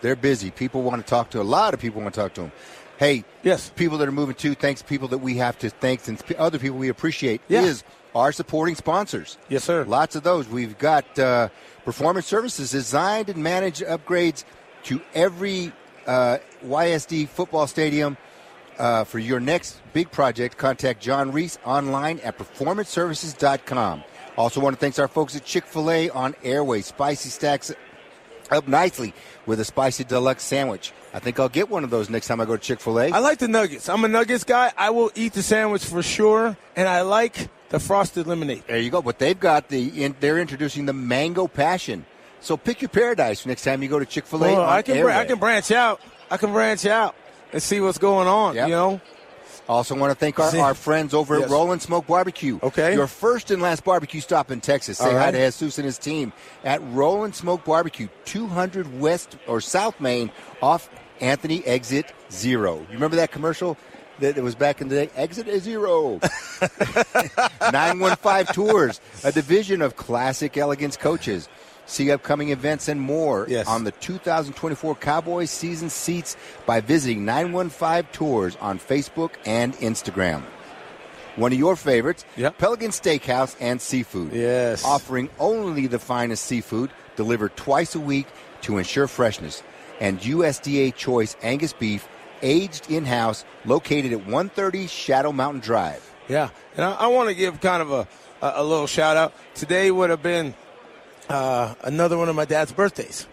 They're busy. People want to talk to. A lot of people want to talk to them. Hey, yes, people that are moving too. Thanks, people that we have to thank, and other people we appreciate Yeah. is our supporting sponsors. Yes, sir. Lots of those. We've got uh, performance services designed and manage upgrades to every uh, YSD football stadium. Uh, for your next big project, contact John Reese online at performanceservices.com. Also, want to thank our folks at Chick fil A on Airway. Spicy stacks up nicely with a spicy deluxe sandwich. I think I'll get one of those next time I go to Chick fil A. I like the nuggets. I'm a nuggets guy. I will eat the sandwich for sure, and I like the frosted lemonade. There you go. But they've got the, in, they're introducing the mango passion. So pick your paradise next time you go to Chick fil A. Well, I can br- I can branch out. I can branch out and see what's going on. You know. Also, want to thank our, our friends over Yes. at Rollin' Smoke Barbecue. Okay. Your first and last barbecue stop in Texas. Say All hi right. to Jesus and his team at Rollin' Smoke Barbecue, 200 West or South Main off Anthony Exit Zero. You remember that commercial that that was back in the day? Exit is Zero. 915 Tours, a division of Classic Elegance Coaches. See upcoming events and more on the 2024 Cowboys season seats by visiting 915 Tours on Facebook and Instagram. One of your favorites, Pelican Steakhouse and Seafood. Yes. Offering only the finest seafood delivered twice a week to ensure freshness. And USDA choice Angus beef aged in house located at 130 Shadow Mountain Drive. Yeah, and I, I want to give kind of a, a, a little shout out. Today would have been uh, another one of my dad's birthdays,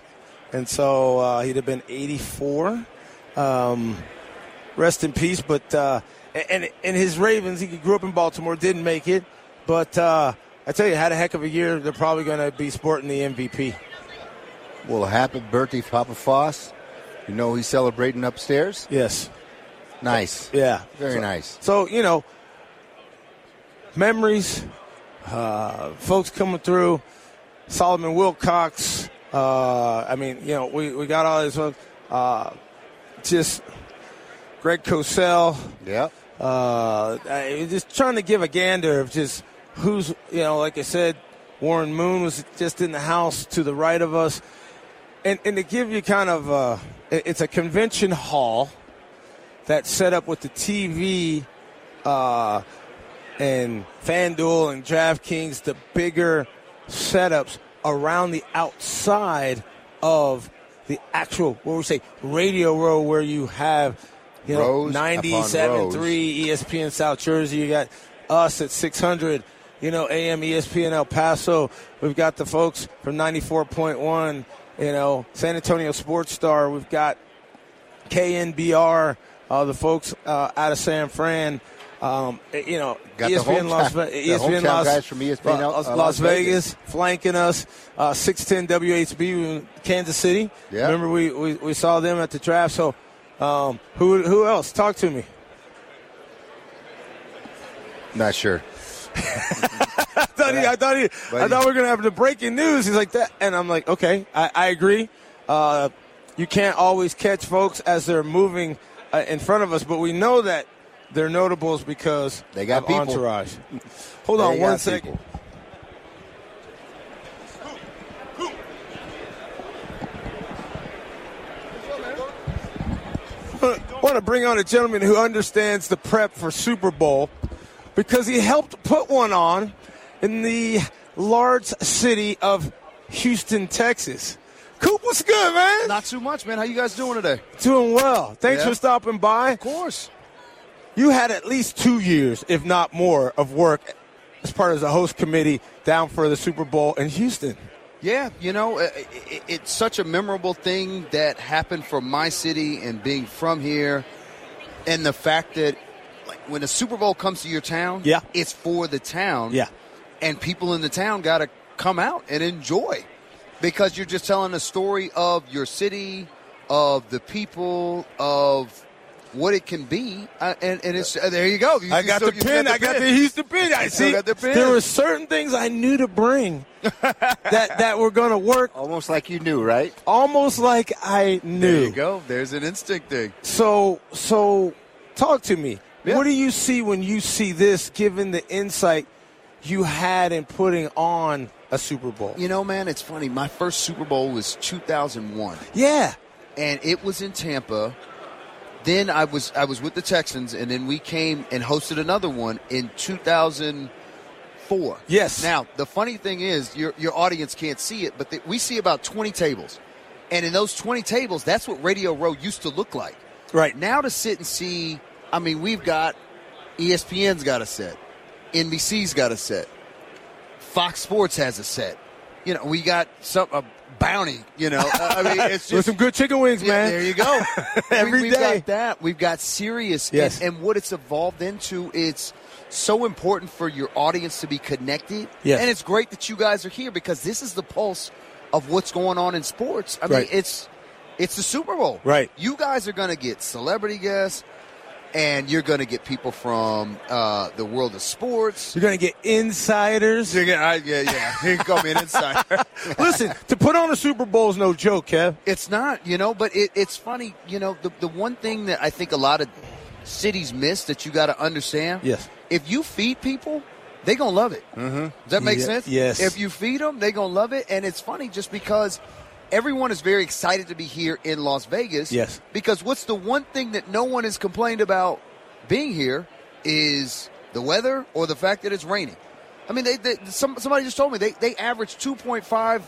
and so uh, he'd have been 84. Um, rest in peace. But uh, and and his Ravens, he grew up in Baltimore, didn't make it, but uh, I tell you, had a heck of a year. They're probably going to be sporting the MVP. Well, happy birthday, Papa Foss. You know he's celebrating upstairs? Yes. Nice. Yeah. Very So- nice. So, you know, memories, uh, folks coming through, Solomon Wilcots. Uh, I mean, you know, we, we got all this, uh, just Greg Cosell. Yeah. Uh, just trying to give a gander of just who's, you know, like I said, Warren Moon was just in the house to the right of us. And, and to give you kind of, uh, it- it's a convention hall that's set up with the TV uh, and FanDuel and DraftKings, the bigger setups around the outside of the actual, what we say, radio row where you have, you know, Rows upon 97.3 ESPN South Jersey. You got us at 600, you know, AM ESPN El Paso. We've got the folks from 94.1, you know, San Antonio Sports Star. We've got KNBR, uh, the folks uh, out of San Fran. Um, you know, Got ESPN Las, Ve- ESPN Las, guys from ESPN uh, Las- Las, Las Vegas. flanking us. Uh, 610 WHB in Kansas City. Yeah. Remember we, we, we saw them at the draft. So um, who who else? Talk to me. Not sure. I thought, he, I thought, he, I thought we were gonna have the breaking news. He's like that, and I'm like, okay, I, I agree. Uh, you can't always catch folks as they're moving uh, in front of us, but we know that they're notables because They got of people. entourage. Hold They on one second. got second. I want to bring on a gentleman who understands the prep for Super Bowl because he helped put one on in the large city of Houston, Texas. Coop, what's good, man? Not too much, man. How you guys doing today? Doing well. Thanks Yeah. for stopping by. Of course. You had at least two years, if not more, of work as part of the host committee down for the Super Bowl in Houston. Yeah, you know, i- i- it's such a memorable thing that happened for my city and being from here, and the fact that like when a Super Bowl comes to your town, Yeah. it's for the town, Yeah. and people in the town got to come out and enjoy because you're just telling a story of your city, of the people, of what it can be, uh, and, and it's uh, there you go. You- I you got still- the pin. I got the Houston pin. I see. got the pin. There were certain things I knew to bring that that were going to work. Almost like you knew, right? Almost like I knew. There you go. There's an instinct thing. So, so talk to me. Yeah. What do you see when you see this, given the insight you had in putting on a Super Bowl? You know, man, it's funny. My first Super Bowl was 2001. Yeah. And it was in Tampa. Then I was I was with the Texans, and then we came and hosted another one in 2004. Yes. Now the funny thing is, your your audience can't see it, but the, we see about 20 tables, and in those 20 tables, that's what Radio Row used to look like. Right. Now to sit and see, I mean, we've got ESPN's got a set, NBC's got a set, Fox Sports has a set. You know, we got some a bounty. You know, Uh, I mean, it's With just some good chicken wings, Yeah, man. there you go. Every we, we've got that. We've got Sirius. Yes. And, and what it's evolved into, it's so important for your audience to be connected. Yes. And it's great that you guys are here because this is the pulse of what's going on in sports. I Right. mean, it's it's the Super Bowl. Right. You guys are going to get celebrity guests. And you're going to get people from uh, the world of sports. You're going to get insiders. You're gonna, I, yeah, yeah. You can call me an insider. Listen, to put on a Super Bowl is no joke, Kev. It's not, you know, but it, it's funny, you know, the, the one thing that I think a lot of cities miss that you got to understand. Yes. If you feed people, they going to love it. Mm-hmm. Does that make Ye- sense? yes. If you feed them, they going to love it. And it's funny just because everyone is very excited to be here in Las Vegas. Yes. Because what's the one thing that no one has complained about being here is the weather or the fact that it's raining. I mean, they, they some, somebody just told me they, they average 2.5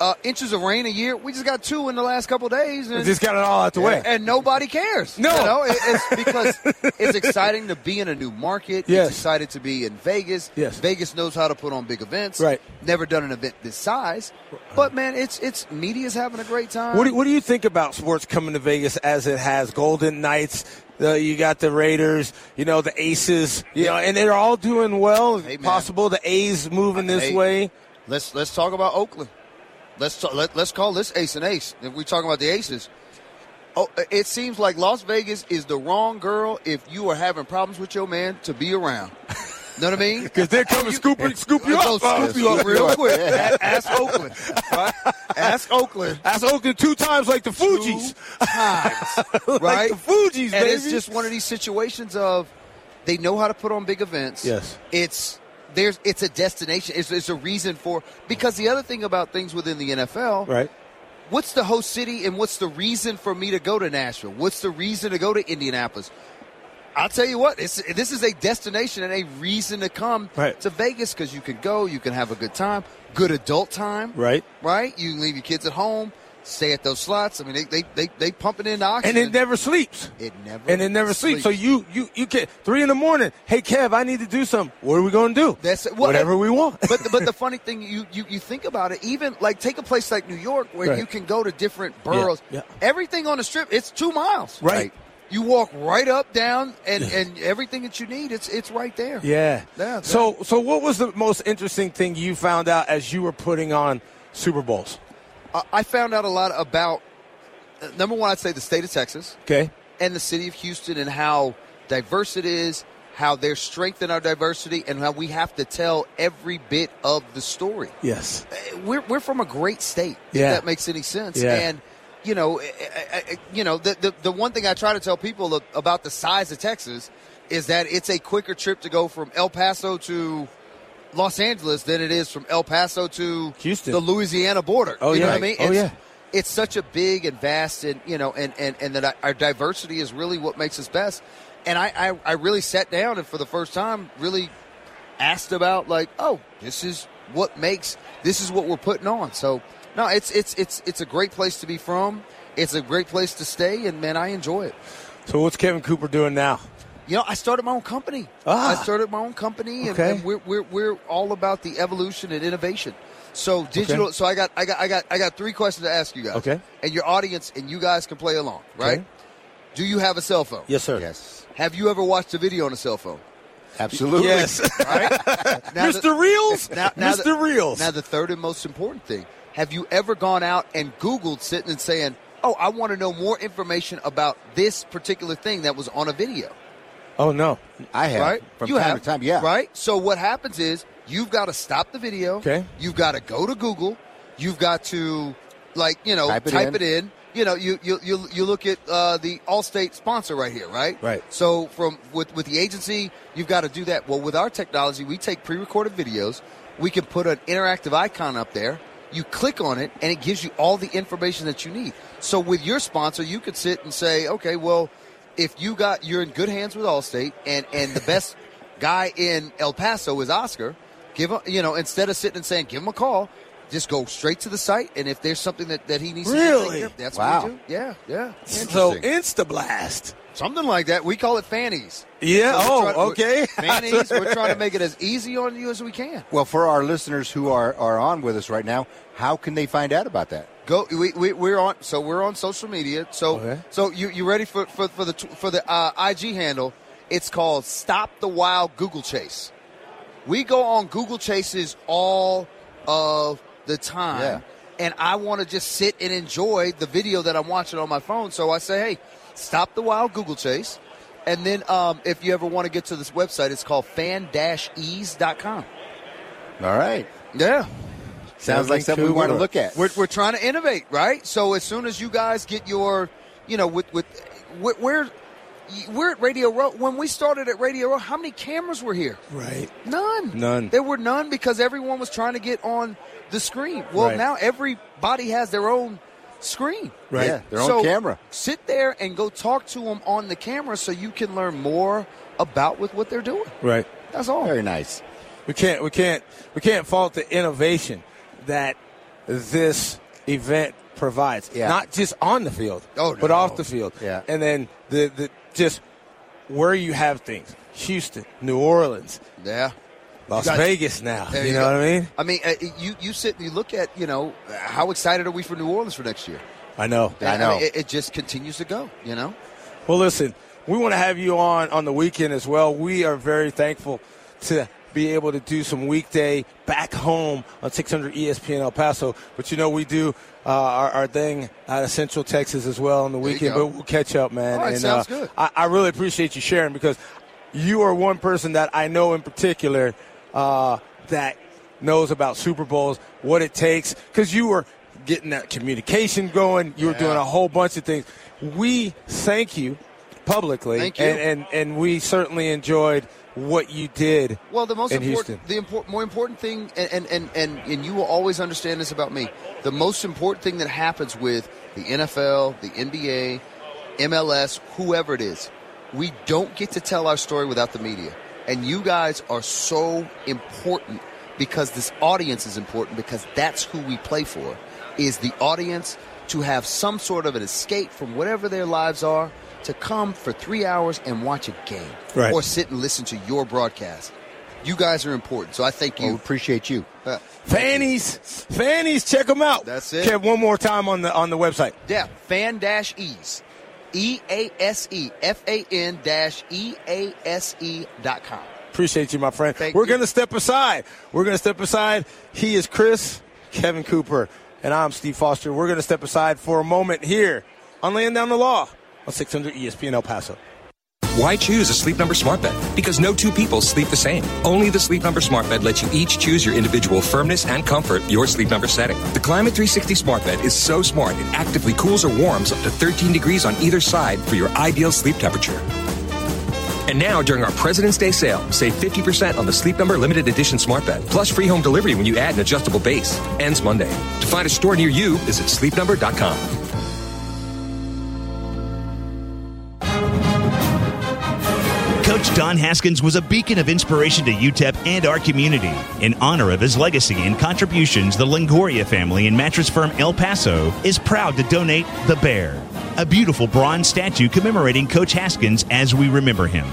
uh, inches of rain a year. We just got two in the last couple days. And, Just got it all out the way. And nobody cares. No. You know, it- it's because it's exciting to be in a new market. Yes. It's excited to be in Vegas. Yes. Vegas knows how to put on big events. Right. Never done an event this size. But man, it's it's media's having a great time. What do, what do you think about sports coming to Vegas as it has? Golden Knights, uh, you got the Raiders, you know, the Aces, you know, and they're all doing well. Hey. Possible the A's moving this Hey, way. Let's let's talk about Oakland. Let's talk, let, let's call this ace and ace. If we talking about the aces, oh, it seems like Las Vegas is the wrong girl if you are having problems with your man to be around. know what I mean? Because they're coming scoop, scoop you up. uh, scoop you up real quick. Ask Oakland. Right? Ask Oakland. That's Oakland two times like the Fugees. times, Like right? the Fugees, and baby. it's just one of these situations of they know how to put on big events. Yes. it's there's it's a destination. It's, it's a reason for because the other thing about things within the NFL, Right. What's the host city and what's the reason for me to go to Nashville? What's the reason to go to Indianapolis? I'll tell you what, it's, this is a destination and a reason to come Right. to Vegas because you can go, you can have a good time, good adult time, Right. right? You can leave your kids at home, stay at those slots. I mean, they they they, they pump it in oxygen, And it never sleeps. It never And it never sleeps. So you you you get three in the morning. Hey Kev, I need to do something. What are we going to do? That's well, Whatever we want. but the, but the funny thing, you, you you think about it. Even like take a place like New York, where Right. you can go to different boroughs. yeah. Everything on the strip, it's two miles. Right. You walk right up, down, and, and everything that you need, it's it's right there. Yeah. Yeah, So so what was the most interesting thing you found out as you were putting on Super Bowls? I- found out a lot about uh, number one. I'd say the state of Texas. Okay. and the city of Houston and how diverse it is, how there's strength in our diversity, and how we have to tell every bit of the story. Yes. Uh, we're, we're from a great state, Yeah. if that makes any sense. Yeah. And, you know, I- I- I- you know, the, the, the one thing I try to tell people about the size of Texas is that it's a quicker trip to go from El Paso to Los Angeles than it is from El Paso to Houston. the Louisiana border. Oh, you know yeah. what I mean? Oh, It's- yeah. It's such a big and vast, and you know, and and and that our diversity is really what makes us best. And I, I, I really sat down and for the first time really asked about like, oh, this is what makes this is what we're putting on. So no, it's it's it's it's a great place to be from. It's a great place to stay, and man, I enjoy it. So what's Kevin Cooper doing now? You know, I started my own company. Ah. I started my own company, and, Okay. and we're, we're we're all about the evolution and innovation. So digital. Okay. So I got I got I got I got three questions to ask you guys. Okay. And your audience, and you guys can play along, right? Okay. Do you have a cell phone? Yes, sir. Yes. Have you ever watched a video on a cell phone? Absolutely. Yes. Right? Now the- Mr. Reels? Now, now Mr. The, Reels. Now the third and most important thing: Have you ever gone out and Googled sitting and saying, "Oh, I want to know more information about this particular thing that was on a video"? Oh no, I have. right? From you time have, to time, yeah. Right. So what happens is you've got to stop the video. Okay. You've got to go to Google. You've got to, like, you know, Type it type in. it in. You know, you you you, you look at uh, the Allstate sponsor right here, right? Right. So from with with the agency, you've got to do that. Well, with our technology, we take pre-recorded videos. We can put an interactive icon up there. You click on it, and it gives you all the information that you need. So with your sponsor, you could sit and say, okay, well, if you got you're in good hands with Allstate, and and the best guy in El Paso is Oscar. Give him, you know, instead of sitting and saying, give him a call, just go straight to the site, and if there's something that, that he needs to Really? take care that's Wow. what we do. Yeah, yeah. So. Instablast. something like that. We call it fannies. Yeah. So oh, okay. Fannies. We're trying to make it as easy on you as we can. Well, for our listeners who are, are on with us right now, how can they find out about that? Go. We, we we're on. So we're on social media. So Okay. so you you ready for for, for the for the uh, IG handle? It's called Stop the Wild Google Chase. We go on Google Chases all of the time. Yeah. And I want to just sit and enjoy the video that I'm watching on my phone. So I say, hey, stop the wild Google chase. And then um, if you ever want to get to this website, it's called fan-ease.com. All right. Yeah. Sounds like something we want to look at. We're, we're trying to innovate, right? So as soon as you guys get your, you know, with with we're we're, we're at Radio Row. When we started at Radio Row, how many cameras were here? Right. None. None. There were none because everyone was trying to get on the screen. Well, Right. now everybody has their own screen. Right. Yeah, their own So camera. Sit there and go talk to them on the camera so you can learn more about with what they're doing. Right. That's all. Very nice. We can't. We can't. We can't fault the innovation that this event provides. Yeah. Not just on the field, Oh, but off the field. Yeah. And then the the just where you have things: Houston, New Orleans, Yeah. Las got- Vegas. Now, you, you know go. what I mean? I mean, uh, you you sit and you look at you know how excited are we for New Orleans for next year? I know. I know. mean, it, it just continues to go. You know. Well, listen, we want to have you on on the weekend as well. We are very thankful to be able to do some weekday back home on 600 ESPN El Paso. But you know, we do uh, our, our thing out of Central Texas as well on the weekend. But we'll catch up, man. Right, and sounds uh, good. I, I really appreciate you sharing because you are one person that I know in particular uh, that knows about Super Bowls, what it takes, because you were getting that communication going. You were Yeah. doing a whole bunch of things. We thank you publicly, Thank you. And, and and we certainly enjoyed what you did. Well, the most important, the import, more important thing, and, and, and, and, and you will always understand this about me. The most important thing that happens with the NFL, the NBA, MLS, whoever it is, we don't get to tell our story without the media. And you guys are so important because this audience is important because that's who we play for. Is the audience to have some sort of an escape from whatever their lives are to come for three hours and watch a game Right. or sit and listen to your broadcast. You guys are important, so I thank Well, we you. appreciate you. Uh, Fannies, Fannies, check them out. That's it. Kev, one more time on the on the website. yeah, fan dash ease. E A S E F A N dash E A S E dot com. Appreciate you, my friend. Thank We're you. going to step aside. We're going to step aside. He is Chris, Kevin Cooper, and I'm Steve Foster. We're going to step aside for a moment here on Layin' Down the Law on 600 ESPN El Paso. Why choose a Sleep Number smart bed? Because no two people sleep the same. Only the Sleep Number smart bed lets you each choose your individual firmness and comfort, your Sleep Number setting. The Climate 360 smart bed is so smart it actively cools or warms up to 13 degrees on either side for your ideal sleep temperature. And now, during our President's Day sale, save 50% on the Sleep Number limited edition smart bed, plus free home delivery when you add an adjustable base. Ends Monday. To find a store near you, visit sleepnumber.com. Coach Don Haskins was a beacon of inspiration to UTEP and our community. In honor of his legacy and contributions, the Longoria family and mattress firm El Paso is proud to donate the Bear, a beautiful bronze statue commemorating Coach Haskins as we remember him.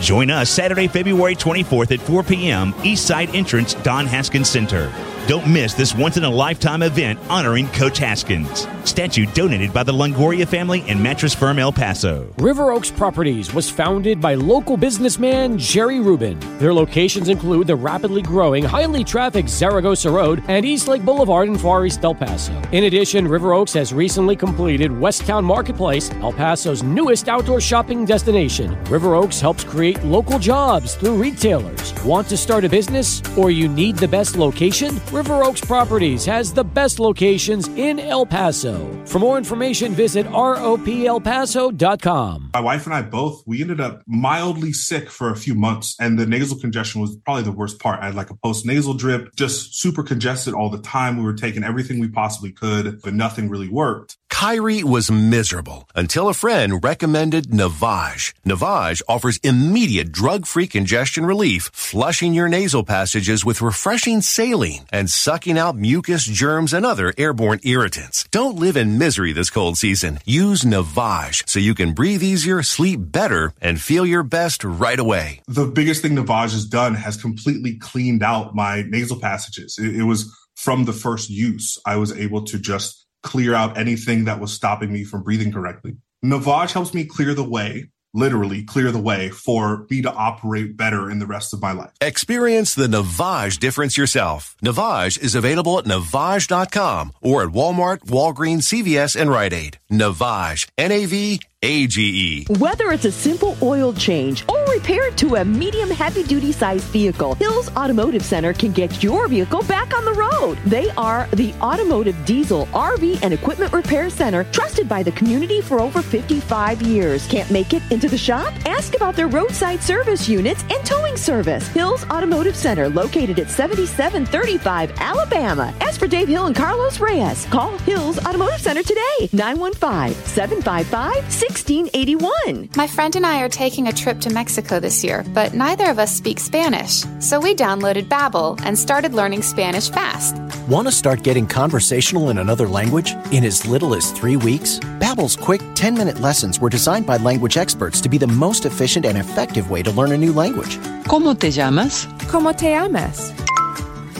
Join us Saturday, February 24th at 4 p.m. East Side Entrance, Don Haskins Center. Don't miss this once in a lifetime event honoring Coach Haskins. Statue donated by the Longoria family and mattress firm El Paso. River Oaks Properties was founded by local businessman Jerry Rubin. Their locations include the rapidly growing, highly trafficked Zaragoza Road and East Lake Boulevard in Far East El Paso. In addition, River Oaks has recently completed Westtown Marketplace, El Paso's newest outdoor shopping destination. River Oaks helps create local jobs through retailers. Want to start a business or you need the best location? River Oaks Properties has the best locations in El Paso. For more information, visit ROPElPaso.com. My wife and I both, we ended up mildly sick for a few months, and the nasal congestion was probably the worst part. I had like a post nasal drip, just super congested all the time. We were taking everything we possibly could, but nothing really worked. Kyrie was miserable until a friend recommended Navage. Navage offers immediate drug-free congestion relief, flushing your nasal passages with refreshing saline and sucking out mucus, germs, and other airborne irritants. Don't live in misery this cold season. Use Navage so you can breathe easier, sleep better, and feel your best right away. The biggest thing Navage has done has completely cleaned out my nasal passages. It, it was from the first use. I was able to just clear out anything that was stopping me from breathing correctly. Navage helps me clear the way, literally clear the way for me to operate better in the rest of my life. Experience the Navage difference yourself. Navage is available at Navage.com or at Walmart, Walgreens, CVS, and Rite Aid. Navage, N-A-V AGE. Whether it's a simple oil change or repair to a medium heavy duty sized vehicle, Hills Automotive Center can get your vehicle back on the road. They are the automotive diesel, RV, and equipment repair center trusted by the community for over 55 years. Can't make it into the shop? Ask about their roadside service units and towing service. Hills Automotive Center, located at 7735 Alabama. As for Dave Hill and Carlos Reyes, call Hills Automotive Center today, 915 755 1681. My friend and I are taking a trip to Mexico this year, but neither of us speak Spanish. So we downloaded Babbel and started learning Spanish fast. Want to start getting conversational in another language in as little as 3 weeks? Babbel's quick 10-minute lessons were designed by language experts to be the most efficient and effective way to learn a new language. ¿Cómo te llamas? ¿Cómo te llamas?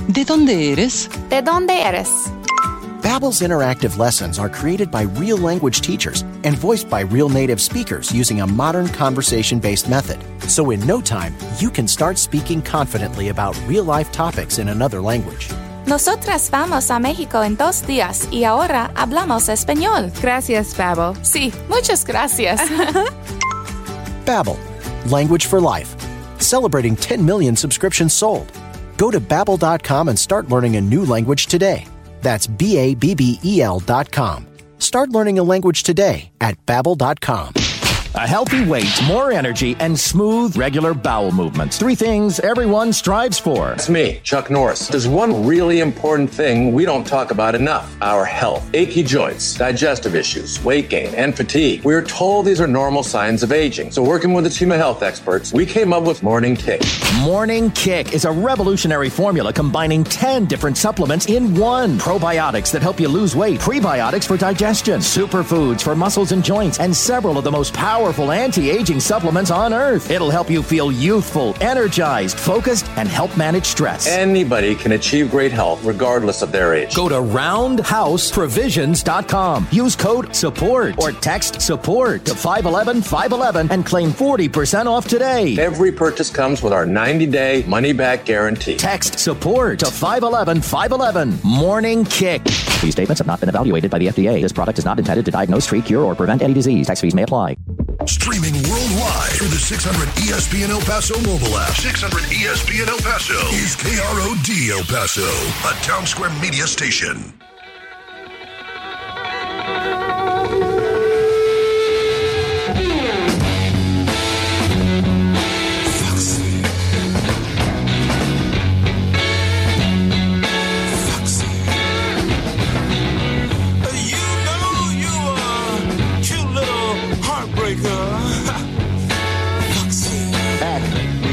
¿De dónde eres? ¿De dónde eres? Babbel's interactive lessons are created by real language teachers and voiced by real native speakers using a modern conversation-based method. So in no time, you can start speaking confidently about real-life topics in another language. Nosotras vamos a México en dos días y ahora hablamos español. Gracias, Babbel. Sí, muchas gracias. Babbel, language for life. Celebrating 10 million subscriptions sold. Go to babbel.com and start learning a new language today. That's B A B B E L dot com. Start learning a language today at babbel.com. A healthy weight, more energy, and smooth, regular bowel movements. Three things everyone strives for. It's me, Chuck Norris. There's one really important thing we don't talk about enough our health. Achy joints, digestive issues, weight gain, and fatigue. We are told these are normal signs of aging. So, working with a team of health experts, we came up with Morning Kick. Morning Kick is a revolutionary formula combining 10 different supplements in one. Probiotics that help you lose weight, prebiotics for digestion, superfoods for muscles and joints, and several of the most powerful anti-aging supplements on earth. It'll help you feel youthful, energized, focused, and help manage stress. Anybody can achieve great health regardless of their age. Go to roundhouseprovisions.com. Use code SUPPORT or text SUPPORT to 511 511 and claim 40% off today. Every purchase comes with our 90-day money-back guarantee. Text SUPPORT to 511 511. Morning Kick. These statements have not been evaluated by the FDA. This product is not intended to diagnose, treat, cure, or prevent any disease. Tax fees may apply. Streaming worldwide through the 600 ESPN El Paso mobile app. 600 ESPN El Paso is KROD El Paso, a town square media station.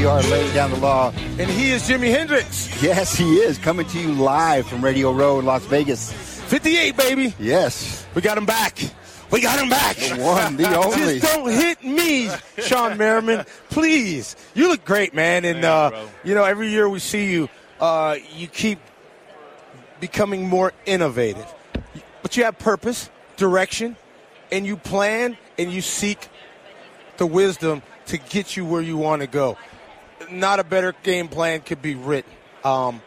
Laying down the law. And he is Jimi Hendrix. Yes, he is coming to you live from Radio Row in Las Vegas. 58, baby. Yes. We got him back. We got him back. The one, the only. Just don't hit me, Shawne Merriman. Please. You look great, man. And, uh, you know, every year we see you, uh, you keep becoming more innovative. But you have purpose, direction, and you plan and you seek the wisdom to get you where you want to go. Not a better game plan could be written. Um,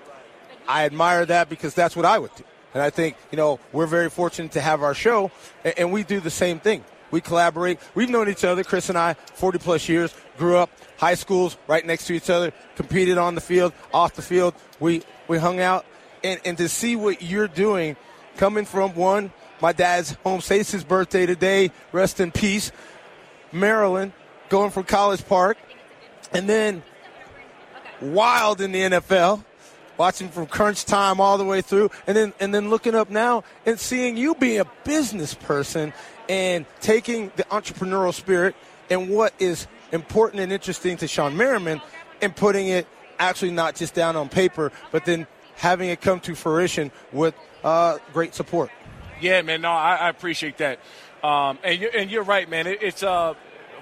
I admire that because that's what I would do. And I think, you know, we're very fortunate to have our show, and, and we do the same thing. We collaborate. We've known each other, Chris and I, 40 plus years, grew up, high schools right next to each other, competed on the field, off the field. We, we hung out. And, and to see what you're doing, coming from one, my dad's home state's his birthday today, rest in peace, Maryland, going from College Park, and then wild in the NFL, watching from crunch time all the way through, and then and then looking up now and seeing you being a business person and taking the entrepreneurial spirit and what is important and interesting to Shawne Merriman and putting it actually not just down on paper, but then having it come to fruition with uh, great support. Yeah, man. No, I, I appreciate that. Um, and you're, and you're right, man. It, it's uh,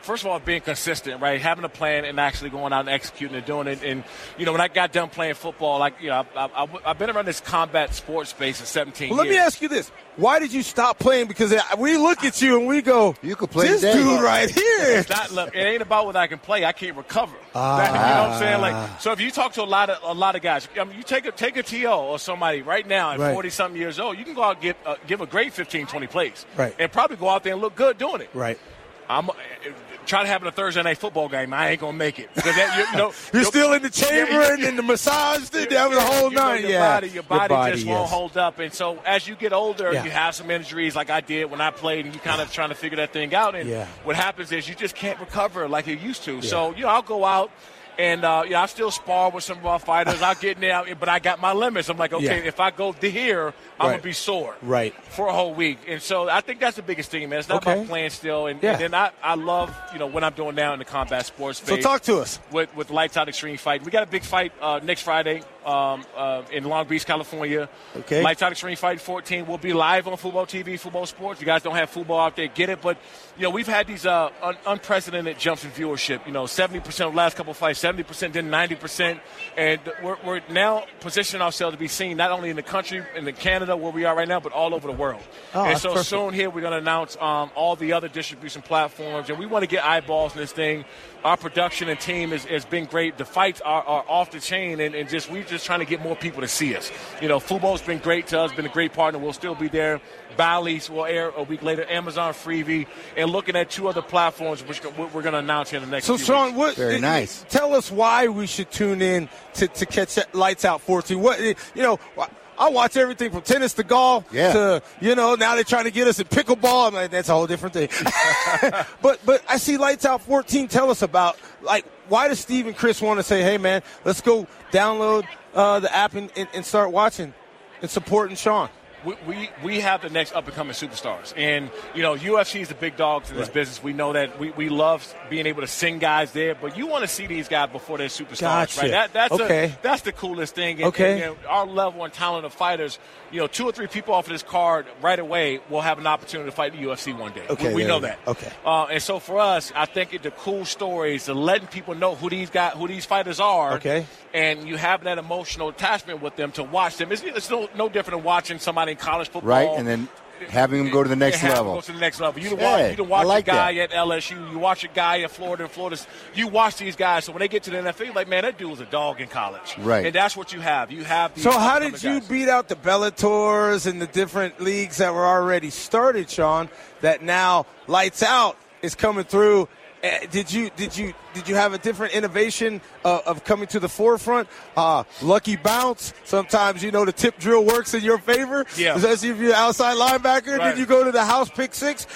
first of all being consistent, right? Having a plan and actually going out and executing and doing it. And you know, when I got done playing football, like you know, I, I, I've been around this combat sports space for 17 Well, let me ask you this: Why did you stop playing? Because we look at you and we go, "You could play this today." dude right here." It's not, look, it ain't about what I can play. I can't recover. That- you know what I'm saying? Like, so if you talk to a lot of a lot of guys, I mean, you take a take a TO or somebody right now at Right. 40 something years old, you can go out and give uh, give a great 15, 20 plays, Right. and probably go out there and look good doing it. Right. I'm uh, try to have a Thursday night football game. I ain't gonna make it that, you, know You're still in the chamber yeah, and in the massage, that was the whole you nine. Your yeah, body, your body, just won't hold up. And so as you get older, Yeah. you have some injuries like I did when I played, and you kind of trying to figure that thing out. And Yeah. what happens is you just can't recover like you used to. So you know, I'll go out. And uh, yeah, I still spar with some of our fighters. I'll get in there, but I got my limits. I'm like, okay, if I go to here, I'm Right. gonna be sore Right. for a whole week. And so I think that's the biggest thing, man. It's not Okay. about playing still. And, Yeah. and then I, I love, you know, what I'm doing now in the combat sports So talk to us. With, with Lights Out Extreme Fight. We got a big fight uh, next Friday um, uh, in Long Beach, California. Okay. Lights Out Extreme Fight 14 will be live on Fubo TV, Fubo Sports. If you guys don't have football out there, get it. But, you know, we've had these uh, un- unprecedented jumps in viewership. You know, 70% of the last couple of fights, 70%, then 90%. And we're, we're now positioning ourselves to be seen not only in the country, in the Canada where we are right now, but all over the world. Oh, and so perfect. soon here we're going to announce um, all the other distribution platforms, and we want to get eyeballs in this thing. Our production and team has, has been great. The fights are, are off the chain, and, and just we're just trying to get more people to see us. You know, Fubo's been great to us, been a great partner. We'll still be there. Bally's will air a week later. Amazon Freevee, and looking at two other platforms, which we're going to announce here in the next. So, few Sean, weeks. what? Tell us why we should tune in to, to catch that Lights Out 14. What you know? I watch everything from tennis to golf Yeah. to you know now they're trying to get us in pickleball. I'm like, that's a whole different thing. but but I see Lights Out 14. Tell us about like why does Steve and Chris want to say, hey man, let's go download uh, the app and, and, and start watching and supporting Sean. We, we, we have the next up and coming superstars. And, you know, UFC is the big dogs in this Right. business. We know that we, we love being able to send guys there, but you want to see these guys before they're superstars, Gotcha. right? That, that's, Okay. a, that's the coolest thing. And, Okay. and, know, our level and talent of fighters, you know, two or three people off of this card right away will have an opportunity to fight the UFC one day. Okay, we, we know that. Okay. Uh, and so for us, I think it, the cool stories, the letting people know who these guys, who these fighters are. Okay. And you have that emotional attachment with them to watch them. It's, it's no, no different than watching somebody in college football. Right, and then having them go to the next Yeah, level. Go to the next level. You done Yeah, watch, you watch like a guy that. at LSU. You watch a guy at Florida and Florida. You watch these guys. So when they get to the NFL, you're like, man, that dude was a dog in college. Right. And that's what you have. You have. These So how did you guys. beat out the Bellators and the different leagues that were already started, Sean? That now lights out is coming through. Eh, Did you did you did you have a different innovation uh, of coming to the forefront? Uh, lucky bounce. Sometimes you know the tip drill works in your favor. Yeah. Especially if you're an outside linebacker. Right. Then you go to the house pick six.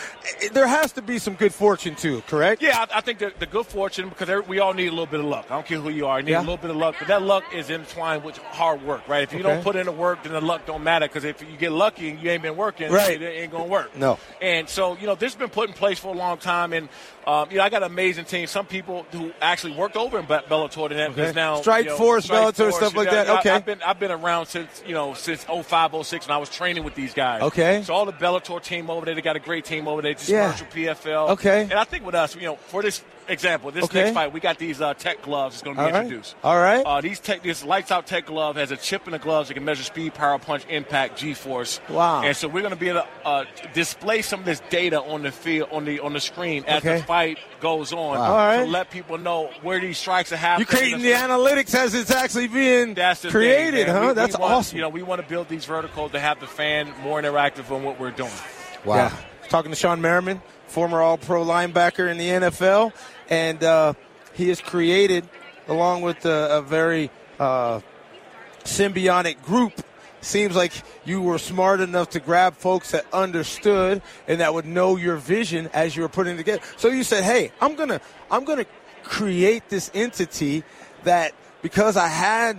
Eh, There has to be some good fortune too. Correct? Yeah, I, I think the, the good fortune because we all need a little bit of luck. I don't care who you are, you need Yeah. a little bit of luck, but that luck is intertwined with hard work, right? If you Okay. don't put in the work, then the luck don't matter because if you get lucky and you ain't been working, Right. it ain't gonna work. No. And so, you know, this has been put in place for a long time. And, um, you know, I got an amazing team. Some people, who actually worked over in Be- Bellator and Okay. is now Strike you know, Force, Strike Bellator, Force, stuff like you know, that. Okay. I, have been I've been around since you know since 05, 06 when I was training with these guys. Okay. So all the Bellator team over there, they got a great team over there. Just Yeah. commercial PFL. Okay. And I think with us, you know, for this example, this Okay. next fight, we got these uh, tech gloves that's going to be All right. introduced. All right. Uh, these tech, this lights out tech glove has a chip in the gloves that can measure speed, power, punch, impact, G-force. Wow. And so we're going to be able to uh, display some of this data on the field, on the on the screen as Okay. the fight goes on, Wow. All right. to let people know where these strikes are happening. You're creating the analytics as it's actually being That's the created, thing, huh? We- we That's want- awesome. You know, we want to build these verticals to have the fan more interactive on what we're doing. Yeah. Talking to Shawne Merriman, former All Pro linebacker in the NFL, and uh, he has created, along with a, a very uh, symbiotic group. Seems like you were smart enough to grab folks that understood and that would know your vision as you were putting it together. So you said, "Hey, I'm gonna, I'm gonna create this entity that because I had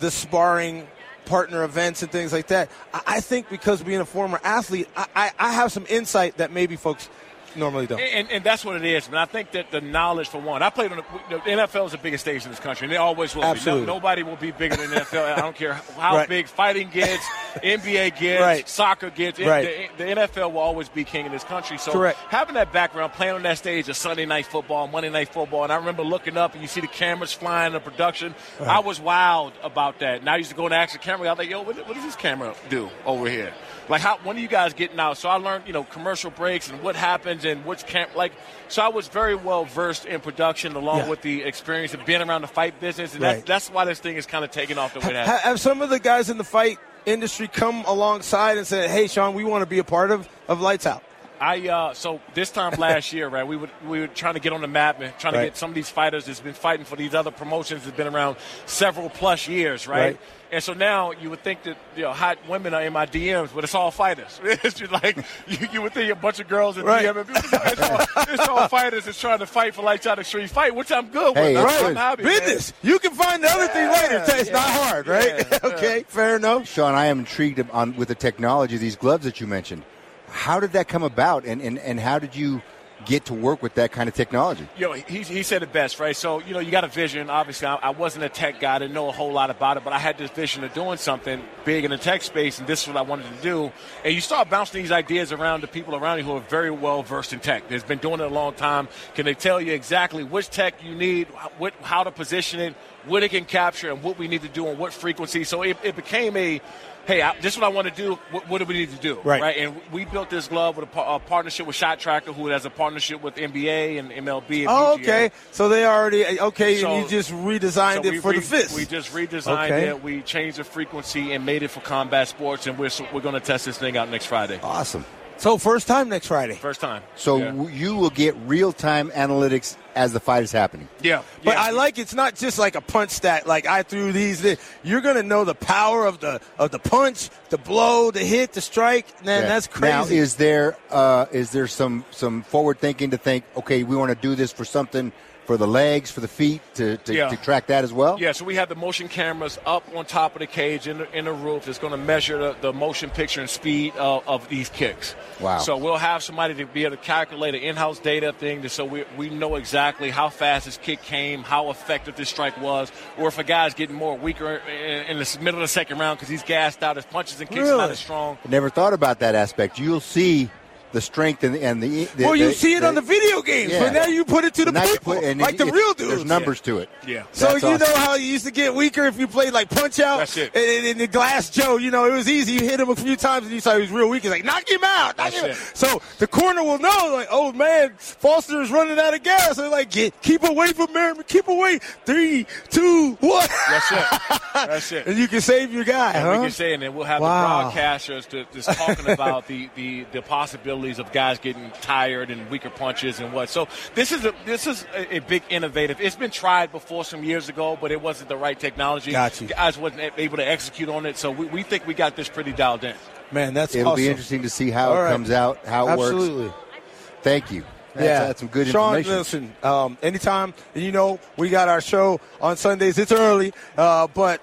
the sparring partner events and things like that. I, think because being a former athlete, I, I have some insight that maybe folks normally don't. And, and that's what it is. But I think that the knowledge, for one, I played on the, the NFL is the biggest stage in this country, and it always will Absolutely. be. No, nobody will be bigger than the NFL. I don't care how Right. big fighting gets, NBA gets, Right. soccer gets. Right. the, the NFL will always be king in this country. So Correct. having that background, playing on that stage of Sunday night football, Monday night football, and I remember looking up and you see the cameras flying, the production. I was wild about that. And I used to go and ask the camera. I was like, "Yo, what, what does this camera do over here?" Like, how when are you guys getting out? So I learned, you know, commercial breaks and what happens and which camp. Like, so I was very well versed in production, along Yeah. with the experience of being around the fight business, and Right. that's that's why this thing is kind of taking off the way has. have some of the guys in the fight industry come alongside and said, "Hey, Sean, we want to be a part of of Lights Out." I uh, so this time last year, right? We would we were trying to get on the map and trying Right. to get some of these fighters that's been fighting for these other promotions that's been around several plus years, right? Right. And so now you would think that you know hot women are in my DMs, but it's all fighters. It's just like you, you would think a bunch of girls in Right. DM, and people- it's, all, it's all fighters that's trying to fight for lights out extreme fight, which I'm good Hey, with. it's I'm happy, man. Business. You can find the other thing later. It's not hard, right? okay, fair enough. Sean, I am intrigued on with the technology of these gloves that you mentioned. How did that come about, and, and, and how did you get to work with that kind of technology? you know, he, he said it best, right? So, you know, you got a vision. Obviously, I, I wasn't a tech guy, I didn't know a whole lot about it, but I had this vision of doing something big in the tech space, and this is what I wanted to do. And you start bouncing these ideas around to people around you who are very well versed in tech. They've been doing it a long time. Can they tell you exactly which tech you need, what, how to position it, what it can capture, and what we need to do on what frequency? So it, it became a Hey, I, this is what I want to do. What, what do we need to do? Right. right? And we built this glove with a, par- a partnership with ShotTracker, who has a partnership with NBA and MLB. And Oh, PGA. okay. So they already okay, So- and you just redesigned So it for re- the fist. We just redesigned Okay. it. We changed the frequency and made it for combat sports, and we're we're going to test this thing out next Friday. Awesome. So first time next Friday. First time. So Yeah. you will get real time analytics as the fight is happening. Yeah. But yeah. I like it's not just like a punch stat. Like I threw these. th- You're gonna know the power of the of the punch, the blow, the hit, the strike. Man, Yeah. that's crazy. Now, is there uh, is there some some forward thinking to think? Okay, we want to do this for something for the legs, for the feet, to to, Yeah. to track that as well. Yeah, so we have the motion cameras up on top of the cage in the, in the roof that's going to measure the, the motion picture and speed of, of these kicks. Wow. So we'll have somebody to be able to calculate an in-house data thing to, so we, we know exactly how fast this kick came, how effective this strike was, or if a guy's getting more weaker in, in the middle of the second round because he's gassed out, his punches and kicks are not as strong. Never thought about that aspect. You'll see the strength and the, and the, the well, you the- see it the- on the video games, Yeah. but now you put it to the Now people, put- and like it- the it- real dudes. There's numbers to it. Yeah. So That's you know how you used to get weaker if you played like Punch Out? That's it. And, and the Glass Joe, you know, it was easy. You hit him a few times and you saw he was real weak. He's like, knock him out. Knock That's him. it. So the corner will know, like, oh man, Foster is running out of gas. They're like, get, keep away from Merriman. Keep away. Three, two, one. That's it. That's it. and you can save your guy, And huh? we can say, and then we'll have Wow. the broadcasters to, just talking about the, the, the possibilities of guys getting tired and weaker punches and what. So this is a this is a, a big innovative. It's been tried before some years ago, but it wasn't the right technology. Got you. Guys wasn't able to execute on it, so we, we think we got this pretty dialed in. Man, that's It'll awesome. be interesting to see how All it right. comes out, how it Absolutely. works. Absolutely. Thank you. That's, yeah, that's some good Sean, information. listen, um, anytime, you know, we got our show on Sundays. It's early, uh, but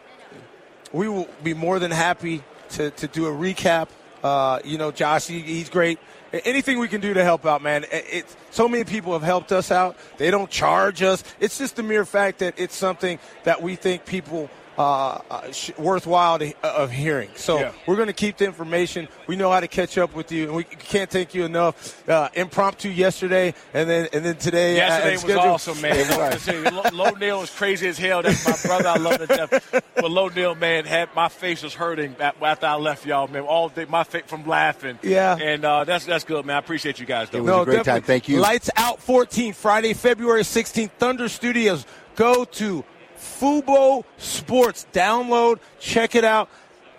we will be more than happy to, to do a recap Uh, you know, Josh, he, he's great. Anything we can do to help out, man. It's so many people have helped us out. They don't charge us. It's just the mere fact that it's something that we think people uh, uh, sh- worthwhile to, uh, of hearing. So Yeah. we're going to keep the information. We know how to catch up with you, and we can't thank you enough. Uh, impromptu yesterday, and then and then today. Yesterday uh, was schedule- awesome, man. I want to say, Lo, Lo Neal was crazy as hell. That's my brother. I love to death. But Low Neal, man, had my face was hurting after I left y'all, man. All day, my face from laughing. Yeah. and uh, that's that's good, man. I appreciate you guys. Though. No, definitely. Lights Out 14, Friday, February 16th, Thunder Studios. Go to Fubo Sports. Download, check it out.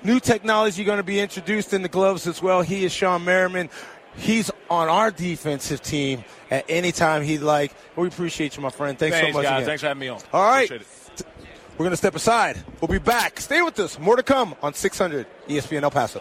New technology going to be introduced in the gloves as well. He is Shawne Merriman. He's on our defensive team at any time he'd like. We appreciate you, my friend. Thanks, Thanks, so much. guys. again. Thanks for having me on. All right. We're going to step aside. We'll be back. Stay with us. More to come on 600 ESPN El Paso.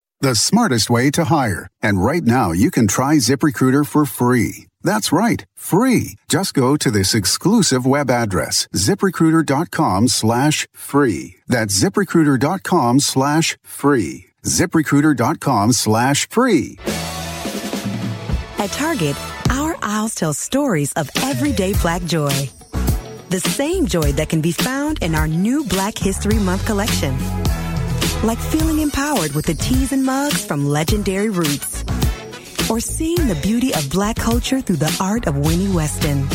the smartest way to hire. And right now, you can try ZipRecruiter for free. That's right, free. Just go to this exclusive web address, ziprecruiter.com slash free. That's ziprecruiter.com slash free. ziprecruiter.com slash free. At Target, our aisles tell stories of everyday black joy. The same joy that can be found in our new Black History Month collection. Like feeling empowered with the teas and mugs from legendary roots. Or seeing the beauty of black culture through the art of Winnie Weston.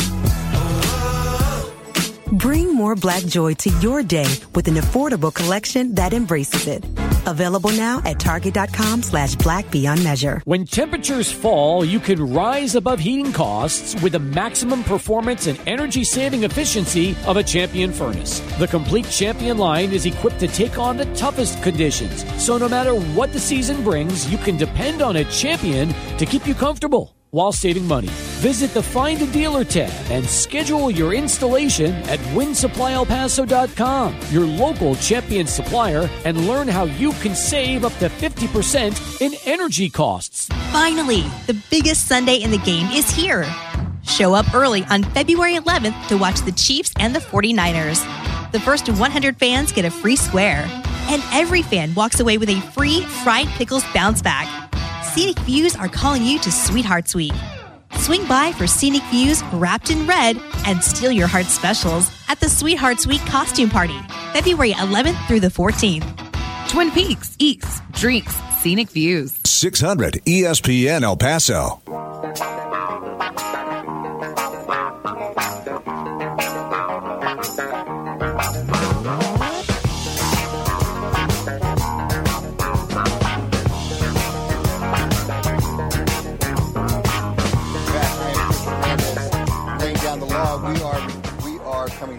Bring more black joy to your day with an affordable collection that embraces it. Available now at target.com slash black beyond measure. When temperatures fall, you can rise above heating costs with the maximum performance and energy saving efficiency of a Champion furnace. The complete Champion line is equipped to take on the toughest conditions. So no matter what the season brings, you can depend on a Champion to keep you comfortable while saving money. Visit the Find a Dealer tab and schedule your installation at WinSupplyElPaso.com, your local champion supplier, and learn how you can save up to 50% in energy costs. Finally, the biggest Sunday in the game is here. Show up early on February 11th to watch the Chiefs and the 49ers. The first 100 fans get a free square, and every fan walks away with a free fried pickles bounce back. Scenic Views are calling you to Sweetheart Suite. Swing by for scenic views wrapped in red and steal your heart specials at the Sweethearts Week costume party, February 11th through the 14th. Twin Peaks, eats, drinks, scenic views. 600 ESPN El Paso.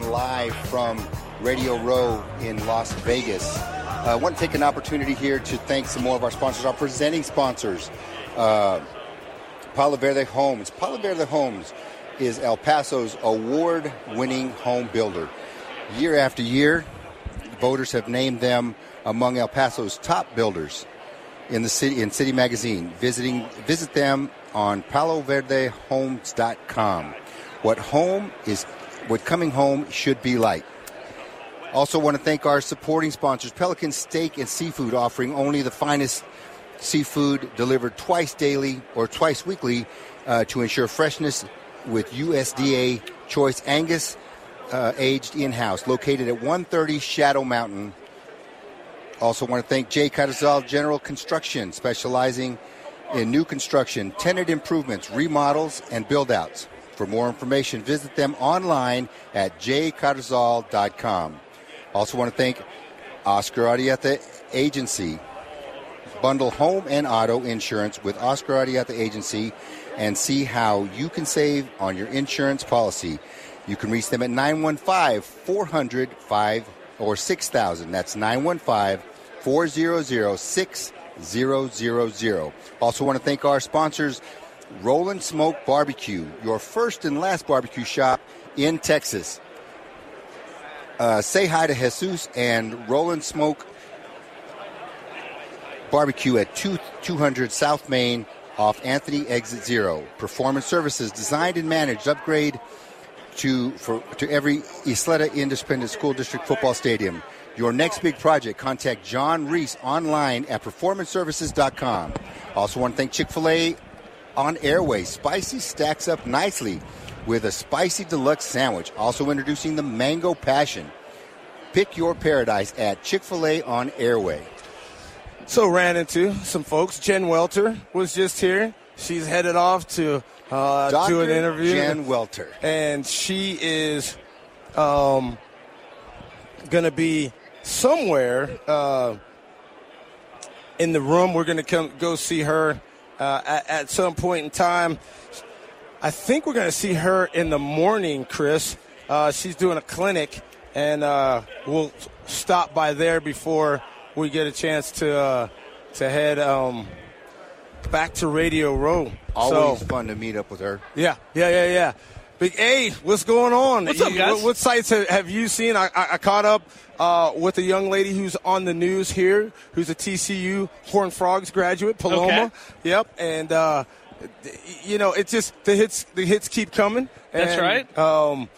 Live from Radio Row in Las Vegas. I want to take an opportunity here to thank some more of our sponsors, our presenting sponsors. Uh, Palo Verde Homes. Palo Verde Homes is El Paso's award-winning home builder. Year after year, voters have named them among El Paso's top builders in the city in City Magazine. Visiting visit them on paloverdehomes.com. What home is what coming home should be like. Also want to thank our supporting sponsors, Pelican Steak and Seafood offering only the finest seafood delivered twice daily or twice weekly uh, to ensure freshness with USDA Choice Angus uh, aged in house, located at 130 Shadow Mountain. Also, want to thank Jay Carrizal General Construction, specializing in new construction, tenant improvements, remodels, and build outs. For more information, visit them online at jcarrizal.com. Also, want to thank Oscar Arieta Agency. Bundle home and auto insurance with Oscar Arieta Agency and see how you can save on your insurance policy. You can reach them at 915 400 or 6000. That's 915 400 6000. Also, want to thank our sponsors, Rollin' Smoke Barbecue, your first and last barbecue shop in Texas. Uh, say hi to Jesus and Rollin' Smoke Barbecue at 2, 200 South Main off Anthony Exit Zero. Performance services designed and managed. Upgrade to for to every Ysleta Independent School District football stadium. Your next big project, contact John Reese online at performanceservices.com. Also want to thank Chick-fil-A on Airway. Spicy stacks up nicely with a spicy deluxe sandwich. Also introducing the Mango Passion. Pick your paradise at Chick-fil-A on Airway. So ran into some folks. Jen Welter was just here. She's headed off to uh, do an interview. Jen Welter. and she is um, going to be somewhere uh, in the room. We're going to come go see her uh, at, at some point in time. I think we're going to see her in the morning, Chris. Uh, she's doing a clinic, and uh, we'll stop by there before we get a chance to uh, to head um, back to Radio Row. Always So- fun to meet up with her. yeah, yeah, yeah, yeah. Big A, what's going on? What's up, guys? What, what sites have, have you seen? I, I, I caught up uh, with a young lady who's on the news here, who's a TCU Horn Frogs graduate, Paloma. Okay. Yep, and uh, you know, it just the hits the hits keep coming. That's right. Um,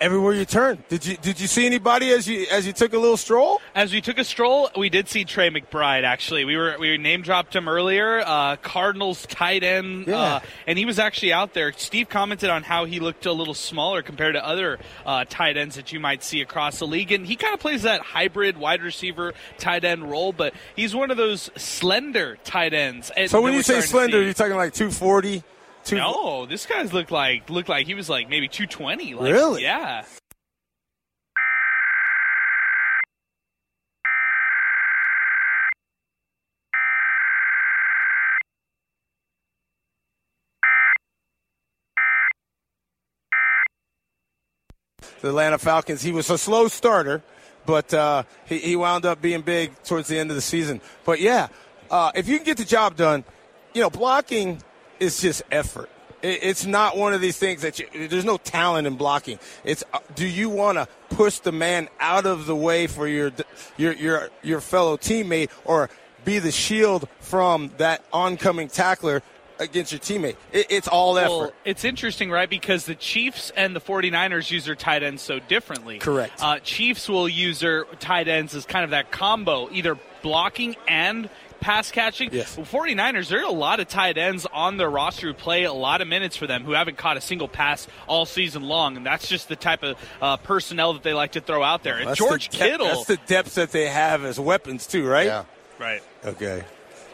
everywhere you turn, did you did you see anybody as you as you took a little stroll? As we took a stroll, we did see Trey McBride. Actually, we were we name dropped him earlier. Uh, Cardinals tight end, Yeah. uh, and he was actually out there. Steve commented on how he looked a little smaller compared to other uh, tight ends that you might see across the league, and he kind of plays that hybrid wide receiver tight end role. But he's one of those slender tight ends. So when you say slender, you're talking like 240. Two, no, this guy's looked like looked like he was like maybe two twenty. Like, Really? Yeah. the Atlanta Falcons. He was a slow starter, but uh, he, he wound up being big towards the end of the season. But yeah, uh, if you can get the job done, you know, blocking is just effort. It, it's not one of these things that you, there's no talent in blocking. It's uh, do you want to push the man out of the way for your your your your fellow teammate or be the shield from that oncoming tackler against your teammate? It, it's all effort. Well, it's interesting, right? Because the Chiefs and the 49ers use their tight ends so differently. Correct. Uh, Chiefs will use their tight ends as kind of that combo, either blocking and pass catching. Yes. Well, 49ers, there are a lot of tight ends on their roster who play a lot of minutes for them who haven't caught a single pass all season long. And that's just the type of uh, personnel that they like to throw out there. And That's George the depth- Kittle. That's the depth that they have as weapons too, right? Yeah. right. Okay.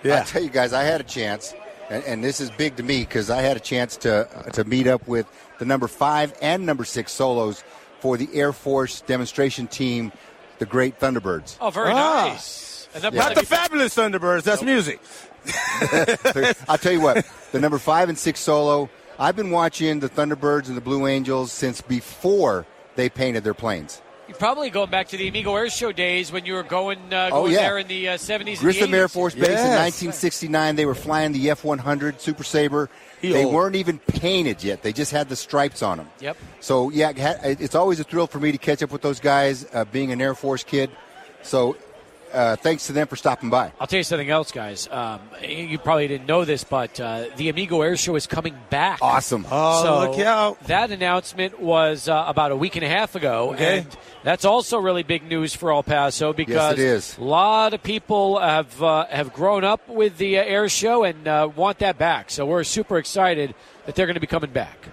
Yeah. I tell you guys, I had a chance, and, and this is big to me because I had a chance to to meet up with the number five and number six solos for the Air Force demonstration team, the Great Thunderbirds. Oh, very Ah. nice. And Yeah. Not the fabulous Thunderbirds. That's music. I'll tell you what, the number five and six solo. I've been watching the Thunderbirds and the Blue Angels since before they painted their planes. You're probably going back to the Amigo Air Show days when you were going, uh, Oh, yeah. there in the uh, 70s Grissom the Air Force Base in 1969. They were flying the F-100 Super Sabre. He they old. weren't even painted yet. They just had the stripes on them. Yep. So yeah, it's always a thrill for me to catch up with those guys. Uh, being an Air Force kid, so uh, thanks to them for stopping by. I'll tell you something else, guys. Um, you probably didn't know this, but uh, the Amigo Air Show is coming back. Awesome. Oh, so look out. That announcement was uh, about a week and a half ago, Okay. and that's also really big news for El Paso because is. a lot of people have uh, have grown up with the uh, air show and uh, want that back. So we're super excited that they're going to be coming back.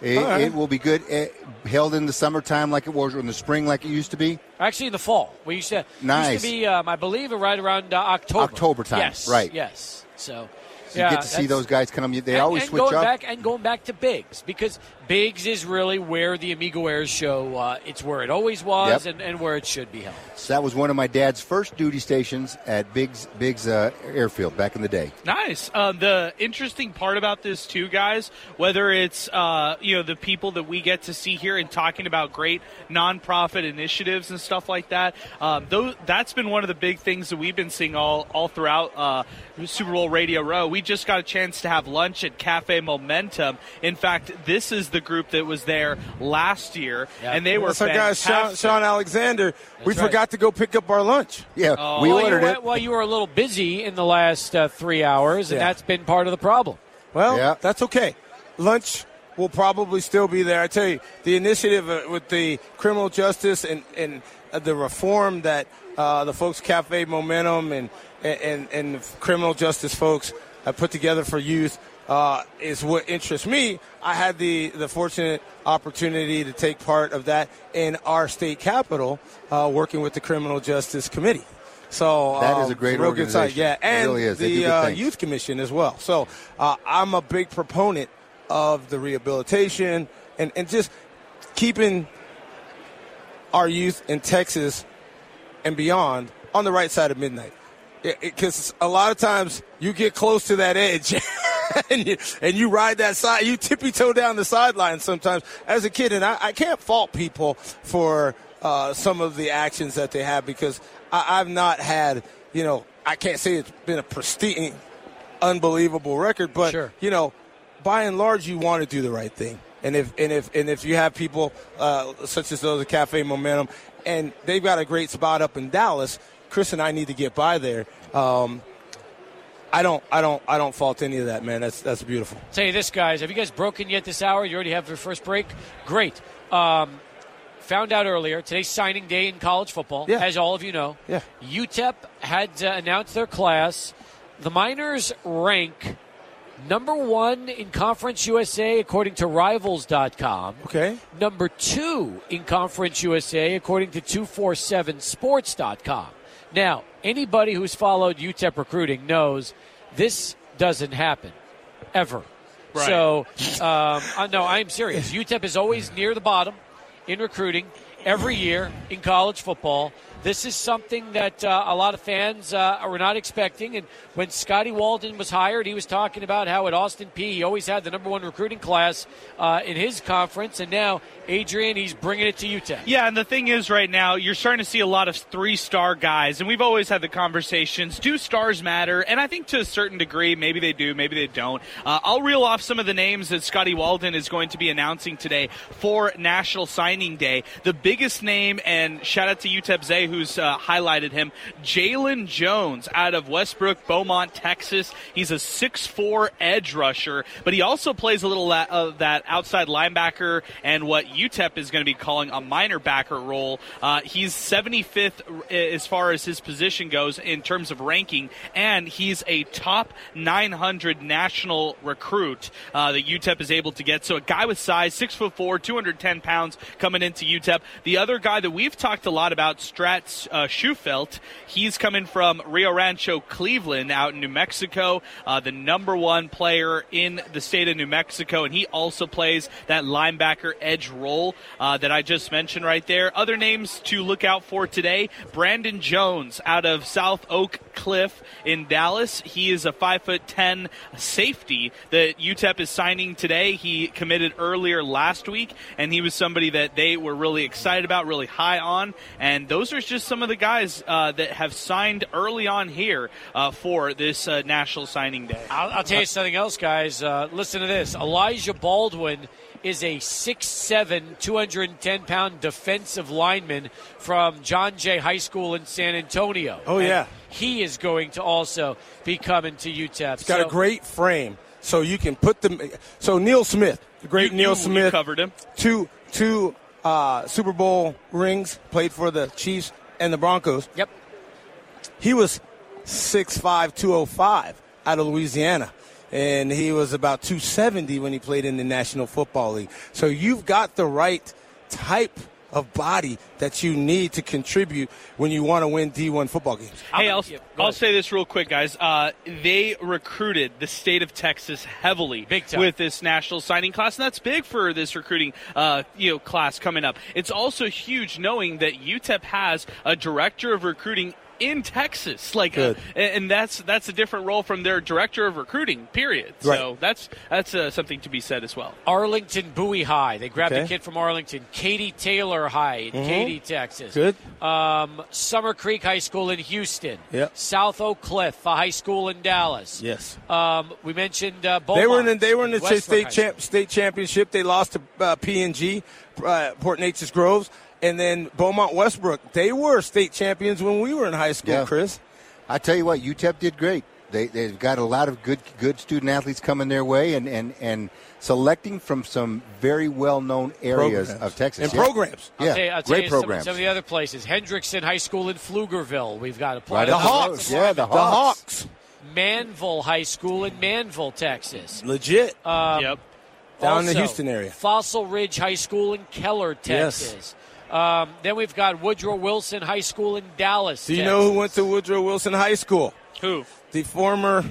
It, right. it will be good. eh, held in the summertime like it was, or in the spring like it used to be. Actually, in the fall, we used to Nice. used to be, um, I believe, it right around uh, October. October time, yes, right. Yes. So, So yeah, you get to see those guys come. They and, always and switch going up. back and going back to Biggs because Biggs is really where the Amigo Airs show. Uh, it's where it always was Yep. and, and where it should be held. So that was one of my dad's first duty stations at Biggs Biggs uh, Airfield back in the day. Nice. Um, the interesting part about this too, guys, whether it's uh, you know the people that we get to see here and talking about great nonprofit initiatives and stuff like that, um, those, that's been one of the big things that we've been seeing all all throughout uh, Super Bowl Radio Row. We just got a chance to have lunch at Cafe Momentum. In fact, this is the group that was there last year, and they were That's our guy Sean. Shaun Alexander. we right. forgot to go pick up our lunch. Yeah, well, you it. Well, you were a little busy in the last uh, three hours, and Yeah. that's been part of the problem. Well, yeah. that's okay. Lunch will probably still be there. I tell you, the initiative uh, with the criminal justice and, and uh, the reform that uh, the folks Cafe Momentum and, and, and the criminal justice folks have put together for youth uh, is what interests me. I had the, the fortunate opportunity to take part of that in our state capital, uh, working with the Criminal Justice Committee. So That um, is a great it's real good site. organization. Yeah, and really. The uh, youth commission as well. So uh, I'm a big proponent of the rehabilitation and, and just keeping our youth in Texas and beyond on the right side of midnight. Because a lot of times you get close to that edge and, you, and you ride that side, you tippy toe down the sideline sometimes as a kid. And I, I can't fault people for uh, some of the actions that they have because I, I've not had, you know, I can't say it's been a pristine, unbelievable record, but, you know, by and large, you want to do the right thing. And if and if and if you have people uh, such as those at Cafe Momentum, and they've got a great spot up in Dallas, Chris and I need to get by there. Um, I don't, I don't, I don't fault any of that, man. That's that's beautiful. Tell you this, guys. Have you guys broken yet this hour? You already have your first break. Great. Um, found out earlier today's signing day in college football, Yeah. as all of you know. Yeah. UTEP had uh, announced their class. The Miners rank number one in Conference USA according to Rivals.com. Okay. Number two in Conference USA according to 247sports.com. Now, anybody who's followed UTEP recruiting knows this doesn't happen ever. Right. So, um, no, I'm serious. UTEP is always near the bottom in recruiting every year in college football. This is something that uh, a lot of fans uh, were not expecting. And when Scotty Walden was hired, he was talking about how at Austin Peay he always had the number one recruiting class uh, in his conference, and now Adrian he's bringing it to UTEP. Yeah, and the thing is, right now, you're starting to see a lot of three star guys, and we've always had the conversations do stars matter? And I think to a certain degree, maybe they do, maybe they don't. Uh, I'll reel off some of the names that Scotty Walden is going to be announcing today for National Signing Day. The biggest name, and shout out to UTEP Zay, who's uh, highlighted him, Jalen Jones out of Westbrook, Beaumont, Texas. He's a 6'4 edge rusher, but he also plays a little of that outside linebacker and what UTEP is going to be calling a minor backer role. Uh, he's 75th as far as his position goes in terms of ranking, and he's a top 900 national recruit uh, that UTEP is able to get. So a guy with size, six foot four, 210 pounds, coming into UTEP. The other guy that we've talked a lot about, Strat uh, Schufelt, he's coming from Rio Rancho, Cleveland, out in New Mexico. Uh, the number one player in the state of New Mexico, and he also plays that linebacker edge role uh, that I just mentioned right there. Other names to look out for today: Brandon Jones out of South Oak Cliff in Dallas. He is a five foot ten safety that UTEP is signing today. He committed earlier last week, and he was somebody that they were really excited about, really high on, and those are just some of the guys uh, that have signed early on here uh, for this uh, National Signing Day. I'll, I'll tell you something else, guys. Uh, listen to this. Elijah Baldwin is a 6'7", 210 pound defensive lineman from John Jay High School in San Antonio. Oh, And yeah. he is going to also be coming to UTEP. He's got a great frame, so you can put them. So Neil Smith, the great You- Neil you- Smith, you covered him. Two two uh, Super Bowl rings, played for the Chiefs and the Broncos. Yep. He was 6'5", 205 out of Louisiana. And he was about 270 when he played in the National Football League. So you've got the right type of body that you need to contribute when you want to win D1 football games. Hey, I'll, I'll say this real quick, guys. Uh, they recruited the state of Texas heavily time. with this national signing class, and that's big for this recruiting uh, you know class coming up. It's also huge knowing that UTEP has a director of recruiting in Texas, like, uh, and and that's that's a different role from their director of recruiting. Period. Right. So that's that's uh, something to be said as well. Arlington Bowie High. They grabbed a kid from Arlington. Katy Taylor High in Mhm. Katy, Texas. Good. Um, Summer Creek High School in Houston. Yep. South Oak Cliff, a high school in Dallas. Yes. Um, we mentioned uh, Beaumont. They were in the, they were in the Westbrook state champ, state championship. They lost to uh, PNG, uh, Port Neches Groves, and then Beaumont Westbrook. They were state champions when we were in high school. Yeah. Chris, I tell you what, UTEP did great. They, they've got a lot of good good student athletes coming their way, and, and, and selecting from some very well known areas Programs. of Texas And Yeah. programs. I'll Yeah, tell you, I'll great you some, programs. some of the other places. Hendrickson High School in Pflugerville. We've got a Right the up the road. Yeah, the the Hawks. Hawks, Manvel High School in Manvel, Texas. legit. Um, yep. Down in the Houston area. Fossil Ridge High School in Keller, Yes. Um, then we've got Woodrow Wilson High School in Dallas. Do you Texas. know who went to Woodrow Wilson High School? Who? The former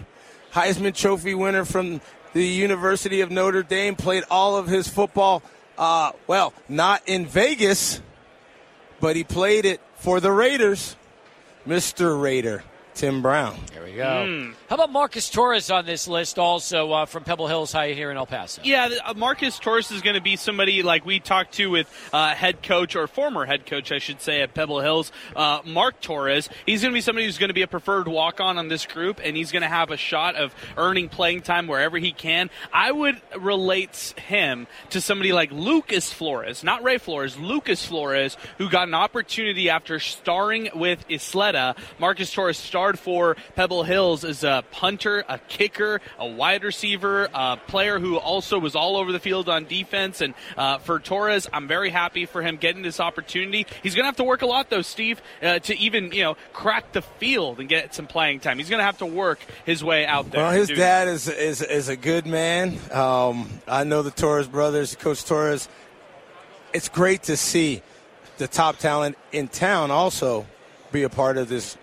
Heisman Trophy winner from the University of Notre Dame played all of his football. Uh, well, not in Vegas, but he played it for the Raiders. Mr. Raider, Tim Brown. There we go. How about Marcus Torres on this list also uh, from Pebble Hills High here in El Paso? Yeah, uh, Marcus Torres is going to be somebody like we talked to with uh, head coach or former head coach, I should say, at Pebble Hills, uh, Mark Torres. He's going to be somebody who's going to be a preferred walk on on this group, and he's going to have a shot of earning playing time wherever he can. I would relate him to somebody like Lucas Flores, not Ray Flores, Lucas Flores, who got an opportunity after starring with Ysleta. Marcus Torres starred for Pebble Hills as a punter, a kicker, a wide receiver, a player who also was all over the field on defense. And uh, for Torres, I'm very happy for him getting this opportunity. He's going to have to work a lot, though, Steve, uh, to even you know crack the field and get some playing time. He's going to have to work his way out there. Well, his dad is, is is a good man. Um, I know the Torres brothers, Coach Torres. It's great to see the top talent in town also be a part of this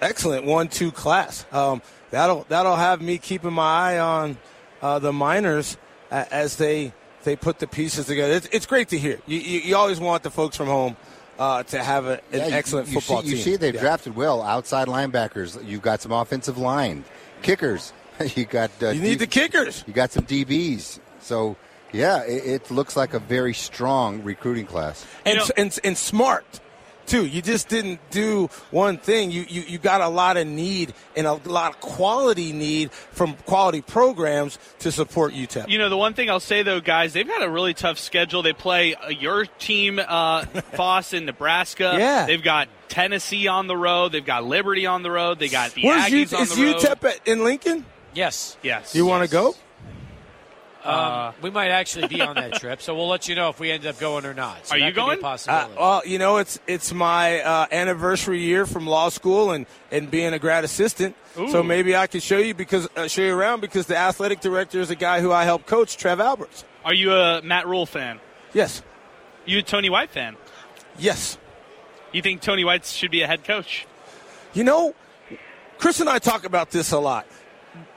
excellent one-two class. Um, that'll that'll have me keeping my eye on uh, the minors uh, as they they put the pieces together. It's, it's great to hear. You, you, you always want the folks from home uh, to have a, an Yeah, excellent you, football see, team. You see, they've Yeah. drafted well. Outside linebackers, you've got some offensive line, kickers. you got uh, You need the kickers. You got some DBs. So yeah, it, it looks like a very strong recruiting class. and, and and smart too. You just didn't do one thing. You, you you got a lot of need and a lot of quality need from quality programs to support UTEP. You know, the one thing I'll say though, guys, they've got a really tough schedule. They play uh, your team, uh, Foss in Nebraska. Yeah. They've got Tennessee on the road. They've got Liberty on the road. They got the Where's Aggies U- on is the road. Is UTEP at, in Lincoln? Yes. Yes. You want to go? Um, we might actually be on that trip, so we'll let you know if we end up going or not. So Are that you be a going? Uh, well, you know, it's it's my uh, anniversary year from law school and, and being a grad assistant. So maybe I can show you because uh, show you around because the athletic director is a guy who I helped coach, Trev Alberts. Are you a Matt Rhule fan? Yes. You a Tony White fan? Yes. You think Tony White should be a head coach? You know, Chris and I talk about this a lot.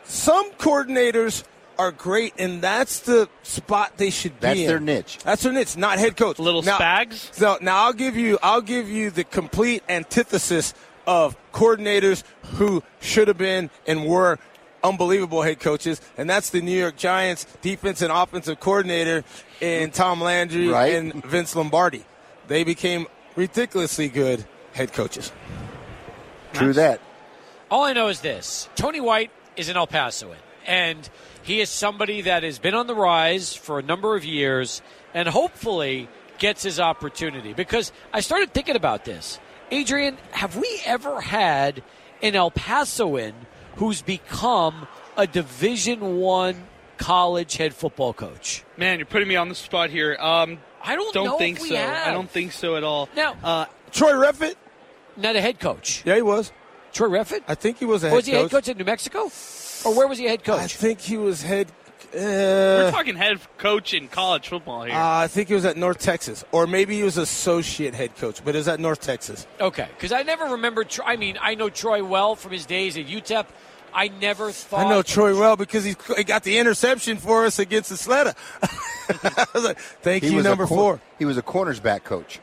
Some coordinators are great, and that's the spot they should be That's in. their niche. That's their niche, not head coach. Little now, spags? So now I'll give you I'll give you the complete antithesis of coordinators who should have been and were unbelievable head coaches, and that's the New York Giants defense and offensive coordinator in Tom Landry Right. and Vince Lombardi. they became ridiculously good head coaches. True that. All I know is this Tony White is an El Pasoan, and he is somebody that has been on the rise for a number of years and hopefully gets his opportunity. Because I started thinking about this. Adrian, have we ever had an El Pasoan who's become a Division One college head football coach? Man, you're putting me on the spot here. Um, I don't, don't know think if we so. have. I don't think so at all. Now, uh, Troy Reffett, not a head coach. Yeah, he was. Troy Reffett? I think he was a head was he coach. head coach in New Mexico? Or where was he head coach? I think he was head. Uh, We're talking head coach in college football here. Uh, I think he was at North Texas, or maybe he was associate head coach, but it was at North Texas. Okay, because I never remember. Tro- I mean, I know Troy well from his days at UTEP. I never thought. I know Troy well because he, he got the interception for us against the Ysleta. I was like, Thank He you, was number cor- four. He was a cornersback coach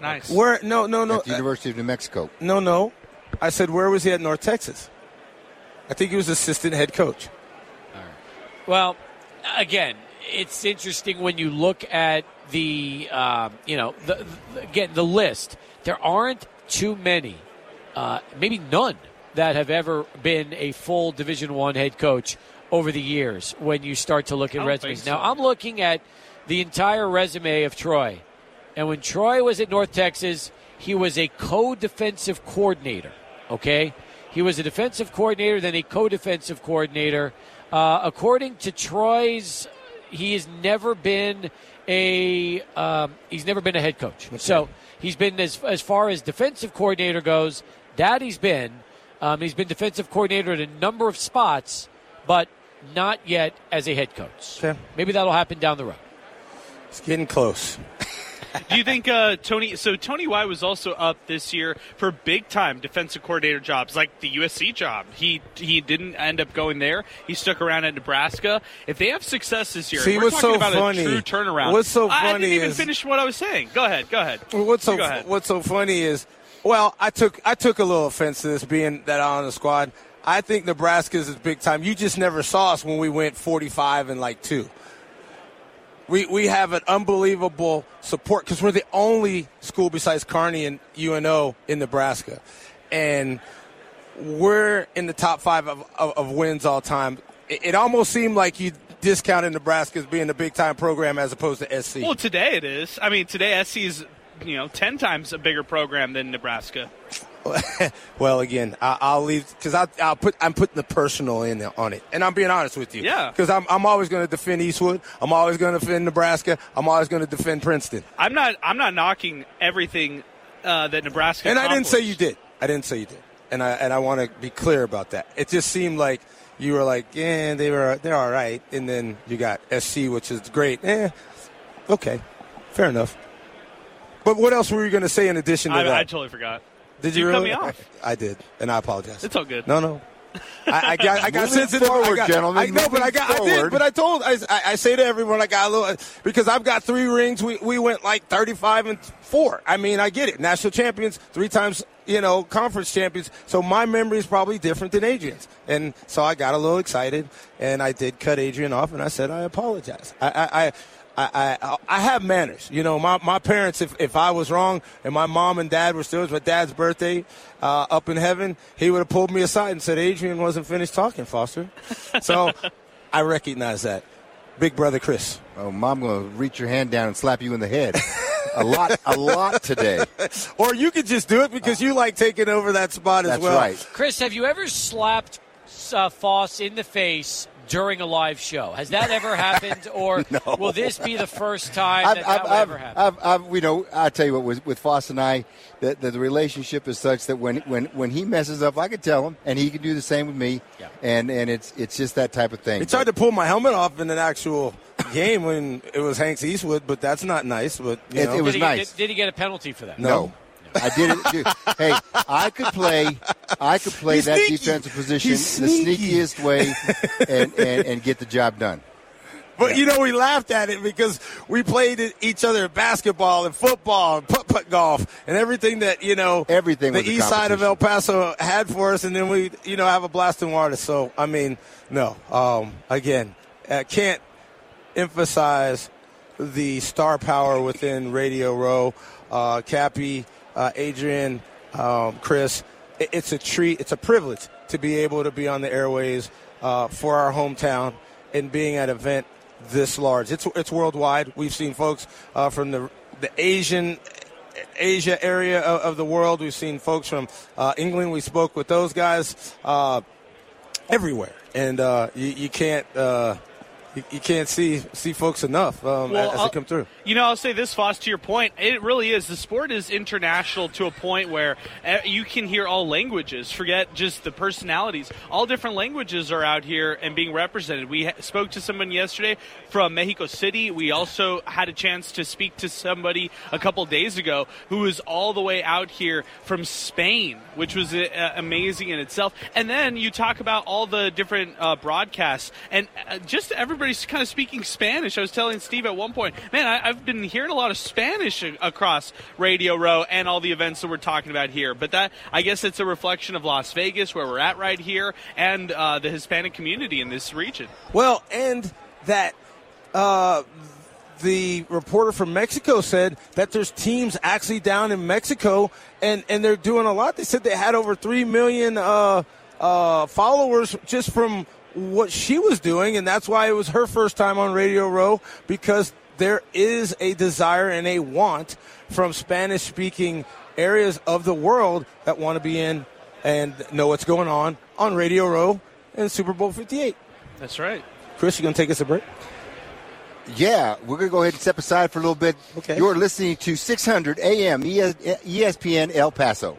Nice. Where? No, no, no, at the University of New Mexico. no, no. I said, where was he at North Texas? I think he was assistant head coach. Well, again, it's interesting when you look at the, um, you know, the, the, again the list. There aren't too many, uh, maybe none, that have ever been a full Division One head coach over the years. When you start to look at resumes, so. now I'm looking at the entire resume of Troy, and when Troy was at North Texas, he was a co-defensive coordinator. Okay, he was a defensive coordinator, then a co-defensive coordinator. Uh, according to Troy's, he has never been a um, he's never been a head coach. So he's been as as far as defensive coordinator goes. That he's been. Um, he's been defensive coordinator at a number of spots, but not yet as a head coach. Okay. Maybe that'll happen down the road. It's getting close. Do you think uh, Tony? So Tony White was also up this year for big time defensive coordinator jobs, like the USC job. He he didn't end up going there. He stuck around at Nebraska. If they have success this year, See, we're talking so about funny- a true turnaround. what's so I- I didn't even is- finish what I was saying. Go ahead. Go ahead. What's so ahead. what's so funny is, well, I took I took a little offense to this being that I'm on the squad. I think Nebraska's is big time. You just never saw us when we went 45 and like two. We we have an unbelievable support because we're the only school besides Kearney and UNO in Nebraska, and we're in the top five of, of, of wins all time. It, it almost seemed like you discounted Nebraska as being a big time program as opposed to SC. Well, today it is. I mean, today SC is you know ten times a bigger program than Nebraska. well, again, I, I'll leave because I'll put I'm putting the personal in on it, and I'm being honest with you. Yeah. Because I'm I'm always going to defend Eastwood. I'm always going to defend Nebraska. I'm always going to defend Princeton. I'm not. I'm not knocking everything uh, that Nebraska. And I didn't say you did. I didn't say you did. And I and I want to be clear about that. It just seemed like you were like, yeah, they were they're all right, and then you got SC, which is great. Eh, okay, fair enough. But what else were you going to say in addition to I, that? I totally forgot. Did you, You cut really? me off. I, I did, and I apologize. It's all good. No, no. I, I got, I got sensitive. forward, I got, gentlemen, I know, but I got, I did. But I told, I, I, I say to everyone, I got a little because I've got three rings. We we went like thirty-five and four. I mean, I get it. National champions, three times, you know, conference champions. So my memory is probably different than Adrian's, and so I got a little excited, and I did cut Adrian off, and I said I apologize. I, I, I I, I I have manners. You know, my, my parents, if, if I was wrong and my mom and dad were still, it was my dad's birthday uh, up in heaven, he would have pulled me aside and said, Adrian wasn't finished talking, Foster. So I recognize that. Big brother Chris. Oh, mom, going to reach your hand down and slap you in the head. a lot, a lot today. Or you could just do it because you like taking over that spot as That's well. right. Chris, have you ever slapped uh, Foss in the face during a live show? Has that ever happened, or No. will this be the first time I've, that I've, that will I've, ever happen? I've, I've, you know, I tell you what, with, with Foss and I, the, the, the relationship is such that when, when, when he messes up, I can tell him, and he can do the same with me. Yeah. And and it's it's just that type of thing. He hard to pull my helmet off in an actual game when it was Hanks Eastwood, but that's not nice. But you It- know. it was did, he, nice. did, did he get a penalty for that? No. I did it. Dude, hey, I could play. I could play He's that sneaky. defensive position the sneakiest way, and, and, and get the job done. But you know, we laughed at it because we played each other basketball and football and putt putt golf and everything that you know Everything the east side of El Paso had for us, and then we you know have a blast in water. So I mean, no, um, again, I can't emphasize the star power within Radio Row. Uh, Cappy, uh, Adrian, um, Chris, it, it's a treat, it's a privilege to be able to be on the airways uh, for our hometown and being at an event this large. It's it's worldwide. We've seen folks uh, from the the Asian Asia area of, the world. We've seen folks from uh, England. We spoke with those guys uh, everywhere, and uh, you, you, can't you, you, can't see see folks enough um, well, as, they come through. You know, I'll say this, Foss. To your point, it really is. The sport is international to a point where eh, you can hear all languages. Forget just the personalities. All different languages are out here and being represented. We spoke to someone yesterday from Mexico City. We also had a chance to speak to somebody a couple days ago who was all the way out here from Spain, which was uh, amazing in itself. And then you talk about all the different uh, broadcasts and uh, just everybody everybody's kind of speaking Spanish. I was telling Steve at one point, man, I, have been hearing a lot of Spanish across Radio Row and all the events that we're talking about here. But that, I guess, it's a reflection of Las Vegas, where we're at right here, and uh, the Hispanic community in this region. Well, and that. Uh, the reporter from Mexico said that there's teams actually down in Mexico and, and they're doing a lot. They said they had over 3 million uh, uh, followers just from what she was doing, and that's why it was her first time on Radio Row because there is a desire and a want from Spanish speaking areas of the world that want to be in and know what's going on on Radio Row and Super Bowl 58. That's right. Chris, you going to take us a break? Yeah, we're going to go ahead and step aside for a little bit. Okay. You're listening to 600 AM ESPN El Paso.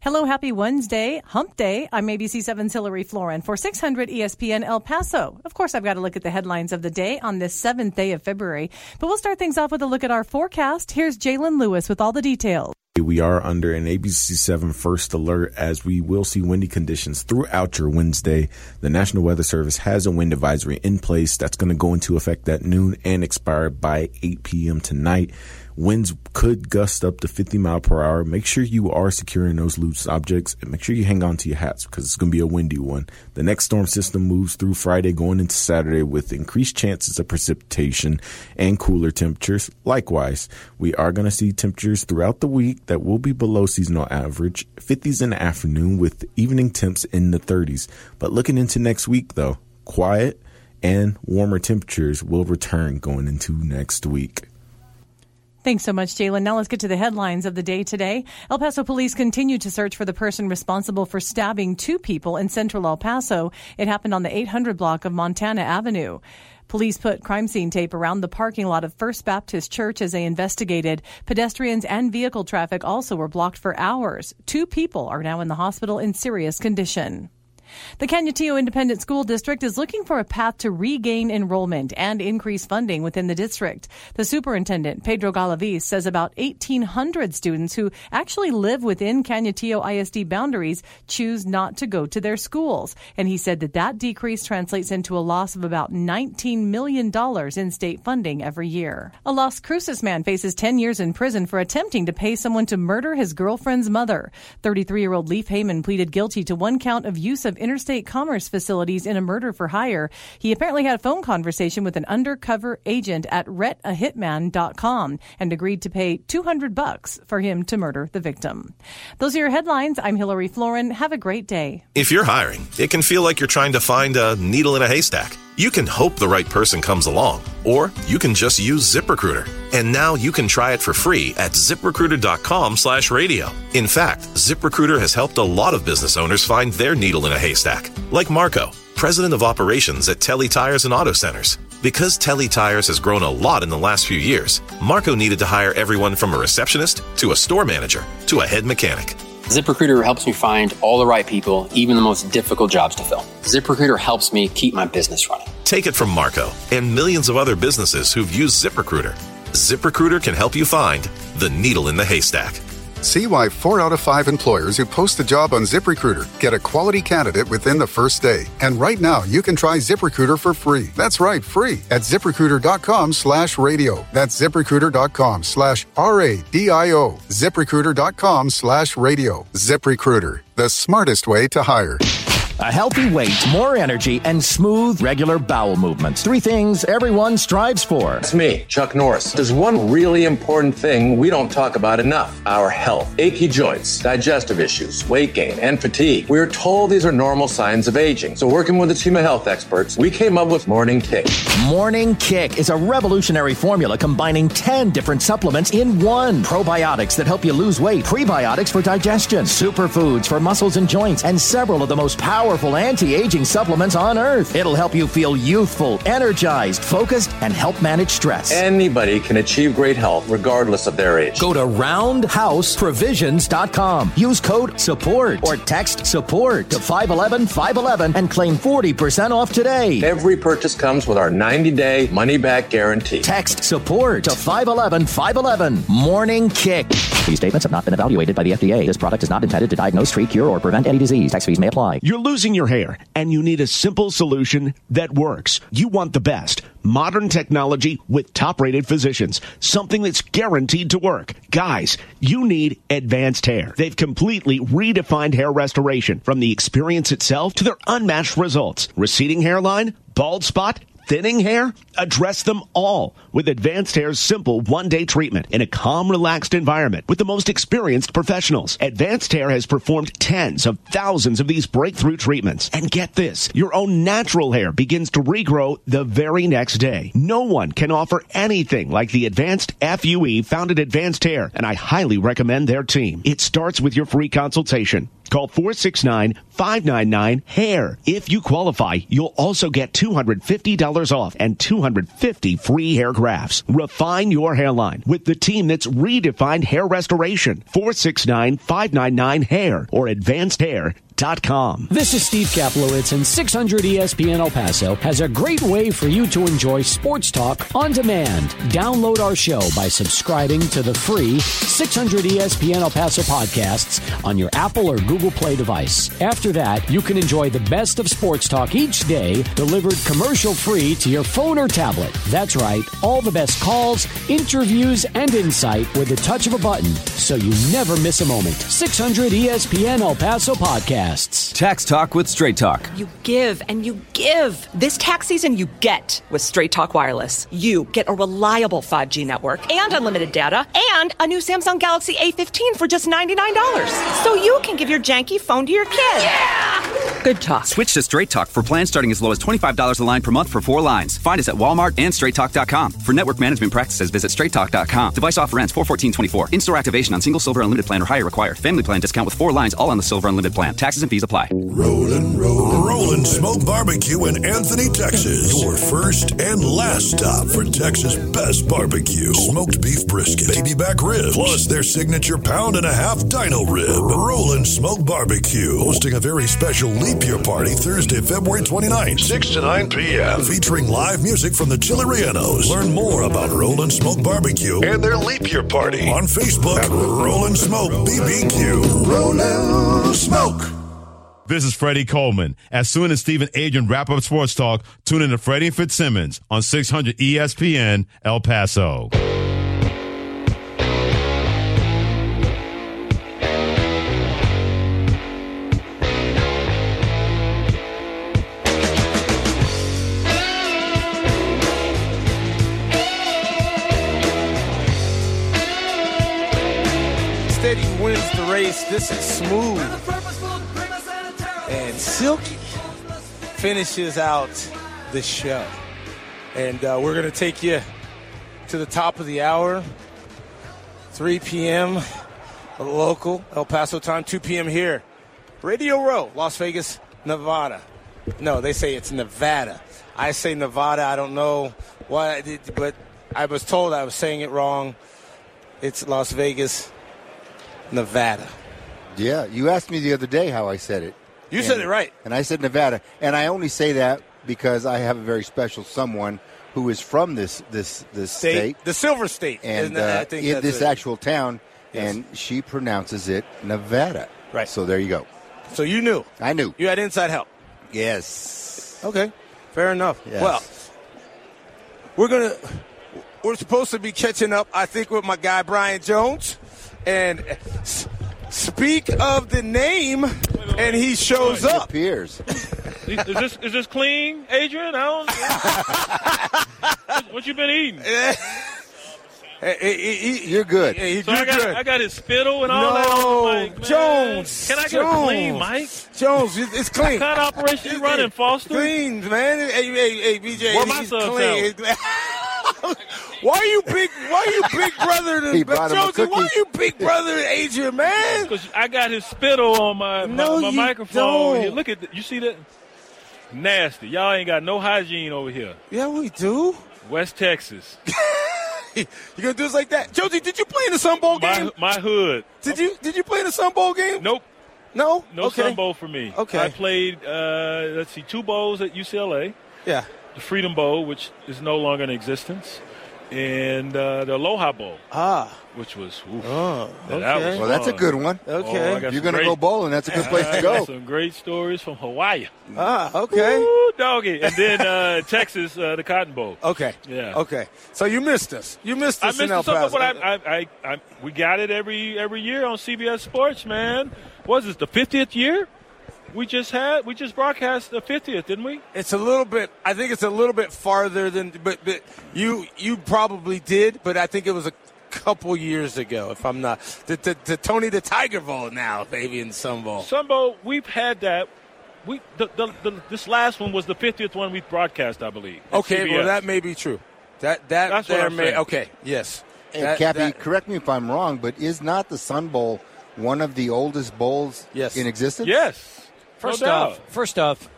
Hello, happy Wednesday, hump day. I'm ABC7's Hillary Florin for 600 ESPN El Paso. Of course, I've got to look at the headlines of the day on this seventh day of February, but we'll start things off with a look at our forecast. Here's Jalen Lewis with all the details. We are under an ABC7 first alert as we will see windy conditions throughout your Wednesday. The National Weather Service has a wind advisory in place that's going to go into effect at noon and expire by 8 p.m. tonight. Winds could gust up to 50 mile per hour. Make sure you are securing those loose objects and make sure you hang on to your hats because it's going to be a windy one. The next storm system moves through Friday going into Saturday with increased chances of precipitation and cooler temperatures. Likewise, we are going to see temperatures throughout the week that will be below seasonal average, 50s in the afternoon with evening temps in the 30s. But looking into next week though, quiet and warmer temperatures will return going into next week. Thanks so much, Jalen. Now let's get to the headlines of the day today. El Paso police continue to search for the person responsible for stabbing two people in central El Paso. It happened on the 800 block of Montana Avenue. Police put crime scene tape around the parking lot of First Baptist Church as they investigated. Pedestrians and vehicle traffic also were blocked for hours. Two people are now in the hospital in serious condition. The Canutillo Independent School District is looking for a path to regain enrollment and increase funding within the district. The superintendent, Pedro Galaviz, says about 1,800 students who actually live within Canutillo ISD boundaries choose not to go to their schools. And he said that that decrease translates into a loss of about $19 million in state funding every year. A Las Cruces man faces 10 years in prison for attempting to pay someone to murder his girlfriend's mother. 33 year old Leaf Heyman pleaded guilty to one count of use of interstate commerce facilities in a murder for hire. He apparently had a phone conversation with an undercover agent at rentahitman.com and agreed to pay 200 bucks for him to murder the victim. Those are your headlines. I'm Hillary Florin. Have a great day. If you're hiring, it can feel like you're trying to find a needle in a haystack. You can hope the right person comes along, or you can just use ZipRecruiter. And now you can try it for free at ziprecruiter.com slash radio. In fact, ZipRecruiter has helped a lot of business owners find their needle in a haystack, like Marco, president of operations at Telle Tires and Auto Centers. Because Telle Tires has grown a lot in the last few years, Marco needed to hire everyone from a receptionist to a store manager to a head mechanic. ZipRecruiter helps me find all the right people, even the most difficult jobs to fill. ZipRecruiter helps me keep my business running. Take it from Marco and millions of other businesses who've used ZipRecruiter. ZipRecruiter can help you find the needle in the haystack. See why four out of five employers who post a job on ZipRecruiter get a quality candidate within the first day. And right now, you can try ZipRecruiter for free. That's right, free at ziprecruiter.com slash radio. That's ziprecruiter.com slash R-A-D-I-O. ZipRecruiter.com slash radio. ZipRecruiter, the smartest way to hire. A healthy weight, more energy, and smooth, regular bowel movements. Three things everyone strives for. It's me, Chuck Norris. There's one really important thing we don't talk about enough our health. Achy joints, digestive issues, weight gain, and fatigue. We are told these are normal signs of aging. So, working with a team of health experts, we came up with Morning Kick. Morning Kick is a revolutionary formula combining 10 different supplements in one. Probiotics that help you lose weight, prebiotics for digestion, superfoods for muscles and joints, and several of the most powerful anti aging supplements on earth. It'll help you feel youthful, energized, focused, and help manage stress. Anybody can achieve great health regardless of their age. Go to roundhouseprovisions.com. Use code SUPPORT or text SUPPORT to 511 511 and claim 40% off today. Every purchase comes with our 90 day money back guarantee. Text SUPPORT to 511 511. Morning Kick. These statements have not been evaluated by the FDA. This product is not intended to diagnose, treat, cure, or prevent any disease. Tax fees may apply. You're losing your hair, and you need a simple solution that works. You want the best. Modern technology with top rated physicians. Something that's guaranteed to work. Guys, you need advanced hair. They've completely redefined hair restoration from the experience itself to their unmatched results. Receding hairline, bald spot, thinning hair? Address them all with Advanced Hair's simple one day treatment in a calm, relaxed environment with the most experienced professionals. Advanced Hair has performed tens of thousands of these breakthrough treatments. And get this your own natural hair begins to regrow the very next day. No one can offer anything like the advanced FUE found at Advanced Hair, and I highly recommend their team. It starts with your free consultation. Call 469 599 HAIR. If you qualify, you'll also get $250 off and 250 free hair grafts. Refine your hairline with the team that's redefined hair restoration. 469 599 HAIR or advancedhair.com. This is Steve Kaplowitz, and 600 ESPN El Paso has a great way for you to enjoy sports talk on demand. Download our show by subscribing to the free 600 ESPN El Paso podcasts on your Apple or Google Play device. After that, you can enjoy the best of sports talk each day, delivered commercial free to your phone or tablet. That's right, all the best calls, interviews, and insight with the touch of a button, so you never miss a moment. 600 ESPN El Paso podcasts. Tax Talk with Straight Talk. You give and you give. This tax season, you get with Straight Talk Wireless. You get a reliable 5G network and unlimited data and a new Samsung Galaxy A15 for just $99. So you can give your janky phone to your kid. Yeah! Good talk. Switch to Straight Talk for plans starting as low as $25 a line per month for four lines. Find us at Walmart and StraightTalk.com. For network management practices, visit StraightTalk.com. Device offer ends 41424. In-store activation on single silver unlimited plan or higher required. Family plan discount with four lines all on the silver unlimited plan. Taxes and fees apply. Rollin', rollin', rollin' smoke barbecue in Anthony, Texas. Your first and last stop for Texas' best barbecue. Smoked beef brisket, baby back ribs, plus their signature pound and a half dino rib. Rollin' Smoke Barbecue, hosting a very special leap year party Thursday, February 29th, 6 to 9 p.m. Featuring live music from the Chilerianos. Learn more about Rollin' Smoke Barbecue and their leap year party on Facebook at Rollin' Smoke BBQ. Rollin' Smoke. This is Freddie Coleman. As soon as Stephen Adrian wrap up sports talk, tune in to Freddie Fitzsimmons on 600 ESPN El Paso. Steady wins the race. This is smooth. Silky finishes out the show. And uh, we're going to take you to the top of the hour, 3 p.m. local, El Paso time, 2 p.m. here. Radio Row, Las Vegas, Nevada. No, they say it's Nevada. I say Nevada. I don't know why did, but I was told I was saying it wrong. It's Las Vegas, Nevada. Yeah, you asked me the other day how I said it. You And- said it right. And I said Nevada. And I only say that because I have a very special someone who is from this this this State, state, the Silver State, and Isn't that- I uh, think in this it. actual town, Yes. and she pronounces it Nevada. Right. So there you go. So you knew. I knew. You had inside help. Yes. Okay. Fair enough. Yes. Well, we're gonna we're supposed to be catching up, I think, with my guy Brian Jones. And speak of the name. And he shows It up. appears. is this is this clean, Adrian? I don't. what, what you been eating? You're good. Yeah, he- So I you're got good. I got his spittle and all that. No, I'm like, Jones. Can I get Jones. a clean, Mike? Jones, it's clean. What kind of operation you running, Foster? Clean, man. Hey, hey, hey, BJ, Where my he's clean. why are you big? Why are you big brother to He brought him a Jonesy? Why are you big brother to Adrian, man? Because I got his spittle on my, my, No, my you microphone. don't. Look at th- you see that? Nasty. Y'all ain't got no hygiene over here. Yeah, we do. West Texas. you gonna do us like that, Josie? Did you play in the Sun Bowl game? My, my hood. Did you Did you play in the Sun Bowl game? Nope. No. No okay. Sun Bowl for me. Okay. I played, uh, let's see, two bowls at UCLA. Yeah. The Freedom Bowl, which is no longer in existence, and uh, the Aloha Bowl. Ah. Which was, oof, Oh, that- that was Well, that's a good one. Okay. Oh, You're gonna go bowling. That's a good place to go. some great stories from Hawaii. Ah, okay. Ooh, doggy. And then uh, Texas, uh, the Cotton Bowl. Okay. Yeah. Okay. So you missed us. You missed I us missed in El it so much, Paso. but I, I, I, I, we got it every every year on CBS Sports, man. Was this the fiftieth year? We just had we just broadcast the fiftieth, didn't we? It's a little bit. I think it's a little bit farther than. But, but you you probably did. But I think it was a couple years ago, if I'm not. The, the, the Tony the Tiger Bowl now, baby, in Sun Bowl. Sunbow, we've had that. We the, the, the, this last one was the fiftieth one we broadcast, I believe. Okay, CBS. well that may be true. That that That's what there I'm may. saying. Okay, yes. And That- Cappy, that- correct me if I'm wrong, but is not the Sun Bowl one of the oldest bowls Yes. in existence? Yes. First No off, doubt. first off,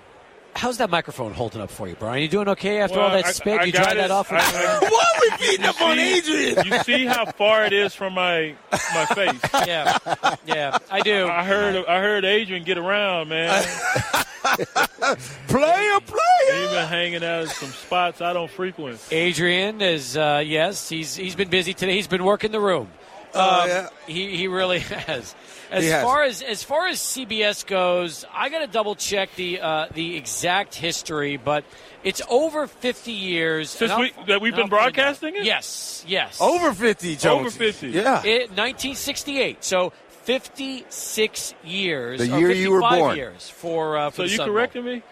how's that microphone holding up for you, Brian? You doing okay after Well, all that I- spit? I you got dry that it. off? I- I- Why are we beating up on Adrian? You see how far it is from my my face. yeah, yeah, I do. I heard I heard Adrian get around, man. player, player. He's been hanging out at some spots I don't frequent. Adrian is uh, yes, he's he's been busy today. He's been working the room. Oh, Um, yeah. He he really has. As He has. far as as far as CBS goes, I got to double check the uh, the exact history, but it's over 50 years Since we- that we've been broadcasting it? Yes, yes. Over 50, Jones. Over 50. Yeah. It, 1968. So 56 years. The year you were 55 born. Years for uh, for So you Sun Bowl. correcting me?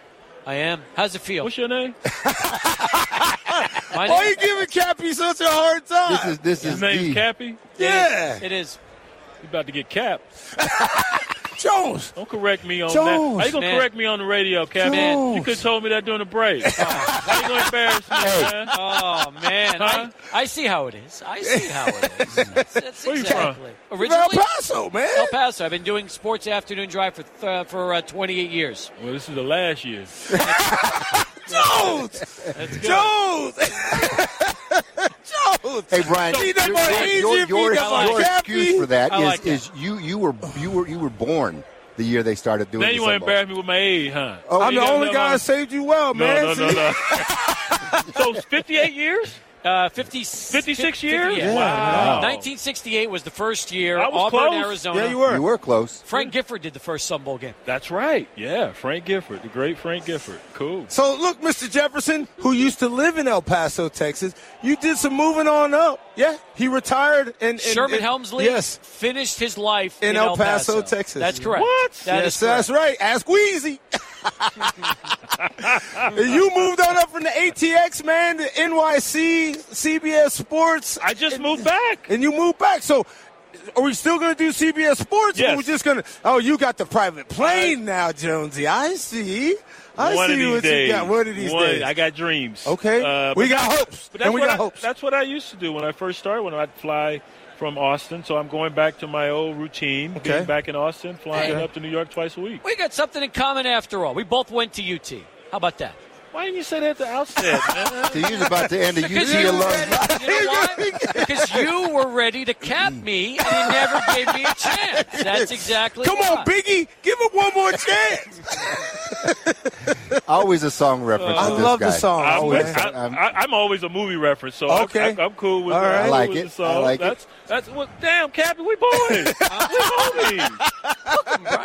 I am. How's it feel? What's your name? My Why name- are you giving Cappy such a hard time? This is this His is name's the Cappy. yeah. It is. You about to get capped. Jones. Don't correct me on Jones. that. How you gonna Man. correct me on the radio, Cappy? Jones. You could have told me that during the break. How you gonna embarrass me, man? Oh man, Huh? I, I see how it is. I see how it is. That's, that's Where you from? exactly. El Paso, man. El Paso. I've been doing sports afternoon drive for th- for uh, 28 years. Well, this is the last year. Jones. Let's. Jones. Jones. Hey Brian, Beat up your, on your, your, your, beat your excuse for that I is that. is you you were you were you were born the year they started doing Now the you want to Sun embarrass me with my age, huh? Oh, I'm the only guy that saved you well, No, man. no, no, See? no. so 58 years? Uh, 50, 56 50 years? yeah. Wow. 1968 was the first year. I was Auburn, close. Arizona. Yeah, you were. You were close. Frank Gifford did the first Sun Bowl game. That's right. Yeah, Frank Gifford, the great Frank Gifford. Cool. So look, Mr. Jefferson, who used to live in El Paso, Texas, you did some moving on up. Yeah, he retired and, and Sherman and- Hemsley Yes, finished his life In in, El Paso, Texas. That's correct. What? That yes, is that's right. Ask Weezy. And you moved on up from the ATX, man, to NYC, CBS Sports. I just moved back. And you moved back. So are we still going to do CBS Sports? Or Yes. are we just going to, oh, you got the private plane now, Jonesy. I see. I One see of these what days. you got. One of these One- days. I got dreams. Okay. Uh, we got hopes. But and we got I, hopes. That's what I used to do when I first started. When I'd fly from Austin, so I'm going back to my old routine. Okay. Being back in Austin, flying Hey. up to New York twice a week. We got something in common after all. We both went to UT. How about that? Why didn't you say that at the outset, man? So you're about to end a Because UT you, were alone. ready, you know why? because you were ready to cap me and you never gave me a chance. That's exactly Come why. on, Biggie. Give him one more chance. Always a song reference. I with this love the song. I'm, Always. I, I, I'm always a movie reference, so I'm- Okay. I'm, I'm cool with All that. right. I'm I cool like it. I like it. That's, That's what. Damn, Captain, we boys. we homies.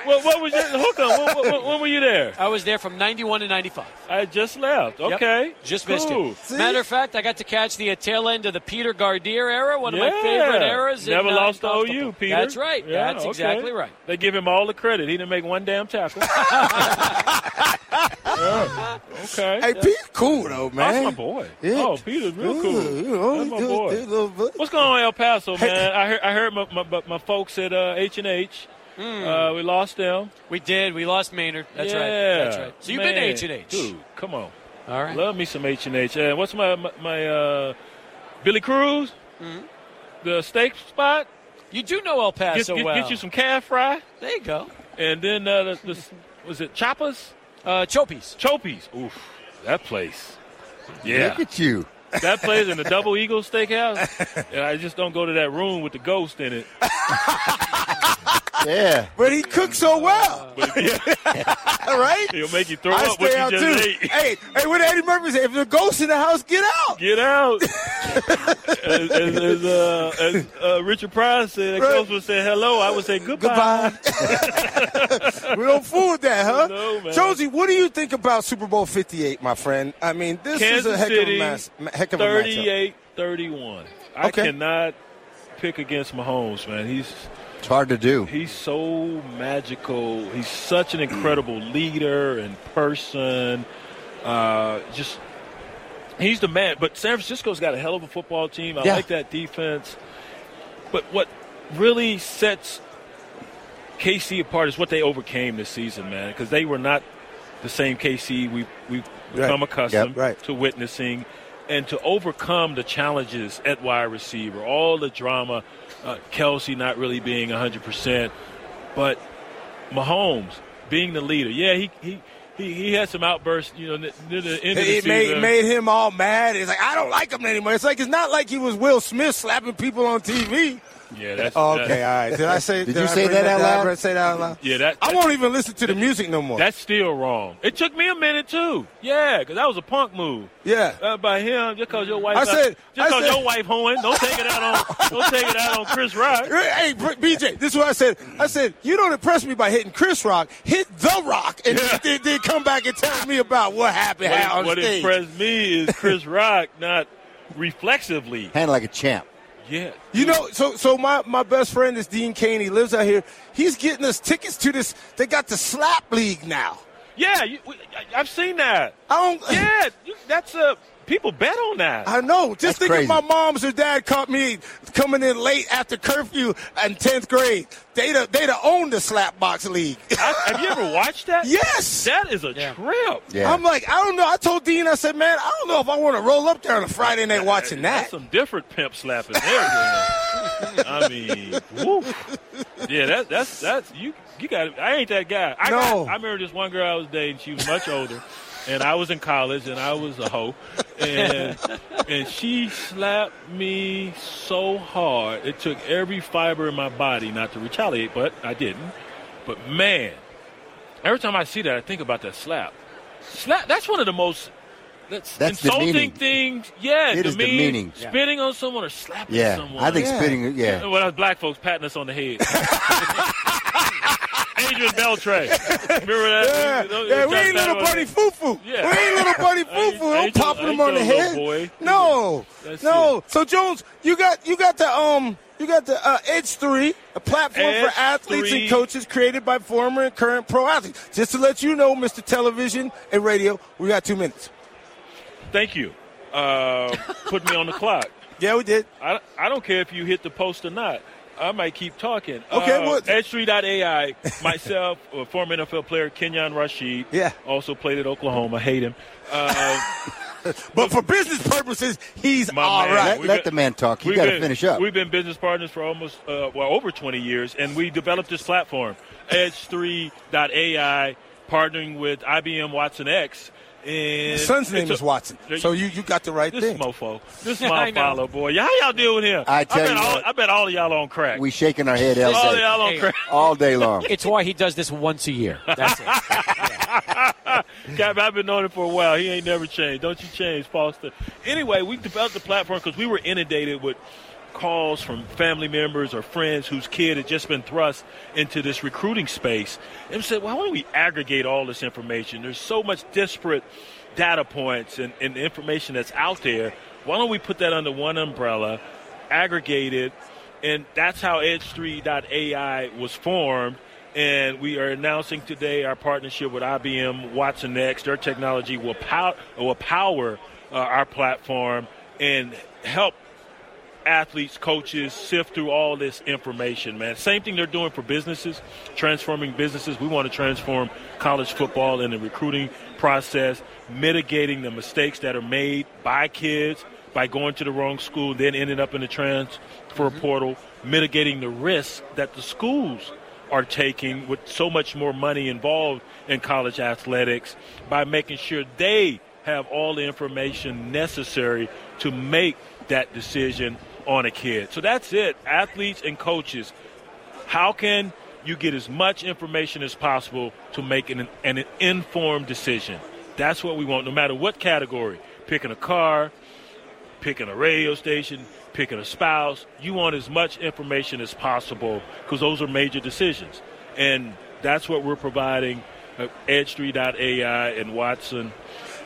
what, what was your hook on? When, when, when were you there? I was there from 91 to 95. I just left. Yep. Okay. Just cool. missed it. Matter of fact, I got to catch the uh, tail end of the Peter Gardere era, one of my favorite eras. in, Never uh, lost to OU. Peter. That's right. Yeah, That's okay. exactly right. They give him all the credit. He didn't make one damn tackle. Yeah. Okay. Hey, Pete's cool though, man. That's my boy. Yeah. Oh, Peter's real cool. You know, That's my he boy. did a little. What's going on in El Paso, man? I heard I heard my my, my folks at uh, H and H. Uh, we lost them. We did. We lost Maynard. That's yeah. right. That's right. So you've been to Man. H and H, dude. Come on. All right. Love me some H and H. What's my my, my uh, Billy Crews? The steak spot. You do know El Get, Paso get, well. get you some calf fry. There you go. And then uh, the, the was it Choppers? Uh, Choppies. Choppies. Oof, that place. Yeah. Look at you. That place in the Double Eagle Steakhouse. and I just don't go to that room with the ghost in it. Yeah. But he cooks so well, But yeah, right? he'll make you throw I up what stay you out just too. ate. Hey, hey, what did Eddie Murphy said? If there's a ghost in the house, get out. Get out. as as, as, uh, as uh, Richard Pryor said, the Right. ghost would say hello. I would say goodbye. Goodbye. we don't fool with that, huh? No, man. Josie, what do you think about Super Bowl 58, my friend? I mean, this Kansas is a heck City, of a, mass, heck of a matchup. 38-31. I Okay. cannot pick against Mahomes, man. He's It's hard to do. He's so magical. He's such an incredible leader and person. Uh, just he's the man. But San Francisco's got a hell of a football team. I Yeah. like that defense. But what really sets KC apart is what they overcame this season, man. Because they were not the same KC we we've become Right. accustomed Yep, right. to witnessing, and to overcome the challenges at wide receiver, all the drama, uh, Kelce not really being 100 percent, but Mahomes being the leader. Yeah, he he. He, he had some outbursts, you know, near the end of the It season. made, made him all mad. It's like, I don't like him anymore. It's like, it's not like he was Will Smith slapping people on TV. Yeah, that's Oh, that's- okay, all right. Did I say? Did you I say bring that out did I loud? say that out loud? Yeah, that, I won't even listen to the music no more. That's still wrong. It took me a minute too. Yeah, because that was a punk move. yeah. Uh, by him, just because your wife, I said- just I because said- your wife hoeing, don't take it out on, don't take it out on Chris Rock. Hey, BJ, this is what I said. I said, you don't impress me by hitting Chris Rock. Hit The Rock. And then, then come back and tell me about what happened What, on what stage. impressed me is Chris Rock not reflexively. Handle like a champ. Yeah, You know, so so my, my best friend is Dean Cain. He lives out here. He's getting us tickets to this. They got the slap league now. yeah, you, I've seen that. I don't. Yeah, you, that's uh, people bet on that. I know. Just That's think crazy. if my mom's or dad caught me coming in late after curfew in tenth grade, they'd have, they'd have owned the slap box league. I, have you ever watched that? yes. that is a trip. Yeah. I'm like, I don't know. I told Dean, I said, man, I don't know if I want to roll up there on a Friday night watching that. That's that. some different pimp slapping there. man. I mean, woo. yeah, that, that's that's you. You got. I ain't that guy. I No. got, I remember this one girl I was dating. She was much older, and I was in college, and I was a hoe, and and she slapped me so hard it took every fiber in my body not to retaliate, but I didn't. But man, every time I see that, I think about that slap. Slap. That's one of the most. That's, That's insulting demeaning. things. Yeah, It is demean, demeaning. Spitting on someone or slapping Yeah. someone. I think Yeah. spitting, yeah. When us black folks patting us on the head. Adrian Beltre. Remember that? Yeah, yeah, we ain't little buddy foo foo. Yeah. We ain't little buddy foo foo. I Don't ain't your- them on the head. boy. No, That's no. So Jones, you got you got the um you got the uh, Edge Three, a platform Edge for athletes 3. and coaches created by former and current pro athletes. Just to let you know, Mr. Television and Radio, we got two minutes. Thank you. Uh, put me on the clock. Yeah, we did. I, I don't care if you hit the post or not. I might keep talking. Okay, uh, well- Edge3.ai, myself, a former NFL player, Kenyon Rasheed. Yeah. Also played at Oklahoma. Hate him. Uh, But for business purposes, he's My all man. right. Let, We've let been- the man talk. You We've got to been- finish up. We've been business partners for almost, uh, well, over 20 years, and we developed this platform, Edge3.ai, partnering with IBM Watson X. And His son's name a- is Watson. So you, you got the right This thing. mofo. This is my know. follow, boy. Yeah, How y'all doing here? I tell bet you all, what. I bet all of y'all on crack. We shaking our head all all day, y'all on Hey. crack. all day long. It's why he does this once a year. That's it. Cap, I've been knowing him for a while. He ain't never changed. Don't you change, Foster. Anyway, we developed the platform because we were inundated with calls from family members or friends whose kid had just been thrust into this recruiting space and said, well, why don't we aggregate all this information? There's so much disparate data points and, and information that's out there. Why don't we put that under one umbrella, aggregate it, and that's how Edge3.ai was formed. And we are announcing today our partnership with IBM Watson X. Their technology will, pow- will power uh, our platform and help athletes, coaches sift through all this information, man. Same thing they're doing for businesses, transforming businesses. We want to transform college football in the recruiting process, mitigating the mistakes that are made by kids by going to the wrong school, then ending up in the transfer mm-hmm. portal, mitigating the risk that the schools are taking with so much more money involved in college athletics by making sure they have all the information necessary to make that decision on a kid. So that's it. Athletes and coaches, how can you get as much information as possible to make an, an informed decision? That's what we want, no matter what category. Picking a car, picking a radio station, picking a spouse. You want as much information as possible because those are major decisions. And that's what we're providing at Edge3.ai and Watson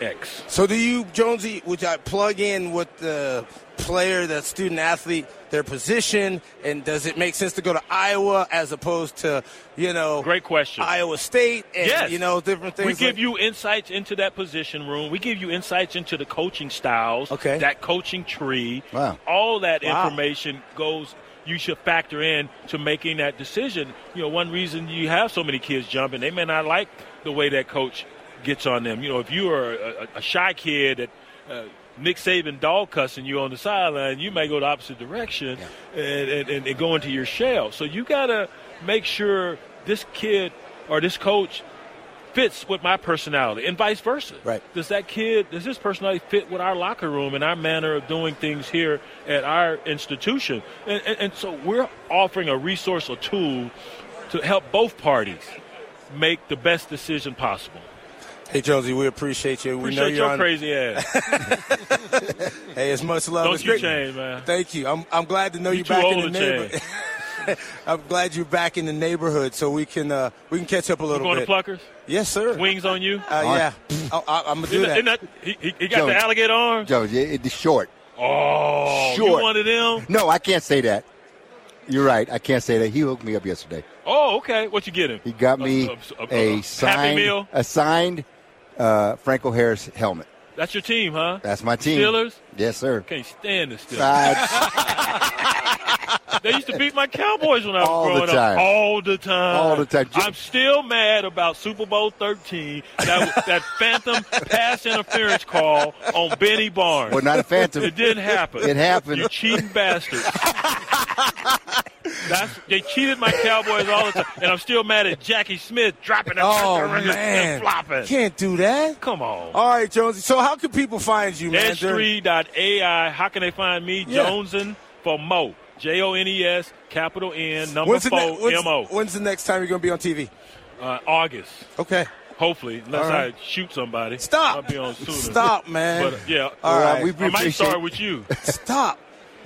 X. So do you, Jonesy, would I plug in with the player, the student athlete, their position, and does it make sense to go to Iowa as opposed to, you know, great question, Iowa State, and yes. you know, different things. We give like- you insights into that position room. We give you insights into the coaching styles, okay, that coaching tree. Wow. All that Wow. information goes. You should factor in to making that decision. You know, one reason you have so many kids jumping, they may not like the way that coach gets on them. You know, if you are a, a shy kid that uh, Nick Saban dog cussing you on the sideline, you may go the opposite direction and, and, and, and go into your shell. So you got to make sure this kid or this coach fits with my personality and vice versa. Right. Does that kid, does his personality fit with our locker room and our manner of doing things here at our institution? And, and, and so we're offering a resource, a tool to help both parties make the best decision possible. Hey Jonesy, we appreciate you. We Appreciate know you're your on. crazy ass. hey, it's much love. Don't it's you great. change, man. Thank you. I'm I'm glad to know You you too back in the neighborhood. I'm glad you're back in the neighborhood, so we can uh, we can catch up a You little going bit. Going to Pluckers? Yes, sir. Wings on you? Uh, yeah, I, I, I'm gonna do Isn't that. isn't he, he, he got Joe, the alligator arms? Joe, it- it's short. Oh, short. you one of them? No, I can't say that. You're right. I can't say that. He hooked me up yesterday. Oh, okay. What you get him? He got me A- a- a- a, a Happy signed, Meal? a signed uh, Franco Harris helmet. That's your team, huh? That's my team. Steelers? Yes, sir. Can't stand the Steelers. They used to beat my Cowboys when I was All the growing time. up. All the time. All the time. I'm still mad about Super Bowl 13, that, that phantom pass interference call on Benny Barnes. Well, not a phantom. It didn't happen. It happened. You cheating bastards. That's, they cheated my Cowboys all the time, and I'm still mad at Jackie Smith dropping that Oh and man, flopping. can't do that. Come on. All right, Jonesy. So how can people find you, man? during- Edge3.ai. How can they find me? Yeah. Joneson for Mo. J O N E S, capital N, number When's four, ne- when's, M O. when's the next time you're going to be on TV? Uh, August. Okay. Hopefully, unless right. I shoot somebody. Stop. I'll be on sooner. Stop, man. But, uh, yeah. All right. we I might appreciate- start with you. Stop,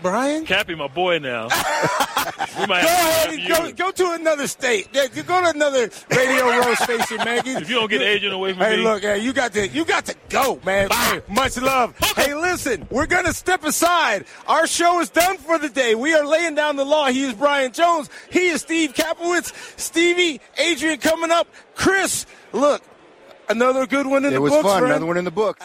Brian. Cappy, my boy now. we might Go ahead to and go, go to another state. Yeah, you go to another radio row station, man. If you don't get agent away from hey, me. Hey, look, hey, you got to you got to go, man. Hey, much love. Hey, listen, we're gonna step aside. Our show is done for the day. We are laying down the law. He is Brian Jones. He is Steve Kaplowitz. Stevie, Adrian coming up. Chris, look, another good one in it the was fun. friend. Another one in the books.